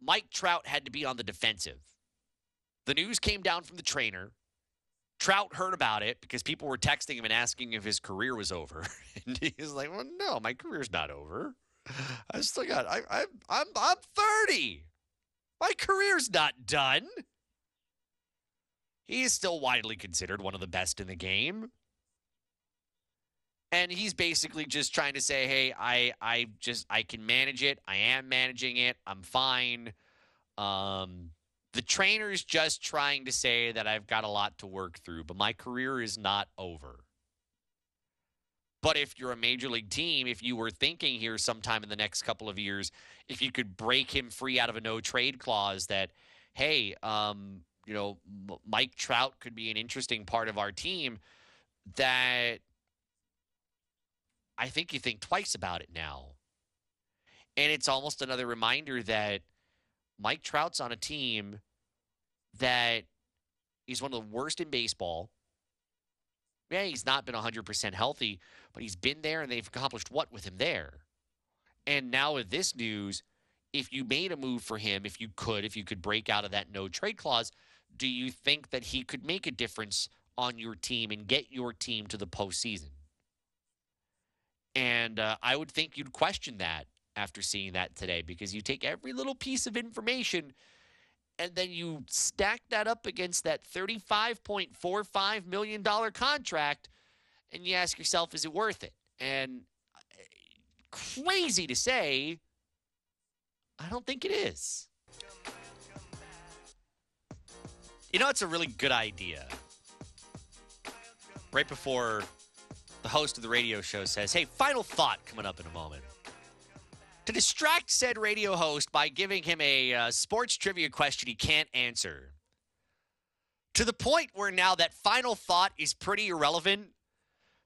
Mike Trout had to be on the defensive. The news came down from the trainer. Trout heard about it because people were texting him and asking if his career was over. [LAUGHS] and he was like, well, no, my career's not over. I still got, I, I, I'm, I'm 30. My career's not done. He is still widely considered one of the best in the game. And he's basically just trying to say, "Hey, I I just I can manage it. I am managing it. I'm fine." Um the trainer's just trying to say that I've got a lot to work through, but my career is not over. But if you're a major league team, if you were thinking here sometime in the next couple of years, if you could break him free out of a no trade clause that, hey, um, you know, Mike Trout could be an interesting part of our team, that I think you think twice about it now. And it's almost another reminder that Mike Trout's on a team that is one of the worst in baseball. Yeah, he's not been 100% healthy, but he's been there and they've accomplished what with him there? And now with this news, if you made a move for him, if you could, if you could break out of that no trade clause, do you think that he could make a difference on your team and get your team to the postseason? And uh, I would think you'd question that after seeing that today because you take every little piece of information and then you stack that up against that $35.45 million contract and you ask yourself, is it worth it? And crazy to say, I don't think it is. You know, it's a really good idea. Right before the host of the radio show says, hey, final thought coming up in a moment. To distract said radio host by giving him a uh, sports trivia question he can't answer. To the point where now that final thought is pretty irrelevant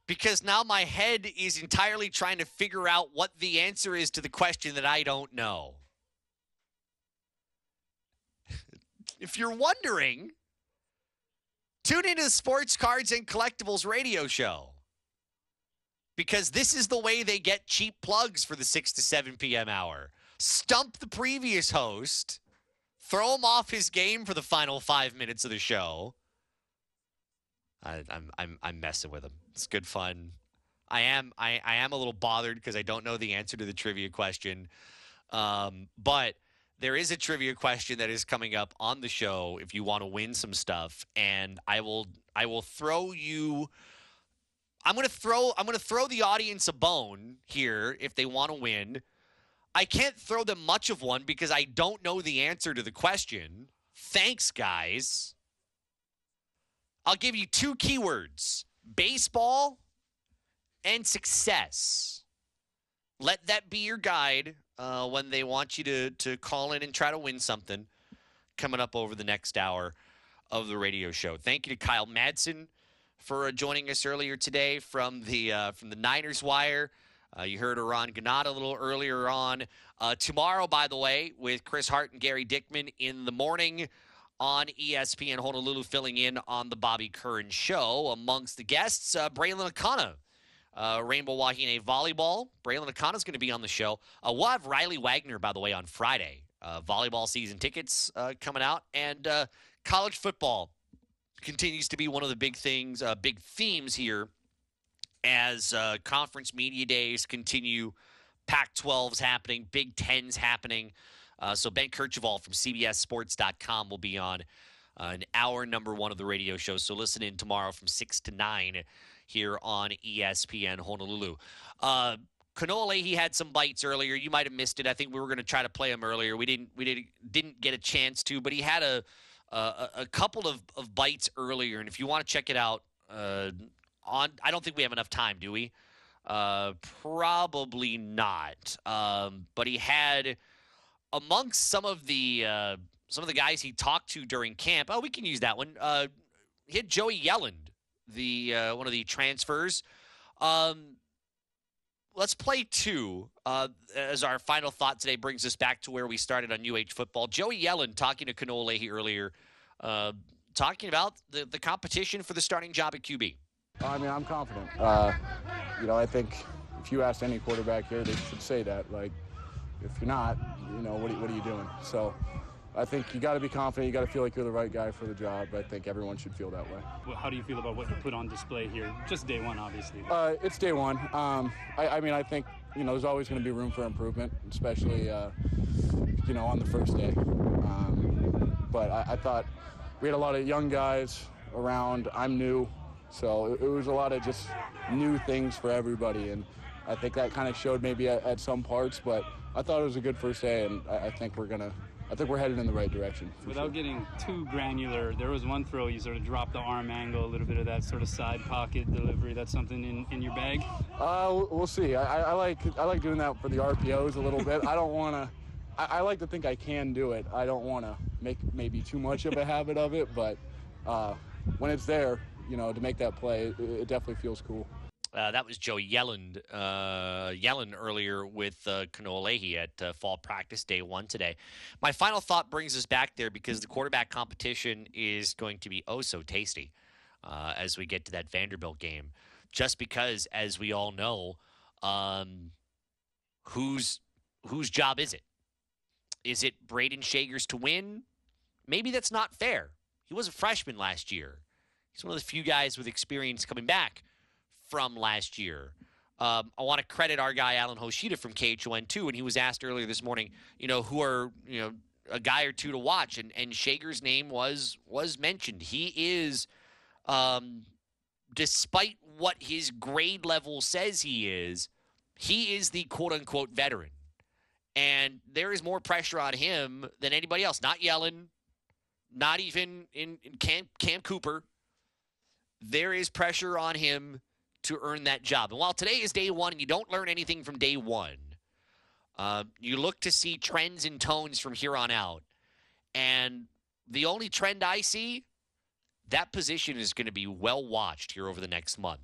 because now my head is entirely trying to figure out what the answer is to the question that I don't know. [LAUGHS] if you're wondering, tune into the Sports Cards and Collectibles radio show because this is the way they get cheap plugs for the 6 to 7 p.m. hour. Stump the previous host, throw him off his game for the final five minutes of the show. I, I'm I'm I'm messing with him. It's good fun. I am I, I am a little bothered because I don't know the answer to the trivia question. Um, but there is a trivia question that is coming up on the show if you want to win some stuff, and I will I will throw you I'm gonna throw I'm gonna throw the audience a bone here if they want to win. I can't throw them much of one because I don't know the answer to the question. Thanks, guys. I'll give you two keywords baseball and success. Let that be your guide uh, when they want you to, to call in and try to win something coming up over the next hour of the radio show. Thank you to Kyle Madson for uh, joining us earlier today from the uh, from the Niners Wire. Uh, you heard Eran Ganot a little earlier on. Uh, tomorrow, by the way, with Chris Hart and Gary Dickman in the morning on ESPN Honolulu, filling in on the Bobby Curran show. Amongst the guests, uh, Braylon Akana, uh, Rainbow Wahine Volleyball. Braylon Akana is going to be on the show. Uh, we'll have Riley Wagner, by the way, on Friday. Uh, volleyball season tickets uh, coming out. And uh, college football continues to be one of the big things, big themes here as conference media days continue. Pac 12's happening, Big Ten's happening. Uh, so Ben Kercheval from CBSSports.com will be on uh, an hour number one of the radio show. So listen in tomorrow from 6 to 9 here on ESPN Honolulu. Uh, Kanoa he had some bites earlier. You might have missed it. I think we were going to try to play him earlier. We didn't. We didn't didn't get a chance to, but he had a a, a couple of, of bites earlier. And if you want to check it out, uh, on I don't think we have enough time, do we? Uh, probably not. Um, but he had amongst some of the uh, some of the guys he talked to during camp. Oh, we can use that one. Uh, he had Joey Yellen, the uh, one of the transfers. Um, let's play two uh, as our final thought today brings us back to where we started on UH football. Joey Yellen talking to Kanoa Leahey earlier, uh, talking about the, the competition for the starting job at QB. I mean, I'm confident. Uh, you know, I think if you asked any quarterback here, they should say that. Like, if you're not, you know, what are, what are you doing? So I think you got to be confident. You got to feel like you're the right guy for the job. I think everyone should feel that way. Well, How do you feel about what you put on display here? Just day one, obviously. Uh, it's day one. Um, I, I mean, I think you know there's always going to be room for improvement, especially uh, you know on the first day. Um, but I, I thought we had a lot of young guys around. I'm new, so it, it was a lot of just new things for everybody, and I think that kind of showed maybe at, at some parts. But I thought it was a good first day, and I, I think we're gonna. I think we're headed in the right direction. Without sure. getting too granular, there was one throw you sort of dropped the arm angle, a little bit of that sort of side pocket delivery. That's something in, in your bag. Uh, we'll- we'll see. I, I I like I like doing that for the RPOs a little bit. I don't want to. I, I like to think I can do it. I don't want to make maybe too much of a habit of it, but uh, when it's there, you know, to make that play, it, it definitely feels cool. Uh, that was Joe Yellen, uh, Yellen earlier with uh, Kanoa at uh, fall practice day one today. My final thought brings us back there because the quarterback competition is going to be oh so tasty uh, as we get to that Vanderbilt game. Just because, as we all know, um, whose whose job is it? Is it Braden Schager's to win? Maybe that's not fair. He was a freshman last year. He's one of the few guys with experience coming back from last year. Um, I want to credit our guy Alan Hoshida from KHON too, and he was asked earlier this morning, you know, who are you know a guy or two to watch, and and Schager's name was was mentioned. He is, um, despite what his grade level says he is, he is the quote unquote veteran, and there is more pressure on him than anybody else. Not Yellen, not even in, in Cam Cam Cooper. There is pressure on him to earn that job. And while today is day one and you don't learn anything from day one, uh, you look to see trends and tones from here on out. And the only trend I see, that position is going to be well watched here over the next month.